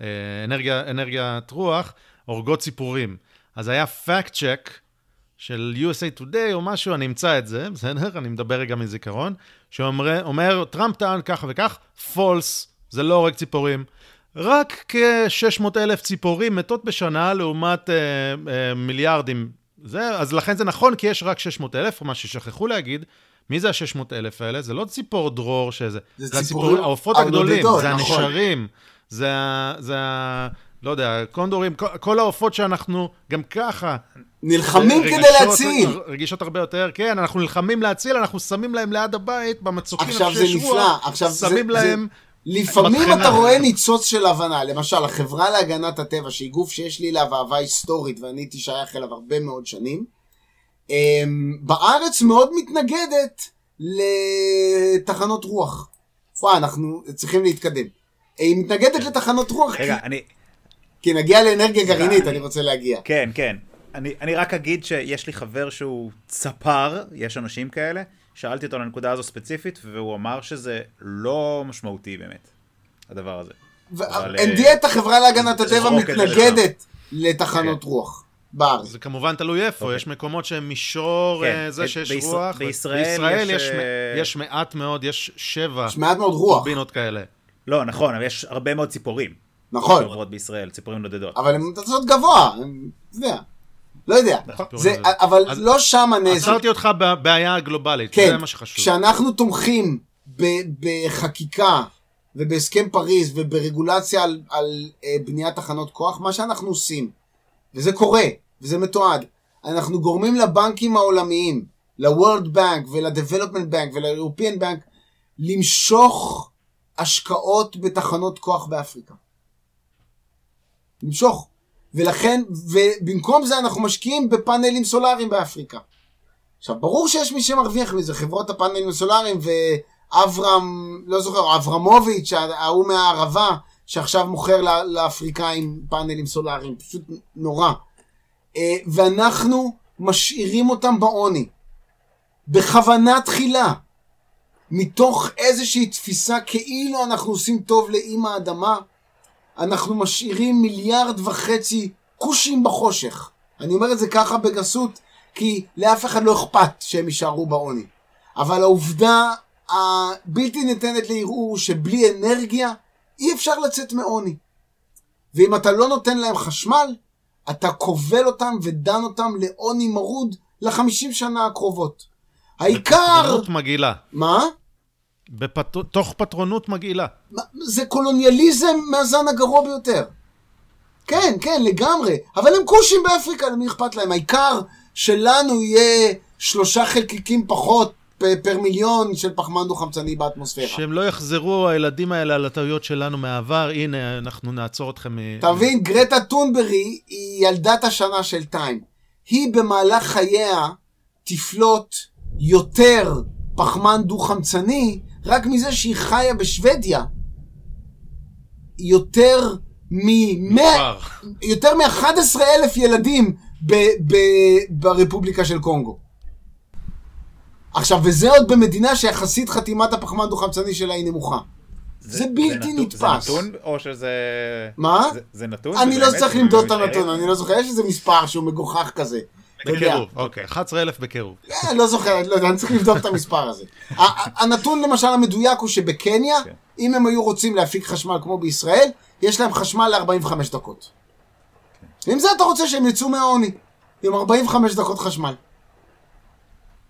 אה, אנרגיה, אנרגיית רוח, הורגות ציפורים. אז היה fact check של USA Today או משהו, אני אמצא את זה, בסדר? אני מדבר רגע מזיכרון, שאומר, אומר, טראמפ טען כך וכך, פולס, זה לא הורג ציפורים. רק כ-600 אלף ציפורים מתות בשנה לעומת אה, אה, מיליארדים. זה, אז לכן זה נכון, כי יש רק 600 אלף, מה ששכחו להגיד, מי זה ה-600 אלף האלה? זה לא ציפור דרור שזה, זה זה ציפורים העופות הגדולים, זה נכון. הנשרים, זה ה... זה ה... לא יודע, קונדורים, כל, כל העופות שאנחנו גם ככה... נלחמים כדי רגישות- להציל. רגישות הרבה יותר, כן, אנחנו נלחמים להציל, אנחנו שמים להם ליד הבית, במצוקים עכשיו זה נפלא, עכשיו זה- שמים זה- להם... לפעמים מטחנה. אתה רואה ניצוץ של הבנה, למשל החברה להגנת הטבע, שהיא גוף שיש לי אליו אהבה היסטורית ואני הייתי שייך אליו הרבה מאוד שנים, אמ, בארץ מאוד מתנגדת לתחנות רוח. וואי, אנחנו צריכים להתקדם. היא מתנגדת לתחנות רוח, רגע, כי- אני... כי נגיע לאנרגיה גרעינית, אני- אני רוצה להגיע. כן, כן. אני, אני רק אגיד שיש לי חבר שהוא צפר, יש אנשים כאלה, שאלתי אותו על הנקודה הזו ספציפית, והוא אמר שזה לא משמעותי באמת, הדבר הזה. אה, NDA, החברה להגנת הטבע, מתנגדת לתחנות רוח בארץ. זה כמובן תלוי איפה, אוקיי. יש מקומות שהם מישור כן, אה, זה את- שיש ביש- רוח. בישראל בישראל יש, יש, אה, מ- יש מעט מאוד, יש שבע יש מעט מאוד רוח, טורבינות כאלה. לא, נכון, אבל יש הרבה מאוד ציפורים נכון, שעוברות בישראל, ציפורים נודדות. אבל הן טסות גבוה, אתה יודע, לא יודע. נכון. זה, אבל אז- לא שם הנזק. עצרתי אותך בבעיה הגלובלית, כן, זה מה שחשוב. כשאנחנו תומכים בחקיקה ובהסכם פריז וברגולציה על, על אה, בניית תחנות כוח, מה שאנחנו עושים, וזה קורה, וזה מתועד, אנחנו גורמים לבנקים העולמיים, ל-World Bank ול-Development Bank ול-European Bank, למשוך השקעות בתחנות כוח באפריקה. למשוך. ולכן, ובמקום זה אנחנו משקיעים בפאנלים סולאריים באפריקה. עכשיו, ברור שיש מי שמרוויח מזה, חברות הפאנלים הסולאריים ואברהם, לא זוכר, אברמוביץ', ההוא מהערבה, שעכשיו מוכר לאפריקאים פאנלים סולאריים, פשוט נורא. אה, ואנחנו משאירים אותם בעוני. בכוונה תחילה. מתוך איזושהי תפיסה כאילו אנחנו עושים טוב לאימא האדמה, אנחנו משאירים מיליארד וחצי כושים בחושך. אני אומר את זה ככה בגסות, כי לאף אחד לא אכפת שהם יישארו בעוני. אבל העובדה הבלתי ניתנת לערעור שבלי אנרגיה אי אפשר לצאת מעוני. ואם אתה לא נותן להם חשמל, אתה כובל אותם ודן אותם לעוני מרוד לחמישים שנה הקרובות. העיקר... מגעילה. מה? בפט... תוך פטרונות מגעילה. זה קולוניאליזם מהזן הגרוע ביותר. כן, כן, לגמרי. אבל הם כושים באפריקה, למי אכפת להם? העיקר שלנו יהיה שלושה חלקיקים פחות פר מיליון של פחמן דו-חמצני באטמוספירה. שהם לא יחזרו, הילדים האלה, על הטעויות שלנו מהעבר, הנה, אנחנו נעצור אתכם. אתה מבין? גרטה טונברי היא ילדת השנה של טיים. היא במהלך חייה תפלוט יותר פחמן דו-חמצני רק מזה שהיא חיה בשוודיה. יותר מ-100... כבר. יותר מ-11 אלף ילדים ב- ב- ברפובליקה של קונגו. עכשיו, וזה עוד במדינה שיחסית חתימת הפחמן דו-חמצני שלה היא נמוכה. זה בלתי נתון- נתפס. זה נתון או שזה... מה? זה, זה נתון? אני זה לא? צריך זה למדוד את? הנתון, אני לא זוכר, יש איזה מספר שהוא מגוחך כזה. בקירוב, אוקיי, 11,000 בקירוב. אה, לא זוכר, לא יודע, אני צריך לבדוק את המספר הזה. הנתון למשל המדויק הוא שבקניה, כן. אם הם היו רוצים להפיק חשמל כמו בישראל, יש להם חשמל ל-45 דקות. כן. ועם זה אתה רוצה שהם יצאו מהעוני. עם 45 דקות חשמל.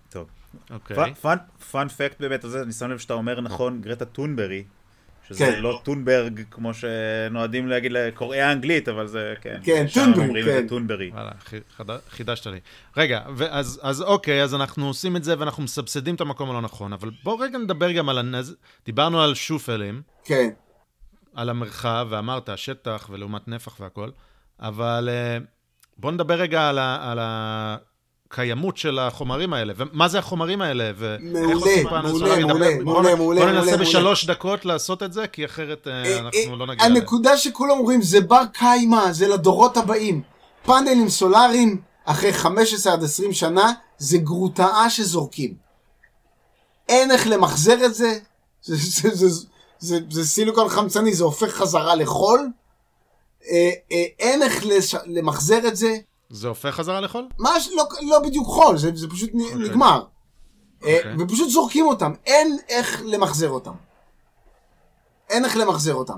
טוב. אוקיי. פאנ פקט באמת, אני שם לב שאתה אומר נכון, גרטה טונברי, שזה כן. לא טונברג כמו שנועדים להגיד לקוראי האנגלית, אבל זה, כן. כן, שם טונברי, אומרים כן. את זה טונברי. וואלה, חד- חידשת לי. רגע, ואז, אז אוקיי, אז אנחנו עושים את זה ואנחנו מסבסדים את המקום הלא נכון, אבל בואו רגע נדבר גם על הנז... דיברנו על שופלים, כן. על המרחב, ואמרת השטח ולעומת נפח והכל, אבל אה, בואו נדבר רגע על, ה... על הקיימות של החומרים האלה, ומה זה החומרים האלה, ואיך מעולה, עושים פאנל מעולה, סולארי. מעולה, מעולה, נ- מעולה, בוא מעולה, ננסה מעולה. בשלוש דקות לעשות את זה, כי אחרת אה, אה, אנחנו אה, לא נגיע לזה. הנקודה שכולם אומרים, זה בר קיימא, זה לדורות הבאים. פאנלים סולאריים, אחרי 15 עד 20 שנה, זה גרוטאה שזורקים. אין איך למחזר את זה, זה, זה, זה, זה, זה, זה סיליקון חמצני, זה הופך חזרה לחול. אין איך למחזר את זה. זה הופך חזרה לחול? ממש לא, לא בדיוק חול, זה, זה פשוט okay. נגמר. אה, אוקיי. ופשוט זורקים אותם, אין איך למחזר אותם. אין איך למחזר אותם.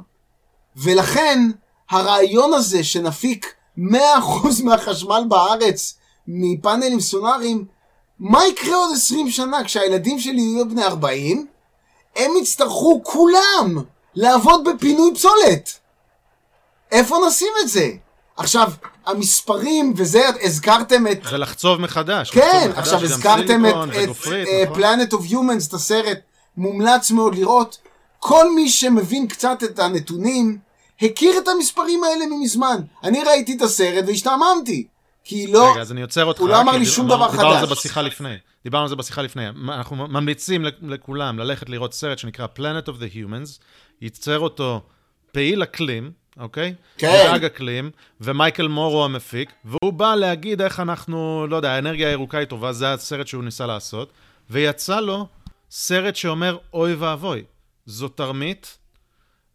ולכן, הרעיון הזה שנפיק 100% מהחשמל בארץ מפאנלים סולאריים, מה יקרה עוד 20 שנה כשהילדים שלי יהיו בני 40? הם יצטרכו כולם לעבוד בפינוי פסולת. איפה נשים את זה? עכשיו, המספרים, וזה, הזכרתם את זה לחצוב מחדש. כן, לחצוב מחדש, עכשיו הזכרתם סיליקון את, וגופרית, את נכון? Planet of Humans, את הסרט, מומלץ מאוד לראות. כל מי שמבין קצת את הנתונים, הכיר את המספרים האלה ממזמן. אני ראיתי את הסרט והשתעממתי. כי לא... רגע, אז אני עוצר אותך. הוא לא אמר לי שום דבר דיברנו על חדש. זה בשיחה לפני. דיברנו על זה בשיחה לפני. אנחנו ממליצים לכ- לכולם ללכת לראות סרט שנקרא Planet of the Humans, ייצר אותו פעיל אקלים, אוקיי? כן. מודאג אקלים, ומייקל מור הוא המפיק, והוא בא להגיד איך אנחנו, לא יודע, האנרגיה הירוקה היא טובה, זה הסרט שהוא ניסה לעשות, ויצא לו סרט שאומר, אוי ואבוי, זו תרמית,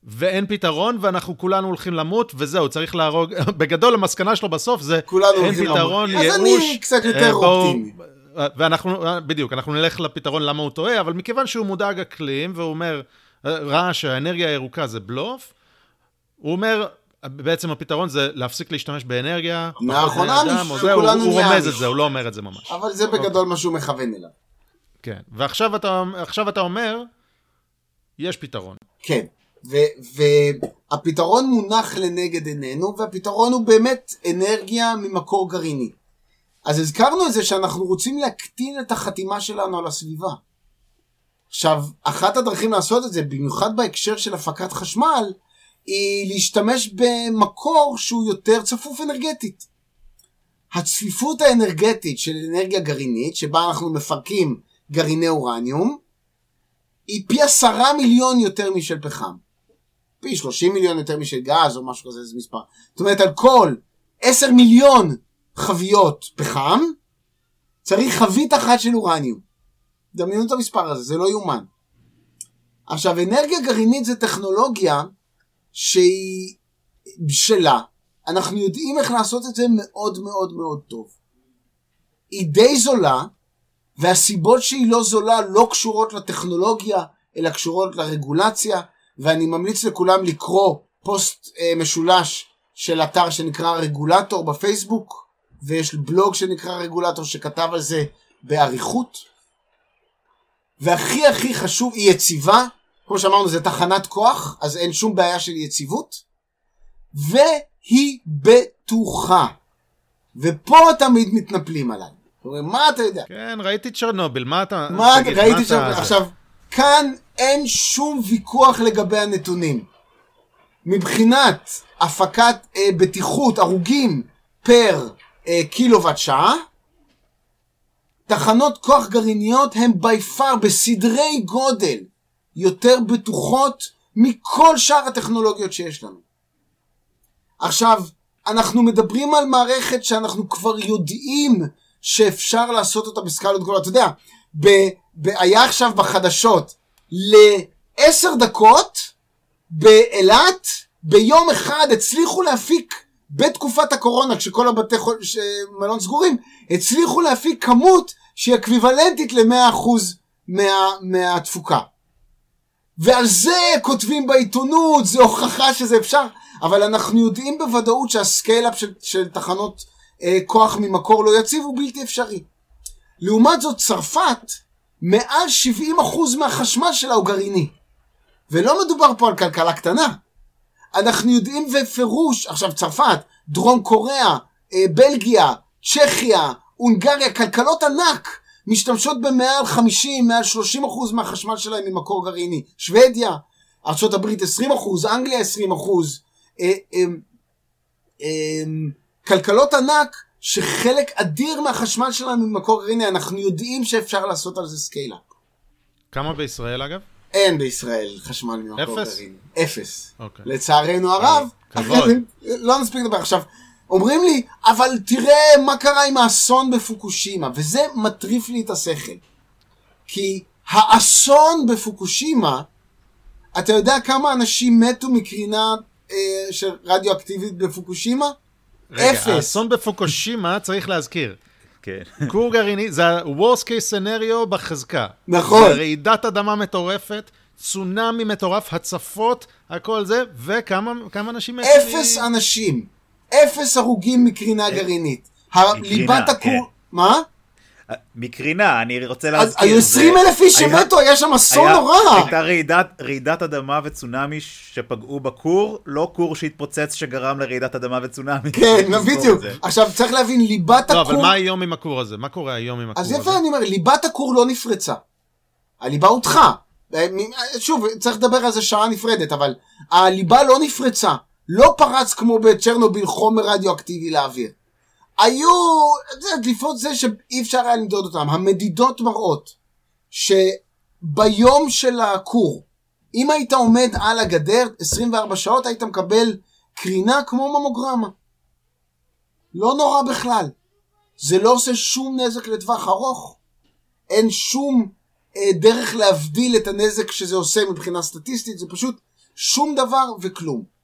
ואין פתרון, ואנחנו כולנו הולכים למות, וזהו, צריך להרוג, בגדול המסקנה שלו בסוף זה, אין הולכים למות." פתרון, אז ייאוש. אני קצת יותר אה, אופטימי. ואנחנו, אה, בדיוק, אנחנו נלך לפתרון למה הוא טועה, אבל מכיוון שהוא מודאג אקלים, והוא אומר, אה, ראה שהאנרגיה הירוקה זה בלוף, הוא אומר, בעצם הפתרון זה להפסיק להשתמש באנרגיה, זהו, כולנו הוא רומז. את זה, הוא לא אומר את זה ממש. אבל זה בגדול מה שהוא מכוון אליו. כן, ועכשיו אתה, אתה אומר, יש פתרון. כן. והפתרון מונח לנגד עינינו, והפתרון הוא באמת אנרגיה ממקור גרעיני. אז הזכרנו את זה שאנחנו רוצים להקטין את החתימה שלנו על הסביבה. עכשיו, אחת הדרכים לעשות את זה, במיוחד בהקשר של הפקת חשמל, היא להשתמש במקור שהוא יותר צפוף אנרגטית. הצפיפות האנרגטית של אנרגיה גרעינית, שבה אנחנו מפרקים גרעיני אורניום, היא פי עשרה מיליון יותר משל פחם. פי שלושים מיליון יותר משל גז או משהו כזה, זה מספר. זאת אומרת, על כל עשר מיליון חביות פחם, צריך חבית אחת של אורניום. דמיינו את המספר הזה, זה לא יאומן. עכשיו, אנרגיה גרעינית זה טכנולוגיה שהיא בשלה. אנחנו יודעים איך לעשות את זה מאוד מאוד מאוד טוב. היא די זולה, והסיבות שהיא לא זולה לא קשורות לטכנולוגיה, אלא קשורות לרגולציה, ואני ממליץ לכולם לקרוא פוסט אה, משולש של אתר שנקרא רגולטור בפייסבוק, ויש בלוג שנקרא רגולטור שכתב על זה באריכות. והכי הכי חשוב, היא יציבה, כמו שאמרנו זה תחנת כוח, אז אין שום בעיה של יציבות, והיא בטוחה. ופה תמיד מתנפלים עליי. אומרים, מה אתה יודע? כן, ראיתי צ'רנוביל, מה אתה... מה, תגיד, ראיתי אתה- שם, זה? עכשיו, כאן אין שום ויכוח לגבי הנתונים. מבחינת הפקת אה, בטיחות, הרוגים פר אה, קילוואט שעה, תחנות כוח גרעיניות הן בי פאר בסדרי גודל יותר בטוחות מכל שאר הטכנולוגיות שיש לנו. עכשיו, אנחנו מדברים על מערכת שאנחנו כבר יודעים שאפשר לעשות אותה בסקלות גדולות. אתה יודע, היה עכשיו בחדשות לעשר דקות באילת, ביום אחד הצליחו להפיק, בתקופת הקורונה, כשכל הבתי חול- מלון סגורים, הצליחו להפיק כמות שהיא אקוויוולנטית ל-100% מה, מהתפוקה. ועל זה כותבים בעיתונות, זה הוכחה שזה אפשר, אבל אנחנו יודעים בוודאות שה scale-up של, של תחנות אה, כוח ממקור לא יציב הוא בלתי אפשרי. לעומת זאת, צרפת, מעל 70% מהחשמל שלה הוא גרעיני. ולא מדובר פה על כלכלה קטנה. אנחנו יודעים בפירוש, עכשיו צרפת, דרום קוריאה, אה, בלגיה, צ'כיה, הונגריה, כלכלות ענק, משתמשות במעל 50, מעל 30 אחוז מהחשמל שלהם ממקור גרעיני. שוודיה, ארה"ב 20 אחוז, אנגליה 20 אחוז. אה, אה, אה, כלכלות ענק שחלק אדיר מהחשמל שלנו ממקור גרעיני, אנחנו יודעים שאפשר לעשות על זה סקיילה. כמה בישראל אגב? אין בישראל חשמל ממקור אפס? גרעיני. אפס. אוקיי. לצערנו הרב. כבוד. לא נספיק לדבר עכשיו. אומרים לי, אבל תראה מה קרה עם האסון בפוקושימה, וזה מטריף לי את השכל. כי האסון בפוקושימה, אתה יודע כמה אנשים מתו מקרינה אה, של רדיואקטיבית בפוקושימה? רגע, אפס. האסון בפוקושימה, צריך להזכיר. כן. כור גרעיני, זה ה-Worst case scenario בחזקה. נכון. זה רעידת אדמה מטורפת, צונאמי מטורף, הצפות, הכל זה, וכמה כמה אנשים? אפס אנשים. אפס הרוגים מקרינה גרעינית. ליבת הכור... כן. מה? מקרינה, אני רוצה אז להזכיר. היו זה- 20 אלף איש שמתו, היה שם אסון נורא. הייתה רעידת, רעידת אדמה וצונאמי שפגעו בכור, לא כור שהתפוצץ שגרם לרעידת אדמה וצונאמי. כן, בדיוק. עכשיו צריך להבין, ליבת לא, אבל הכור... מה היום עם הכור הזה? מה קורה היום עם הכור אז הזה? יפה אני אומר, ליבת הכור לא נפרצה. הליבה הודחה. אה, שוב, צריך לדבר על זה שעה נפרדת, אבל הליבה לא נפרצה. לא פרץ כמו בצ'רנוביל חומר רדיואקטיבי לאוויר. היו דליפות זה שאי אפשר היה למדוד אותם. המדידות מראות שביום של הכור, אם היית עומד על הגדר 24 שעות, היית מקבל קרינה כמו ממוגרמה. לא נורא בכלל. זה לא עושה שום נזק לטווח ארוך. אין שום אה, דרך להבדיל את הנזק שזה עושה מבחינה סטטיסטית, זה פשוט שום דבר וכלום.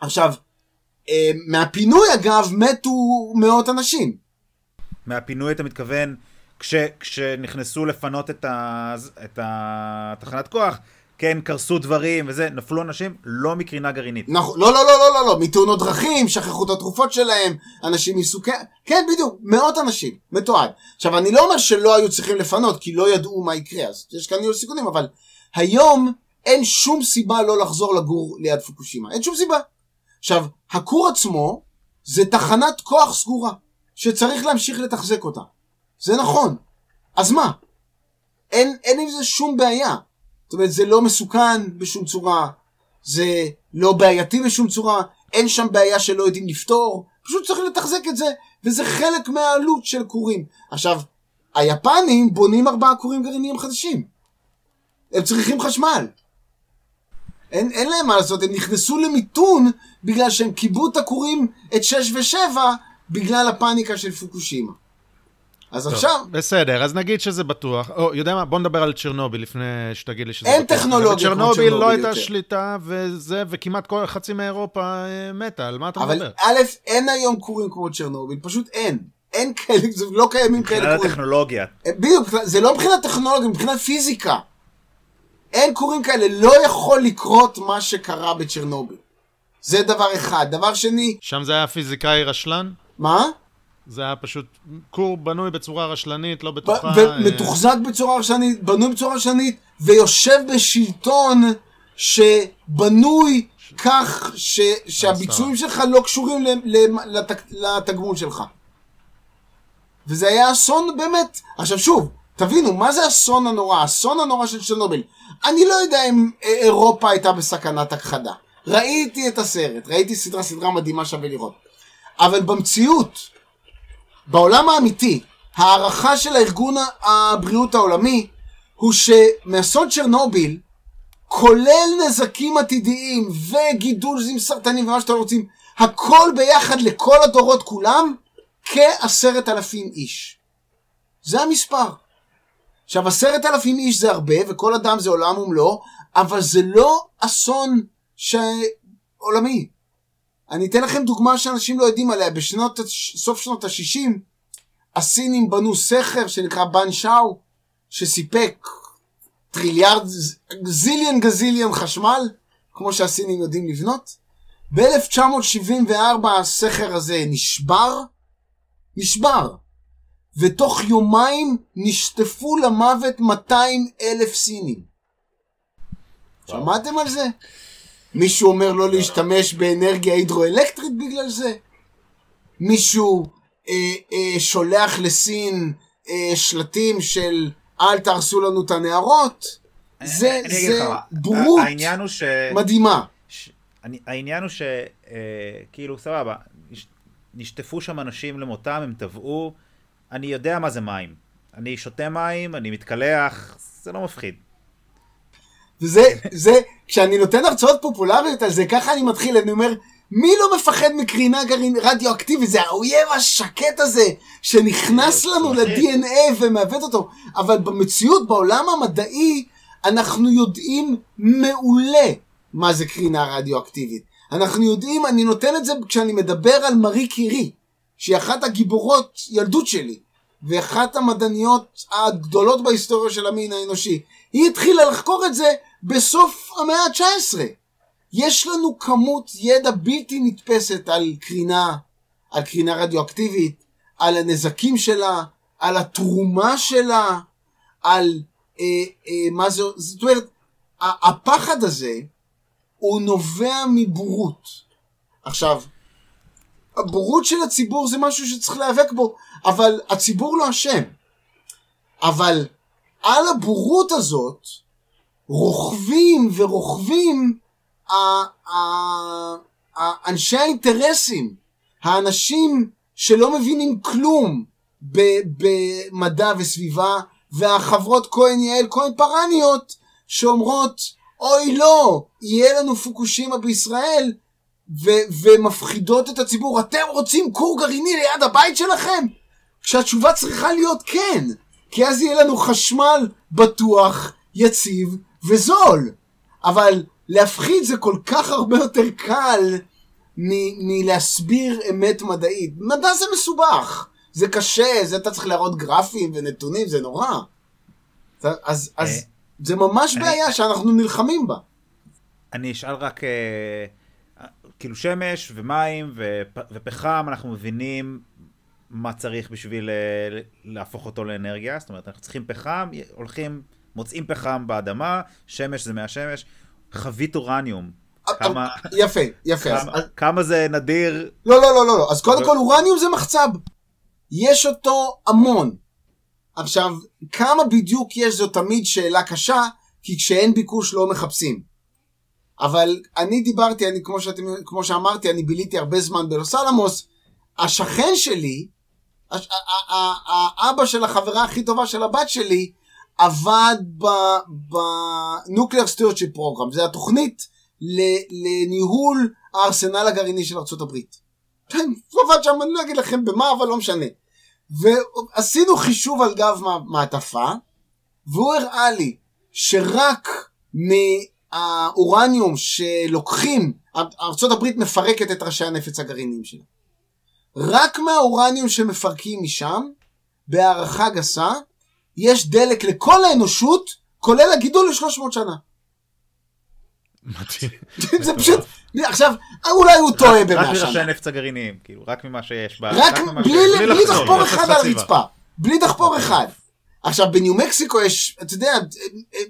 עכשיו, אה, מהפינוי אגב מתו מאות אנשים. מהפינוי אתה מתכוון, כש, כשנכנסו לפנות את, ה, את התחנת כוח, כן, קרסו דברים וזה, נפלו אנשים, לא מקרינה גרעינית. נכון, לא, לא, לא, לא, לא, לא, מתאונות דרכים, שכחו את התרופות שלהם, אנשים מסוכן, כן, בדיוק, מאות אנשים, מתועד. עכשיו, אני לא אומר שלא היו צריכים לפנות, כי לא ידעו מה יקרה, אז יש כאן ניהול סיכונים, אבל היום אין שום סיבה לא לחזור לגור ליד פוקושימה, אין שום סיבה. עכשיו, הכור עצמו זה תחנת כוח סגורה, שצריך להמשיך לתחזק אותה. זה נכון. אז מה? אין, אין עם זה שום בעיה. זאת אומרת, זה לא מסוכן בשום צורה, זה לא בעייתי בשום צורה, אין שם בעיה שלא יודעים לפתור, פשוט צריך לתחזק את זה, וזה חלק מהעלות של כורים. עכשיו, היפנים בונים ארבעה כורים גרעיניים חדשים. הם צריכים חשמל. אין, אין להם מה לעשות, הם נכנסו למיתון בגלל שהם כיבו את הכורים, את 6 ו-7, בגלל הפאניקה של פוקושימה. אז טוב, עכשיו, בסדר, אז נגיד שזה בטוח. או, יודע מה, בוא נדבר על צ'רנוביל לפני שתגיד לי שזה אין בטוח. טכנולוגיה כמו צ'רנוביל לא הייתה יותר. שליטה, וזה, וכמעט כל, חצי מאירופה אה, מתה, על מה אתה אבל מדבר? א', אין היום כורים כמו צ'רנוביל, פשוט אין. אין כאלה, זה לא קיימים כאלה מבחינת כורים. הטכנולוגיה. בדיוק, זה לא מבחינת טכנולוגיה, מבחינת פיזיקה. אין כורים כאלה, לא יכול לקרות מה שקרה בצ'רנוביל. זה דבר אחד. דבר שני, שם זה היה פיזיקאי רשלן? מה? זה היה פשוט כור בנוי בצורה רשלנית, לא בטוחה. אה, ומתוחזק בצורה רשלנית, בנוי בצורה רשלנית, ויושב בשלטון שבנוי כך ש, שהביצועים שלך לא קשורים לתק, לתגמול שלך. וזה היה אסון באמת. עכשיו שוב, תבינו, מה זה האסון הנורא? האסון הנורא של צ'רנוביל. אני לא יודע אם אה, אירופה הייתה בסכנת הכחדה. ראיתי את הסרט, ראיתי סדרה, סדרה מדהימה שווה לראות. אבל במציאות, בעולם האמיתי, הערכה של הארגון הבריאות העולמי הוא שמאסון צ'רנוביל, כולל נזקים עתידיים וגידול עם סרטנים ומה שאתם רוצים, הכל ביחד לכל הדורות כולם, כעשרת אלפים איש. זה המספר. עכשיו, עשרת אלפים איש זה הרבה, וכל אדם זה עולם ומלואו, אבל זה לא אסון ש... עולמי. אני אתן לכם דוגמה שאנשים לא יודעים עליה. בשנות, סוף שנות ה-60, הסינים בנו סכר שנקרא בן שאו, שסיפק טריליארד, זיליון גזיליון חשמל, כמו שהסינים יודעים לבנות. ב-1974 הסכר הזה נשבר, נשבר, ותוך יומיים נשטפו למוות 200 אלף סינים. שמעתם על זה? מישהו אומר לא להשתמש באנרגיה הידרואלקטרית בגלל זה? מישהו אה, אה, שולח לסין אה, שלטים של אל תהרסו לנו את הנהרות? זה, אני אגיד זה לך בורות ש... מדהימה. ש... אני, העניין הוא ש... אה, כאילו, סבבה, יש- נשטפו שם אנשים למותם, הם טבעו, אני יודע מה זה מים. אני שותה מים, אני מתקלח, זה לא מפחיד. וזה, זה, כשאני נותן הרצאות פופולריות על זה, ככה אני מתחיל, אני אומר, מי לא מפחד מקרינה גרעין רדיואקטיבית? זה האויב השקט הזה, שנכנס לנו ל-DNA ומעוות אותו. אבל במציאות, בעולם המדעי, אנחנו יודעים מעולה מה זה קרינה רדיואקטיבית. אנחנו יודעים, אני נותן את זה כשאני מדבר על מארי קירי, שהיא אחת הגיבורות ילדות שלי, ואחת המדעניות הגדולות בהיסטוריה של המין האנושי. היא התחילה לחקור את זה בסוף המאה ה-19. יש לנו כמות ידע בלתי נתפסת על קרינה, על קרינה רדיואקטיבית, על הנזקים שלה, על התרומה שלה, על אה, אה, מה זה, זאת אומרת, הפחד הזה הוא נובע מבורות. עכשיו, הבורות של הציבור זה משהו שצריך להיאבק בו, אבל הציבור לא אשם. אבל על הבורות הזאת רוכבים ורוכבים אנשי האינטרסים, האנשים שלא מבינים כלום במדע וסביבה, והחברות כהן יעל כהן פרניות שאומרות אוי לא, יהיה לנו פוקושימה בישראל ו- ומפחידות את הציבור, אתם רוצים כור גרעיני ליד הבית שלכם? כשהתשובה צריכה להיות כן, כי אז יהיה לנו חשמל בטוח, יציב וזול. אבל להפחיד זה כל כך הרבה יותר קל מ- מלהסביר אמת מדעית. מדע זה מסובך, זה קשה, זה אתה צריך להראות גרפים ונתונים, זה נורא. אז, אז אה, זה ממש בעיה שאנחנו נלחמים בה. אני אשאל רק, אה, כאילו שמש ומים ופחם, אנחנו מבינים מה צריך בשביל אה, להפוך אותו לאנרגיה, זאת אומרת, אנחנו צריכים פחם, הולכים, מוצאים פחם באדמה, שמש זה מהשמש, חבית אורניום. כמה... יפה, יפה. כמה, אז... כמה זה נדיר? לא, לא, לא, לא. אז קודם כל אורניום זה מחצב. יש אותו המון. עכשיו, כמה בדיוק יש זו תמיד שאלה קשה, כי כשאין ביקוש לא מחפשים. אבל אני דיברתי, אני כמו, שאתם, כמו שאמרתי, אני ביליתי הרבה זמן בלוס אלמוס. השכן שלי, האבא של החברה הכי טובה של הבת שלי, עבד בנוקלר סטיורצ'יפ פרוגרם, זה התוכנית לניהול הארסנל הגרעיני של ארה"ב. הוא עבד שם, אני לא אגיד לכם במה, אבל לא משנה. ועשינו חישוב על גב מעטפה, והוא הראה לי שרק מהאורניום שלוקחים, ארה"ב מפרקת את ראשי הנפץ הגרעיניים שלה. רק מהאורניום שמפרקים משם, בהערכה גסה, יש דלק לכל האנושות, כולל הגידול ל-300 שנה. מדהים. זה פשוט, עכשיו, אולי הוא טועה במאה שנה. רק מראשי הנפץ הגרעיניים, כאילו, רק ממה שיש בה. רק בלי דחפור אחד על הרצפה. בלי דחפור אחד. עכשיו, בניו מקסיקו יש, אתה יודע,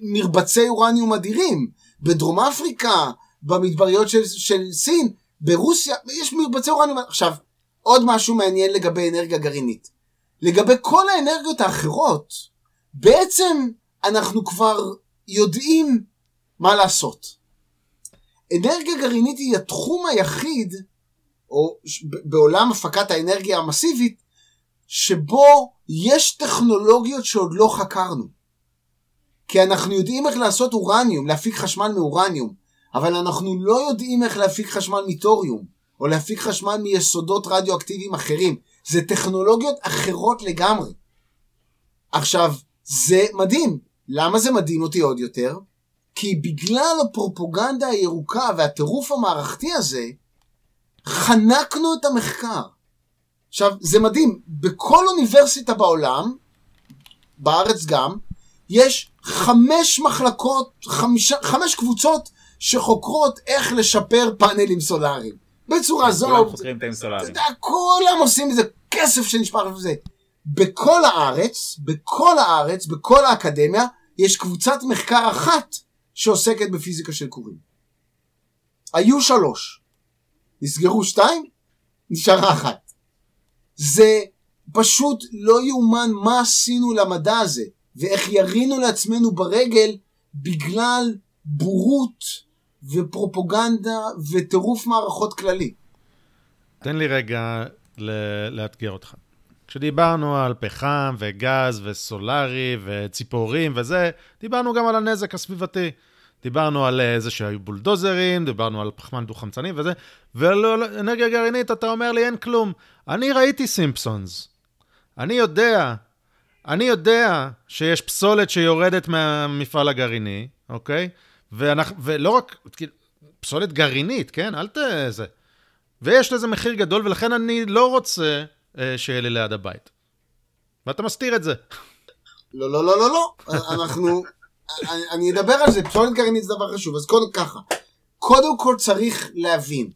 מרבצי אורניום אדירים. בדרום אפריקה, במדבריות של, של סין, ברוסיה, יש מרבצי אורניום. עכשיו, עוד משהו מעניין לגבי אנרגיה גרעינית. לגבי כל האנרגיות האחרות, בעצם אנחנו כבר יודעים מה לעשות. אנרגיה גרעינית היא התחום היחיד, או בעולם הפקת האנרגיה המסיבית, שבו יש טכנולוגיות שעוד לא חקרנו. כי אנחנו יודעים איך לעשות אורניום, להפיק חשמל מאורניום, אבל אנחנו לא יודעים איך להפיק חשמל מתוריום, או להפיק חשמל מיסודות רדיואקטיביים אחרים. זה טכנולוגיות אחרות לגמרי. עכשיו, זה מדהים. למה זה מדהים אותי עוד יותר? כי בגלל הפרופוגנדה הירוקה והטירוף המערכתי הזה, חנקנו את המחקר. עכשיו, זה מדהים, בכל אוניברסיטה בעולם, בארץ גם, יש חמש מחלקות, חמישה, חמש קבוצות שחוקרות איך לשפר פאנלים סולאריים. בצורה זו... כולם חוקרים פאנלים סולאריים. כולם עושים איזה כסף שנשפך וזה. בכל הארץ, בכל הארץ, בכל האקדמיה, יש קבוצת מחקר אחת שעוסקת בפיזיקה של קורים. היו שלוש. נסגרו שתיים, נשארה אחת. זה פשוט לא יאומן מה עשינו למדע הזה, ואיך ירינו לעצמנו ברגל בגלל בורות ופרופוגנדה וטירוף מערכות כללי. תן לי רגע ל- לאתגר אותך. כשדיברנו על פחם וגז וסולארי וציפורים וזה, דיברנו גם על הנזק הסביבתי. דיברנו על אה, זה שהיו בולדוזרים, דיברנו על פחמן דו-חמצני וזה, ועל אנרגיה גרעינית אתה אומר לי אין כלום. אני ראיתי סימפסונס. אני יודע, אני יודע שיש פסולת שיורדת מהמפעל הגרעיני, אוקיי? ואנחנו, ולא רק, כאילו, פסולת גרעינית, כן? אל ת... זה. ויש לזה מחיר גדול, ולכן אני לא רוצה אה, שיהיה לי ליד הבית. ואתה מסתיר את זה. לא, לא, לא, לא, לא. אנחנו... אני, אני אדבר על זה, פסולת גרעינית זה דבר חשוב. אז קודם ככה, קודם כל צריך להבין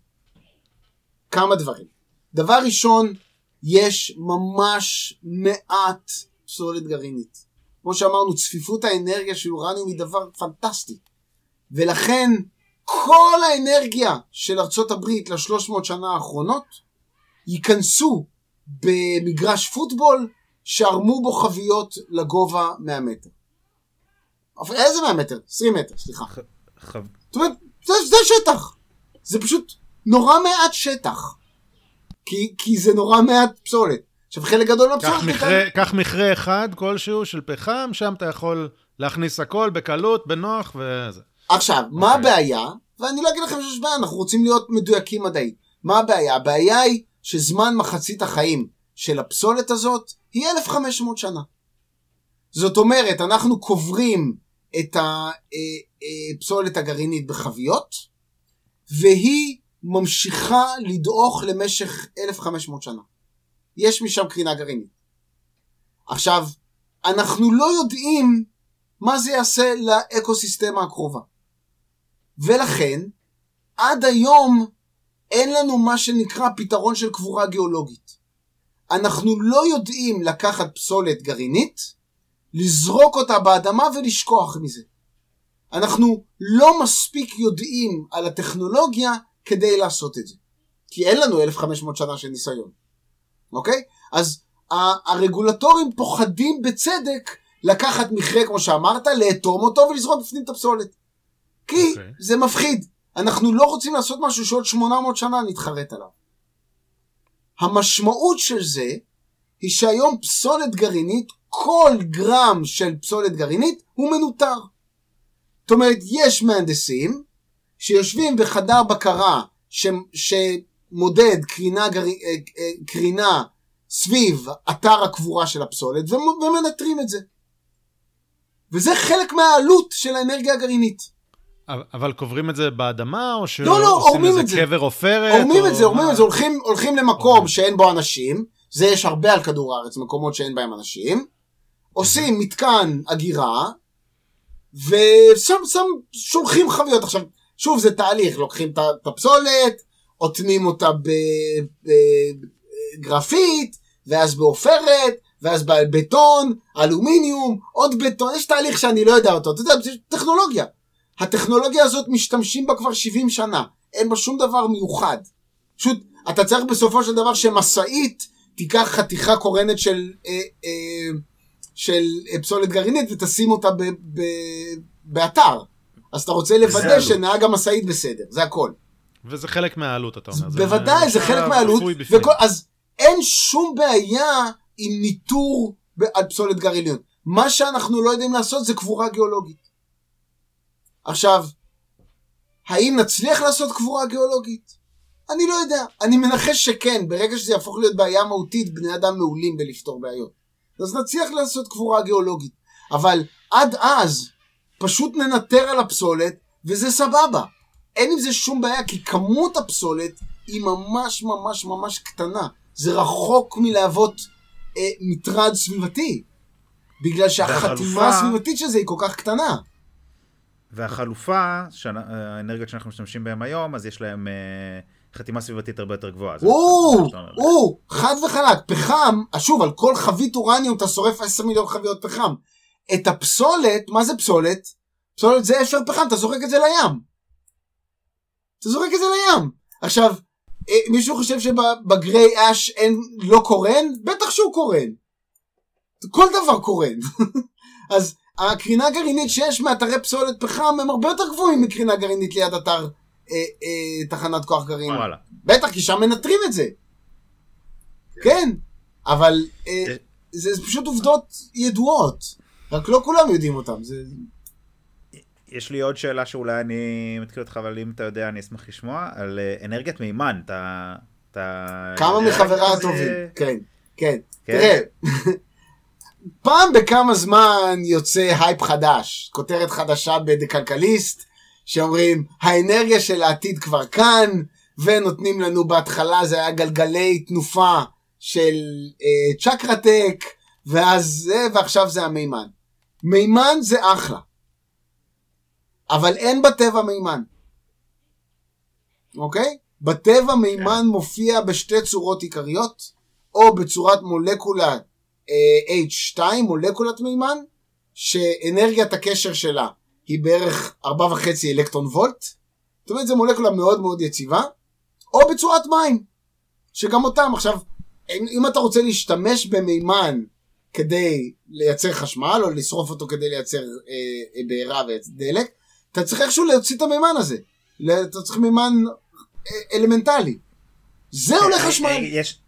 כמה דברים. דבר ראשון, יש ממש מעט פסולת גרעינית. כמו שאמרנו, צפיפות האנרגיה של אורניום היא דבר פנטסטי. ולכן, כל האנרגיה של ארצות הברית לשלוש מאות שנה האחרונות ייכנסו במגרש פוטבול שערמו בו חביות לגובה 100 מטר. איזה 100 מטר? 20 מטר, סליחה. ח- זאת אומרת, זה, זה שטח. זה פשוט נורא מעט שטח. כי, כי זה נורא מעט פסולת. עכשיו, חלק גדול קח מהפסולת... קח מכרה אחד כלשהו של פחם, שם אתה יכול להכניס הכל בקלות, בנוח וזה. עכשיו, מה אוקיי. הבעיה? ואני לא אגיד לכם שיש בעיה, אנחנו רוצים להיות מדויקים מדעית. מה הבעיה? הבעיה היא שזמן מחצית החיים של הפסולת הזאת היא 1,500 שנה. זאת אומרת, אנחנו קוברים את הפסולת הגרעינית בחביות, והיא ממשיכה לדעוך למשך 1,500 שנה. יש משם קרינה גרעינית. עכשיו, אנחנו לא יודעים מה זה יעשה לאקוסיסטמה הקרובה. ולכן, עד היום אין לנו מה שנקרא פתרון של קבורה גיאולוגית. אנחנו לא יודעים לקחת פסולת גרעינית, לזרוק אותה באדמה ולשכוח מזה. אנחנו לא מספיק יודעים על הטכנולוגיה כדי לעשות את זה. כי אין לנו 1500 שנה של ניסיון, אוקיי? אז הרגולטורים פוחדים בצדק לקחת מכרה, כמו שאמרת, לאטום אותו ולזרוק בפנים את הפסולת. כי אוקיי. זה מפחיד. אנחנו לא רוצים לעשות משהו שעוד 800 שנה נתחרט עליו. המשמעות של זה היא שהיום פסולת גרעינית, כל גרם של פסולת גרעינית הוא מנוטר. זאת אומרת, יש מהנדסים שיושבים בחדר בקרה ש... שמודד קרינה, גר... אה, אה, קרינה סביב אתר הקבורה של הפסולת ומ- ומנטרים את זה. וזה חלק מהעלות של האנרגיה הגרעינית. אבל- קוברים את זה באדמה, או לא, לא, שעושים עורמים איזה זה. קבר עופרת? עורמים או את זה, עורמים? את זה, הולכים, הולכים למקום שאין בו אנשים, זה יש הרבה על כדור הארץ, מקומות שאין בהם אנשים, עושים מתקן אגירה, ושם שם, שולחים חביות. עכשיו, שוב, זה תהליך, לוקחים את הפסולת, אוטמים אותה בגרפית, ואז בעופרת, ואז בבטון, אלומיניום, עוד בטון, יש תהליך שאני לא יודע אותו, אתה יודע, זה טכנולוגיה. הטכנולוגיה הזאת משתמשים בה כבר 70 שנה, אין בה שום דבר מיוחד. פשוט, אתה צריך בסופו של דבר שמשאית תיקח חתיכה קורנת של, אה, אה, של אה, פסולת גרעינית ותשים אותה ב, ב, באתר. אז אתה רוצה לוודא. שנהג המשאית בסדר, זה הכל. וזה חלק מהעלות, אתה אומר. בוודאי, זה חלק מהעלות. וכל, אז אין שום בעיה עם ניטור על פסולת גרעיניות. מה שאנחנו לא יודעים לעשות זה קבורה גיאולוגית. עכשיו, האם נצליח לעשות קבורה גיאולוגית? אני לא יודע. אני מנחש שכן, ברגע שזה יהפוך להיות בעיה מהותית, בני אדם מעולים בלפתור בעיות. אז נצליח לעשות קבורה גיאולוגית. אבל עד אז, פשוט ננטר על הפסולת, וזה סבבה. אין עם זה שום בעיה, כי כמות הפסולת היא ממש ממש ממש קטנה. זה רחוק מלהוות אה, מטרד סביבתי. בגלל שהחתימה הסביבתית של זה היא כל כך קטנה. והחלופה, שאנ- האנרגיות שאנחנו משתמשים בהן היום, אז יש להם אה, חתימה סביבתית הרבה יותר גבוהה. או, חד וחלק, פחם, אז שוב, על כל חבית אורניום אתה שורף 10 מיליון חביות פחם. את הפסולת, מה זה פסולת? פסולת זה אפר פחם, אתה זורק את זה לים. אתה זורק את זה לים. עכשיו, אה, מישהו חושב שבגריי אש אין, לא קורן? בטח שהוא קורן. כל דבר קורן. אז הקרינה הגרעינית שיש מאתרי פסולת פחם הם הרבה יותר גבוהים מקרינה גרעינית ליד אתר אה, אה, תחנת כוח גרעין. וואלה. בטח, כי שם מנטרים את זה. כן, אבל אה, זה זה פשוט עובדות ידועות, רק לא כולם יודעים אותם. זה... יש לי עוד שאלה שאולי אני מתקיל אותך, אבל אם אתה יודע, אני אשמח לשמוע, על אה, אנרגיית מימן. אתה... אתה... כמה מחבריי מה הטובים, זה- כן, כן. כן? תראה, פעם בכמה זמן יוצא הייפ חדש, כותרת חדשה ב"דה כלכליסט", שאומרים, האנרגיה של העתיד כבר כאן, ונותנים לנו בהתחלה, זה היה גלגלי תנופה של אה, צ'קרטק, ואז זה, ועכשיו זה המימן. מימן זה אחלה, אבל אין בטבע מימן, אוקיי? בטבע מימן מופיע בשתי צורות עיקריות, או בצורת מולקולה אה, H2, מולקולת מימן, שאנרגיית הקשר שלה היא בערך 4.5 אלקטרון וולט, זאת אומרת זו מולקולה מאוד מאוד יציבה, או בצורת מים, שגם אותם, עכשיו, אם, אם אתה רוצה להשתמש במימן כדי לייצר חשמל, או לשרוף אותו כדי לייצר אה, אה, בעירה ודלק, אתה צריך איכשהו להוציא את המימן הזה. אתה צריך מימן אה, אלמנטלי. זה אה, חשמל. אה, יש...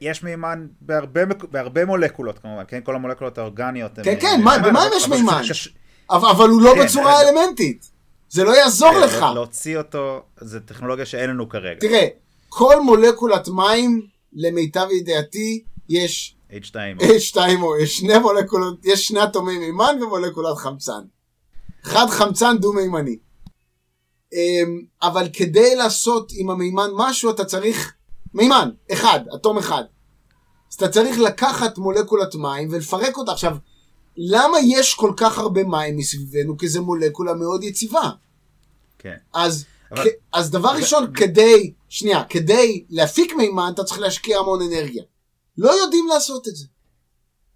יש מימן בהרבה, בהרבה מולקולות כמובן, כן? כל המולקולות האורגניות. כן, כן, במים יש מימן. זה אבל, הוא לא כן, בצורה אלמנטית. זה לא יעזור כן, לך. להוציא אותו, זו טכנולוגיה שאין לנו כרגע. תראה, כל מולקולת מים, למיטב ידיעתי, יש H2. H2O, יש שני מולקולות, יש שני אטומי מימן ומולקולת חמצן. חד חמצן דו-מימני. אמ, אבל כדי לעשות עם המימן משהו, אתה צריך מימן, אחד, אטום אחד. אז אתה צריך לקחת מולקולת מים ולפרק אותה. עכשיו, למה יש כל כך הרבה מים מסביבנו? כי זו מולקולה מאוד יציבה. כן. אז, אבל- כ- אז דבר ראשון, כדי, שנייה, כדי להפיק מימן, אתה צריך להשקיע המון אנרגיה. לא יודעים לעשות את זה.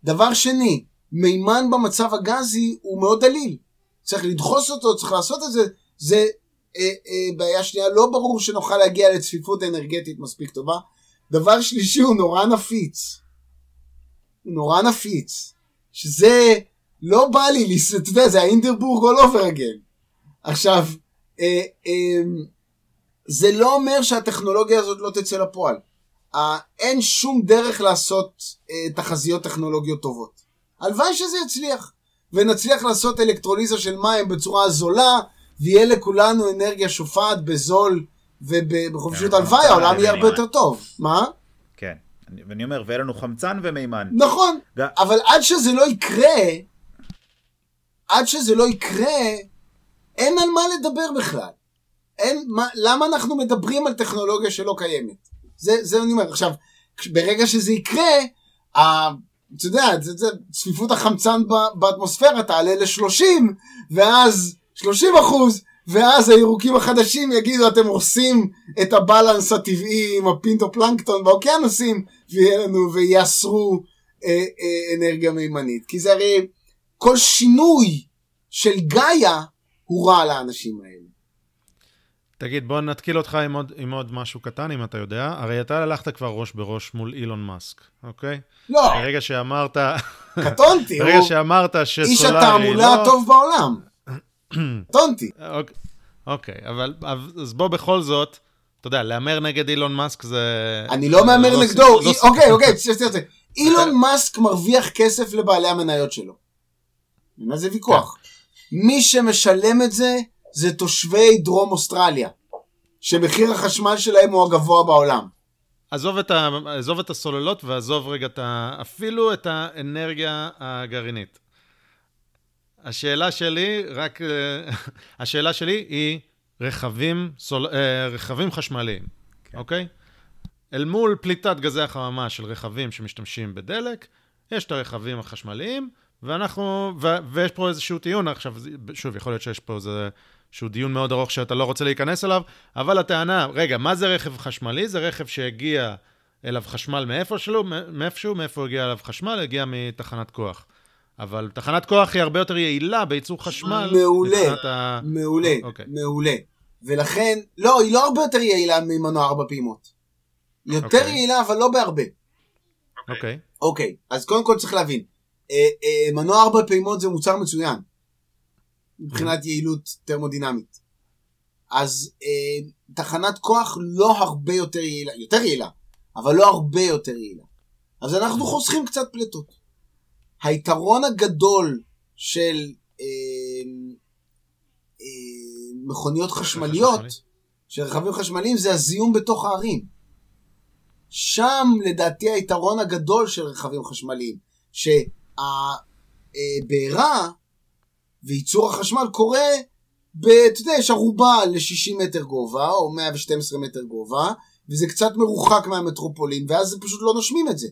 דבר שני, מימן במצב הגזי הוא מאוד דליל. צריך לדחוס אותו, צריך לעשות את זה. זה אה, אה, בעיה שנייה, לא ברור שנוכל להגיע לצפיפות אנרגטית מספיק טובה. דבר שלישי, הוא נורא נפיץ. הוא נורא נפיץ. שזה לא בא לי, אתה יודע, זה האינדרבורג all over again. עכשיו, אה, אה, זה לא אומר שהטכנולוגיה הזאת לא תצא לפועל. אה, אין שום דרך לעשות אה, תחזיות טכנולוגיות טובות. הלוואי שזה יצליח, ונצליח לעשות אלקטרוליזה של מים בצורה זולה, ויהיה לכולנו אנרגיה שופעת בזול ובחופשיות כן, הלוואי, העולם יהיה הרבה. יותר טוב. מה? כן. אני- ואני אומר, ויהיה לנו חמצן ומימן. נכון, אבל עד שזה לא יקרה, עד שזה לא יקרה, אין על מה לדבר בכלל. אין, מה, למה אנחנו מדברים על טכנולוגיה שלא קיימת? זה, זה אני אומר. עכשיו, כש- ברגע שזה יקרה, אתה יודע, צפיפות החמצן באטמוספירה תעלה ל-30, ואז 30 אחוז, ואז הירוקים החדשים יגידו, אתם הורסים את הבלנס הטבעי עם הפינטופלנקטון באוקיינוסים, ויהיה לנו, ויאסרו אה, אה, אנרגיה מימנית. כי זה הרי, כל שינוי של גאיה הוא רע לאנשים האלה. תגיד, בוא נתקיל אותך עם עוד, עם עוד משהו קטן, אם אתה יודע. הרי אתה הלכת כבר ראש בראש מול אילון מאסק, אוקיי? לא, ברגע שאמרת, קטונתי, ברגע הוא שאמרת איש שסולארי התעמולה לא... הטוב בעולם. קטונתי. אוקיי, אוקיי, אבל אז בוא בכל זאת, אתה יודע, להמר נגד אילון מאסק זה... אני לא מהמר לא- נגדו, לא- אוקיי, אוקיי, תשמע, תשמע, תשמע. אילון מאסק מרוויח כסף לבעלי המניות שלו. מה זה ויכוח? מי שמשלם את זה, זה תושבי דרום אוסטרליה, שמחיר החשמל שלהם הוא הגבוה בעולם. עזוב את, ה... עזוב את הסוללות ועזוב רגע את ה... אפילו את האנרגיה הגרעינית. השאלה שלי, רק... אה, השאלה שלי היא רכבים, סול... אה, רכבים חשמליים, כן. אוקיי? אל מול פליטת גזי החממה של רכבים שמשתמשים בדלק, יש את הרכבים החשמליים, ואנחנו... ו... ויש פה איזשהו טיעון, עכשיו, שוב, יכול להיות שיש פה איזה... שהוא דיון מאוד ארוך שאתה לא רוצה להיכנס אליו, אבל הטענה, רגע, מה זה רכב חשמלי? זה רכב שהגיע אליו חשמל מאיפשהו, מאיפשהו, מאיפה הגיע אליו חשמל? הגיע מתחנת כוח. אבל תחנת כוח היא הרבה יותר יעילה בייצור חשמל. מעולה. ה... מעולה, אוקיי. מעולה. ולכן, לא, היא לא הרבה יותר יעילה ממנוע ארבע פעימות. יותר אוקיי. יעילה, אבל לא בהרבה. אוקיי. אוקיי, אז קודם כל צריך להבין, אה, אה, מנוע ארבע פעימות זה מוצר מצוין, מבחינת יעילות טרמודינמית. אז אה, תחנת כוח לא הרבה יותר יעילה, יותר יעילה, אבל לא הרבה יותר יעילה. אז אנחנו חוסכים קצת פליטות. היתרון הגדול של אה, אה, מכוניות חשמליות, חשמלי. של רכבים חשמליים, זה הזיהום בתוך הערים. שם לדעתי היתרון הגדול של רכבים חשמליים, שהבעירה וייצור החשמל קורה, ב, אתה יודע, יש ערובה ל-60 מטר גובה, או 112 מטר גובה, וזה קצת מרוחק מהמטרופולין, ואז פשוט לא נושמים את זה.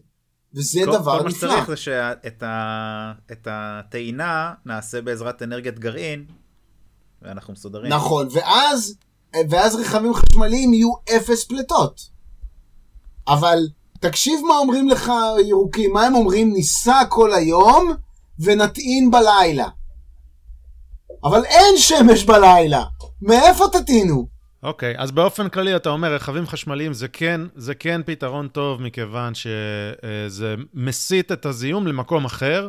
וזה כל, דבר כל מה נפלא. שצריך זה שאת ה- את הטעינה נעשה בעזרת אנרגיית גרעין, ואנחנו מסודרים. נכון, ואז, ואז רכבים חשמליים יהיו אפס פליטות. אבל תקשיב מה אומרים לך ירוקים, מה הם אומרים? ניסע כל היום ונטעין בלילה. אבל אין שמש בלילה, מאיפה תטעינו? אוקיי, אז באופן כללי אתה אומר, רכבים חשמליים זה כן, זה כן פתרון טוב, מכיוון שזה מסיט את הזיהום למקום אחר.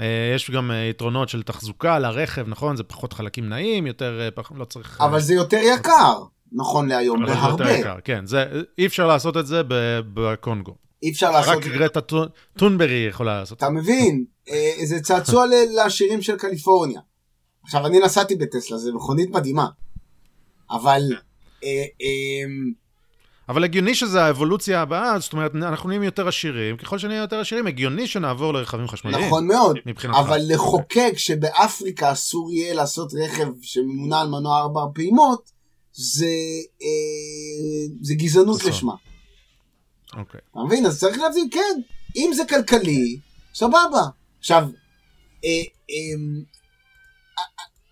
אה, יש גם אה, יתרונות של תחזוקה לרכב, נכון? זה פחות חלקים נעים, יותר, אה, פח, לא צריך... אבל זה יותר יקר, נכון להיום, אבל זה בהרבה. יותר יקר, כן. זה, אי אפשר לעשות את זה בקונגו. אי אפשר לעשות... רק גרטה טונברי יכולה לעשות. אתה מבין, זה צעצוע לעשירים של קליפורניה. עכשיו, אני נסעתי בטסלה, זו מכונית מדהימה. אבל... אה, אה, אבל הגיוני שזה האבולוציה הבאה, זאת אומרת, אנחנו נהיים יותר עשירים, ככל שנהיה יותר עשירים, הגיוני שנעבור לרכבים חשמליים. נכון מאוד, מבחינתך. אבל לחוקק שבאפריקה אסור יהיה לעשות רכב שממונע על מנוע ארבע פעימות, זה, אה, זה גזענות נכון. לשמה. אוקיי. אתה מבין? אז צריך להבין, כן, אם זה כלכלי, סבבה. עכשיו, אה, אה,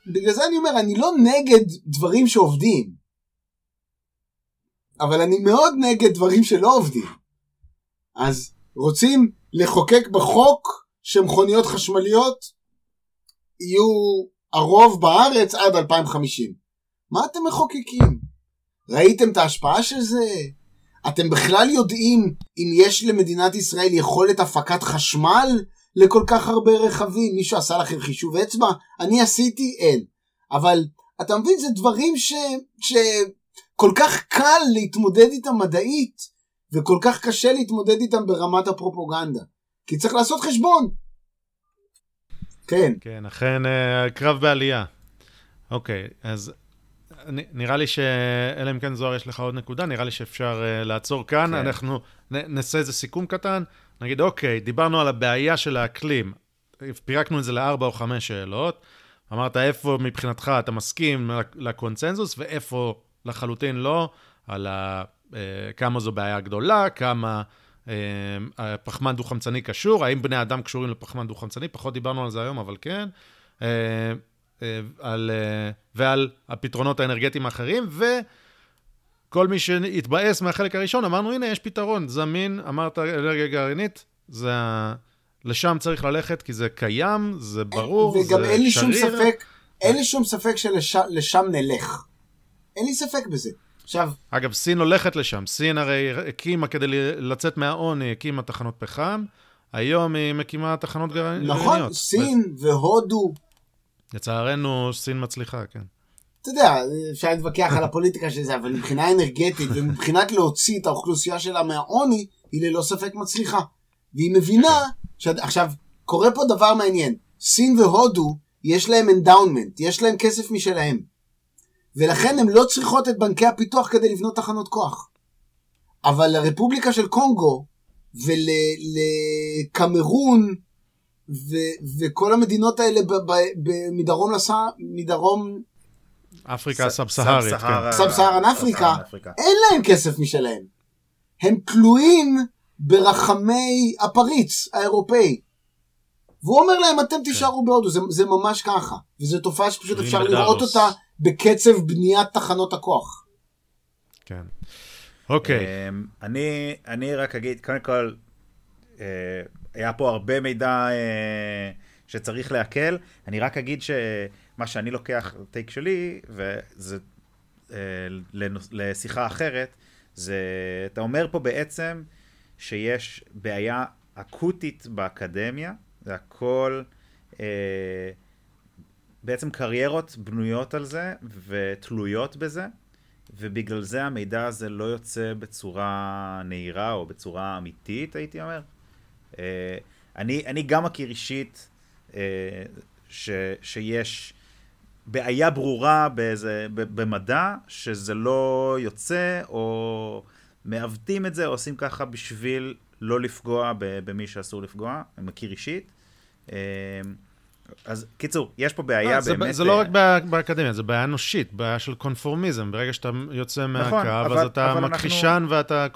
בגלל זה אני אומר, אני לא נגד דברים שעובדים, אבל אני מאוד נגד דברים שלא עובדים. אז רוצים לחוקק בחוק שמכוניות חשמליות יהיו הרוב בארץ עד 2050. מה אתם מחוקקים? ראיתם את ההשפעה של זה? אתם בכלל יודעים אם יש למדינת ישראל יכולת הפקת חשמל לכל כך הרבה רכבים? מישהו עשה לכם חישוב אצבע? אני עשיתי? אין. אבל אתה מבין, זה דברים ש... שכל כך קל להתמודד איתם מדעית, וכל כך קשה להתמודד איתם ברמת הפרופוגנדה. כי צריך לעשות חשבון. כן. כן, אכן אה, קרב בעלייה. אוקיי, אז נראה לי ש... אלא אם כן זוהר, יש לך עוד נקודה, נראה לי שאפשר uh, לעצור כאן. כן. אנחנו נ- נעשה איזה סיכום קטן. נגיד, אוקיי, דיברנו על הבעיה של האקלים, פירקנו את זה לארבע או חמש שאלות. אמרת איפה מבחינתך אתה מסכים לקונצנזוס, ואיפה לחלוטין לא, על ה... uh, כמה זו בעיה גדולה, כמה... uh, הפחמן דו-חמצני קשור, האם בני אדם קשורים לפחמן דו-חמצני, פחות דיברנו על זה היום, אבל כן. Uh, אה, על, אה, ועל הפתרונות האנרגטיים האחרים, וכל מי שהתבאס מהחלק הראשון, אמרנו, הנה, יש פתרון זמין, אמרת אנרגיה גרעינית, זה ה... לשם צריך ללכת, כי זה קיים, זה ברור, זה שריר. וגם אין לי שום ספק, אין לי שום ספק שלשם נלך. אין לי ספק בזה. עכשיו... אגב, סין הולכת לשם. סין הרי הקימה, כדי לצאת מהעוני, הקימה תחנות פחם, היום היא מקימה תחנות גרעיניות. נכון, סין. והודו. לצערנו, סין מצליחה, כן. אתה יודע, אפשר להתווכח על הפוליטיקה של זה, אבל מבחינה אנרגטית ומבחינת להוציא את האוכלוסייה שלה מהעוני, היא ללא ספק מצליחה. והיא מבינה, שאת, עכשיו, קורה פה דבר מעניין. סין והודו, יש להם endowment, יש להם כסף משלהם. ולכן הן לא צריכות את בנקי הפיתוח כדי לבנות תחנות כוח. אבל לרפובליקה של קונגו ולקמרון ו- וכל המדינות האלה ב- ב- ב- מדרום לסה... מדרום... אפריקה הסאב-סהרית, כן. Sub-Saharan Africa, אין להם כסף משלהם. הם תלויים ברחמי הפריץ האירופאי. והוא אומר להם, אתם תישארו בהודו, זה, זה ממש ככה. וזו תופעה שפשוט אפשר לראות אותה בקצב בניית תחנות הכוח. כן. אוקיי. אני, אני רק אגיד, קודם כל, אה, היה פה הרבה מידע אה, שצריך להקל. אני רק אגיד שמה שאני לוקח, טייק שלי, וזה אה, לשיחה אחרת, זה, אתה אומר פה בעצם שיש בעיה אקוטית באקדמיה, זה הכל, אה, בעצם קריירות בנויות על זה ותלויות בזה, ובגלל זה המידע הזה לא יוצא בצורה נהירה או בצורה אמיתית, הייתי אומר. אה, אני, אני גם מכיר אישית אה, ש, שיש בעיה ברורה באיזה, במדע, שזה לא יוצא, או מעוותים את זה, או עושים ככה בשביל לא לפגוע במי שאסור לפגוע, אני מכיר אישית. אה, אז קיצור, יש פה בעיה זה, באמת... זה לא רק בעיה באקדמיה, זה בעיה אנושית, בעיה של קונפורמיזם. ברגע שאתה יוצא מהקו, נכון, אז אבל, אתה אבל מכחישן אנחנו... ואתה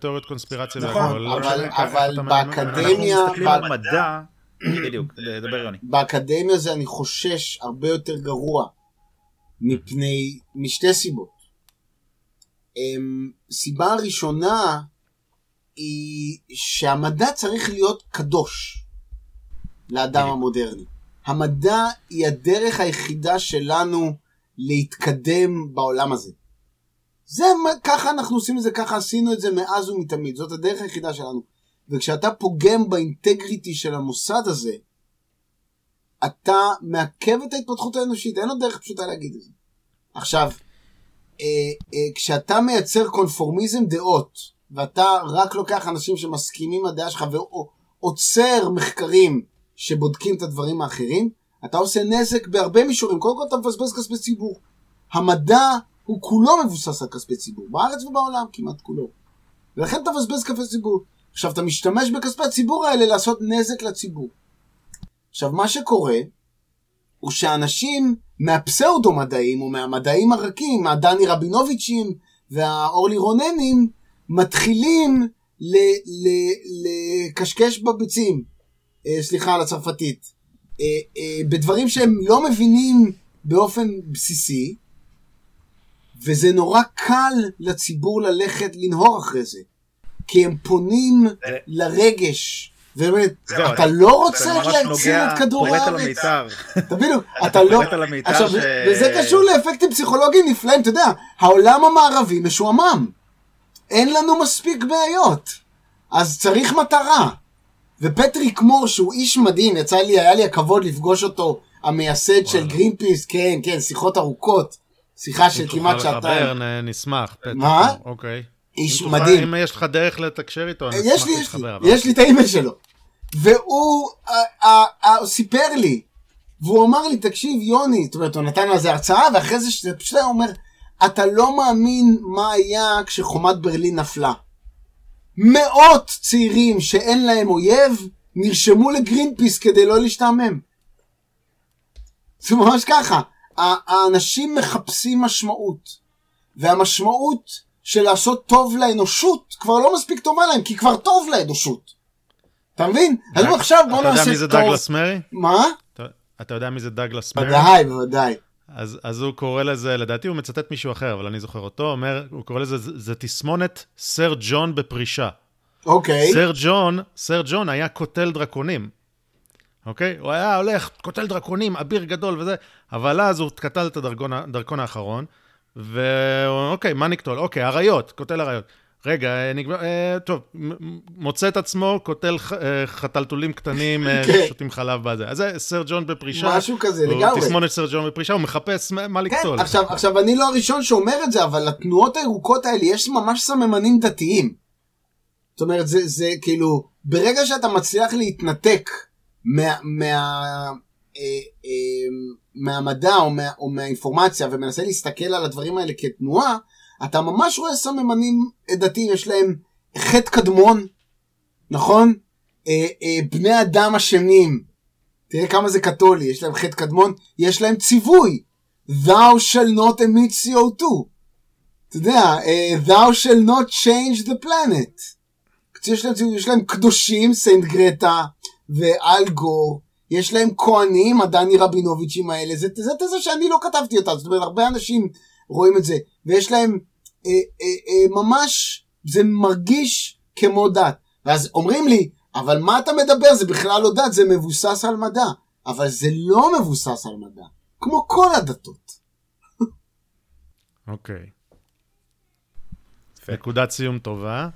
תיאוריות קונספירציה. נכון, אבל, אבל, אבל באקדמיה... אנחנו מסתכלים על מדע, בדיוק, דבר יוני. באקדמיה זה אני חושש הרבה יותר גרוע, מפני, משתי סיבות. אמ, סיבה ראשונה היא שהמדע צריך להיות קדוש לאדם המודרני. המדע היא הדרך היחידה שלנו להתקדם בעולם הזה. זה, ככה אנחנו עושים את זה, ככה עשינו את זה מאז ומתמיד, זאת הדרך היחידה שלנו. וכשאתה פוגם באינטגריטי של המוסד הזה, אתה מעכב את ההתפתחות האנושית, אין עוד דרך פשוטה להגיד את זה. עכשיו, אה, אה, כשאתה מייצר קונפורמיזם דעות, ואתה רק לוקח אנשים שמסכימים עם הדעה שלך ועוצר מחקרים שבודקים את הדברים האחרים, אתה עושה נזק בהרבה מישורים. קודם כל אתה מבזבז כספי ציבור. המדע הוא כולו מבוסס על כספי ציבור, בארץ ובעולם כמעט כולו. ולכן אתה מבזבז כספי ציבור. עכשיו אתה משתמש בכספי הציבור האלה לעשות נזק לציבור. עכשיו מה שקורה הוא שאנשים מהפסאודו מדעים או מהמדעים הרכים, הדני רבינוביצ'ים והאורלי רוננים, מתחילים לקשקש בביצים. אה, סליחה על הצרפתית, אה, אה, בדברים שהם לא מבינים באופן בסיסי, וזה נורא קל לציבור ללכת לנהור אחרי זה. כי הם פונים לרגש. ובאמת, אתה לא רוצה להציל את כדור הארץ. תבינו, אתה לא... עכשיו, וזה קשור לאפקטים פסיכולוגיים נפלאים, אתה יודע, העולם המערבי משועמם. אין לנו מספיק בעיות. אז צריך מטרה. ופטריק מור, שהוא איש מדהים, יצא לי, היה לי הכבוד לפגוש אותו, המייסד של גרין פיס, כן, כן, שיחות ארוכות. שיחה של כמעט שעתיים. אם תוכל לחבר, נשמח. מה? אוקיי. איש מדהים. אם יש לך דרך לתקשר איתו, אני אשמח להתחבר. יש לי את האימייל שלו. והוא סיפר לי, והוא אמר לי, תקשיב, יוני, זאת אומרת, הוא נתן על זה הרצאה, ואחרי זה, פשוט הוא אומר, אתה לא מאמין מה היה כשחומת ברלין נפלה. מאות צעירים שאין להם אויב נרשמו לגרינפיס כדי לא להשתעמם. זה ממש ככה. האנשים מחפשים משמעות. והמשמעות של לעשות טוב לאנושות כבר לא מספיק טובה להם, כי כבר טוב לאנושות. אתה מבין? אז עכשיו בוא נעשה טוב. אתה יודע מי זה דאגלס מרי? מה? אתה יודע מי זה דאגלס מרי? בוודאי, בוודאי. אז, אז הוא קורא לזה, לדעתי הוא מצטט מישהו אחר, אבל אני זוכר אותו, אומר, הוא קורא לזה, זה תסמונת סר ג'ון בפרישה. אוקיי. Okay. סר ג'ון, סר ג'ון היה קוטל דרקונים. אוקיי? Okay? הוא היה הולך, קוטל דרקונים, אביר גדול וזה, אבל אז הוא קטל את הדרכון, האחרון, ואוקיי, מה נקטול? אוקיי, אריות, קוטל אריות. רגע, אה, נגמר, אה, טוב, מוצא את עצמו, קוטל אה, חתלתולים קטנים, אה, כן. שותים חלב בזה. אז זה סר ג'ון בפרישה. משהו כזה, לגמרי. תסמונת סר ג'ון בפרישה, הוא מחפש מה כן, לקטול. כן, עכשיו, עכשיו, אני לא הראשון שאומר את זה, אבל לתנועות הירוקות האלה יש ממש סממנים דתיים. זאת אומרת, זה, זה כאילו, ברגע שאתה מצליח להתנתק מה... מה מהמדע או, מה, או מהאינפורמציה ומנסה להסתכל על הדברים האלה כתנועה, אתה ממש רואה סממנים דתיים, יש להם חטא קדמון, נכון? אה, אה, בני אדם אשמים, תראה כמה זה קתולי, יש להם חטא קדמון, יש להם ציווי, thou shall not emit CO2. אתה יודע, uh, thou shall not change the planet. יש להם, יש להם קדושים, סנט גרטה ואל גור, יש להם כהנים, הדני רבינוביצ'ים האלה, זה תזה שאני לא כתבתי אותה, זאת אומרת, הרבה אנשים רואים את זה, ויש להם אה, אה, אה, ממש, זה מרגיש כמו דת. ואז אומרים לי, אבל מה אתה מדבר? זה בכלל לא דת, זה מבוסס על מדע. אבל זה לא מבוסס על מדע, כמו כל הדתות. אוקיי. okay. נקודת סיום טובה.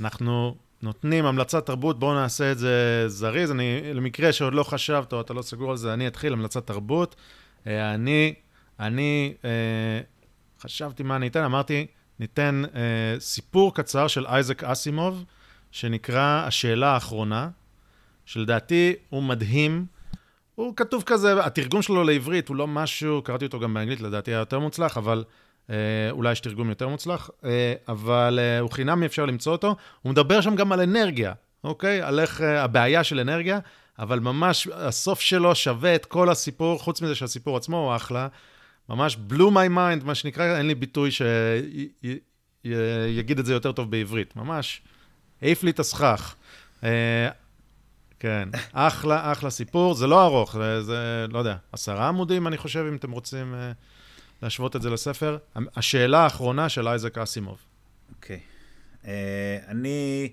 אנחנו נותנים המלצת תרבות, בואו נעשה את זה זריז. אני, למקרה שעוד לא חשבת או אתה לא סגור על זה, אני אתחיל, המלצת תרבות. אני, אני חשבתי מה אני אתן, אמרתי, ניתן אה, סיפור קצר של אייזק אסימוב, שנקרא השאלה האחרונה, שלדעתי הוא מדהים. הוא כתוב כזה, התרגום שלו לעברית הוא לא משהו, קראתי אותו גם באנגלית, לדעתי היה יותר מוצלח, אבל אה, אולי יש תרגום יותר מוצלח, אה, אבל אה, הוא חינמי, אפשר למצוא אותו. הוא מדבר שם גם על אנרגיה, אוקיי? על איך אה, הבעיה של אנרגיה, אבל ממש הסוף שלו שווה את כל הסיפור, חוץ מזה שהסיפור עצמו הוא אחלה. ממש blew my mind, מה שנקרא, אין לי ביטוי שיגיד את זה יותר טוב בעברית. ממש העיף לי את הסכך. אה, כן, אחלה, אחלה סיפור. זה לא ארוך, זה, לא יודע, עשרה עמודים, אני חושב, אם אתם רוצים להשוות את זה לספר. השאלה האחרונה של אייזק אסימוב. אוקיי. Okay. Uh, אני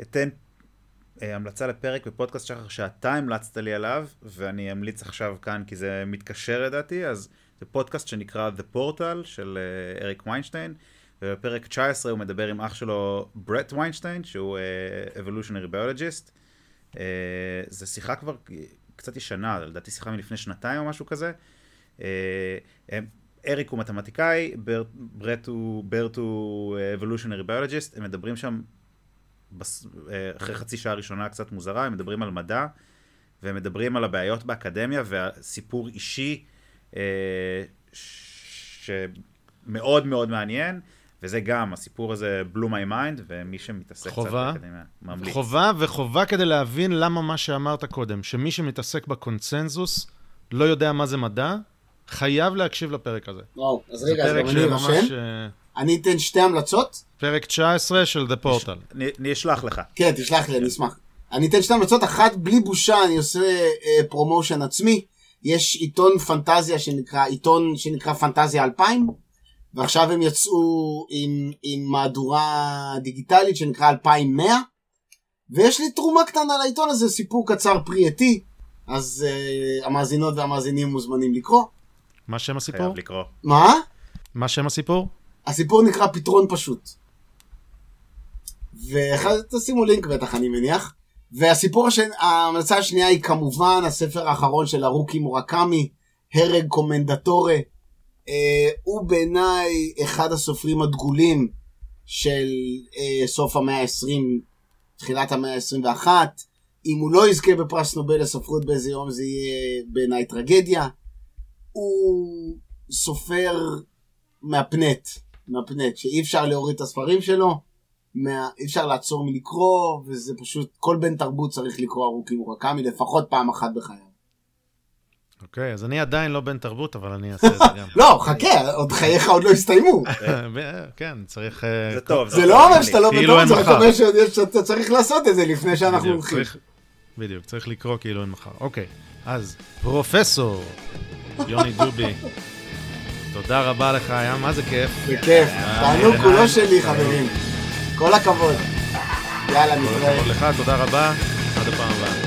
אתן uh, המלצה לפרק בפודקאסט שחר שאתה המלצת לי עליו, ואני אמליץ עכשיו כאן כי זה מתקשר לדעתי, אז זה פודקאסט שנקרא The Portal של uh, אריק ויינשטיין. ובפרק 19 הוא מדבר עם אח שלו ברט ויינשטיין, שהוא uh, evolutionary biologist. Uh, זו שיחה כבר קצת ישנה, לדעתי שיחה מלפני שנתיים או משהו כזה. אריק הוא מתמטיקאי, ברט, הוא, ברט הוא evolutionary biologist, הם מדברים שם בס, אחרי חצי שעה ראשונה קצת מוזרה, הם מדברים על מדע, והם מדברים על הבעיות באקדמיה והסיפור אישי שמאוד מאוד מעניין. וזה גם, הסיפור הזה blew my mind, ומי שמתעסק חובה, קצת באקדמיה ממליץ. חובה, וחובה כדי להבין למה מה שאמרת קודם, שמי שמתעסק בקונצנזוס לא יודע מה זה מדע, חייב להקשיב לפרק הזה. וואו, אז רגע, אז גם אני ארשם. אני אתן שתי המלצות. פרק 19 של The Portal. אני אשלח לך. כן, תשלח לי, אני אשמח. אני אתן שתי המלצות, אחת בלי בושה, אני עושה אה, promotion עצמי. יש עיתון פנטזיה שנקרא, עיתון שנקרא פנטזיה 2000. ועכשיו הם יצאו עם, עם מהדורה דיגיטלית שנקרא 2100, ויש לי תרומה קטנה לעיתון הזה, סיפור קצר פרי עטי, אז uh, המאזינות והמאזינים מוזמנים לקרוא. מה שם הסיפור? חייב לקרוא. מה? מה שם הסיפור? הסיפור נקרא פתרון פשוט. ותשימו לינק בטח אני מניח. והסיפור השני, ההמלצה השנייה היא כמובן הספר האחרון של הרוקי מורקמי, הרג קומנדטורה. אה, הוא בעיניי אחד הסופרים הדגולים של אה, סוף המאה ה-20, תחילת המאה ה-21. אם הוא לא יזכה בפרס נובל לספרות באיזה יום זה יהיה בעיניי טרגדיה. הוא סופר מהפנט, מהפנט, שאי אפשר להוריד את הספרים שלו, מה... אי אפשר לעצור מלקרוא, וזה פשוט, כל בן תרבות צריך לקרוא ארוכי מורקמי לפחות פעם אחת בחייו. אוקיי, אז אני עדיין לא בן תרבות, אבל אני אעשה את זה גם. לא, חכה, עוד חייך עוד לא הסתיימו. כן, צריך... זה טוב. זה לא אומר שאתה לא בן תרבות, זה רק אומר שאתה צריך לעשות את זה לפני שאנחנו הולכים. בדיוק, צריך לקרוא כאילו אין מחר. אוקיי, אז פרופסור יוני דובי, תודה רבה לך, היה מה זה כיף. זה כיף, תענוג כולו שלי, חברים. כל הכבוד. יאללה, נתראה. כל הכבוד לך, תודה רבה, עד הפעם הבאה.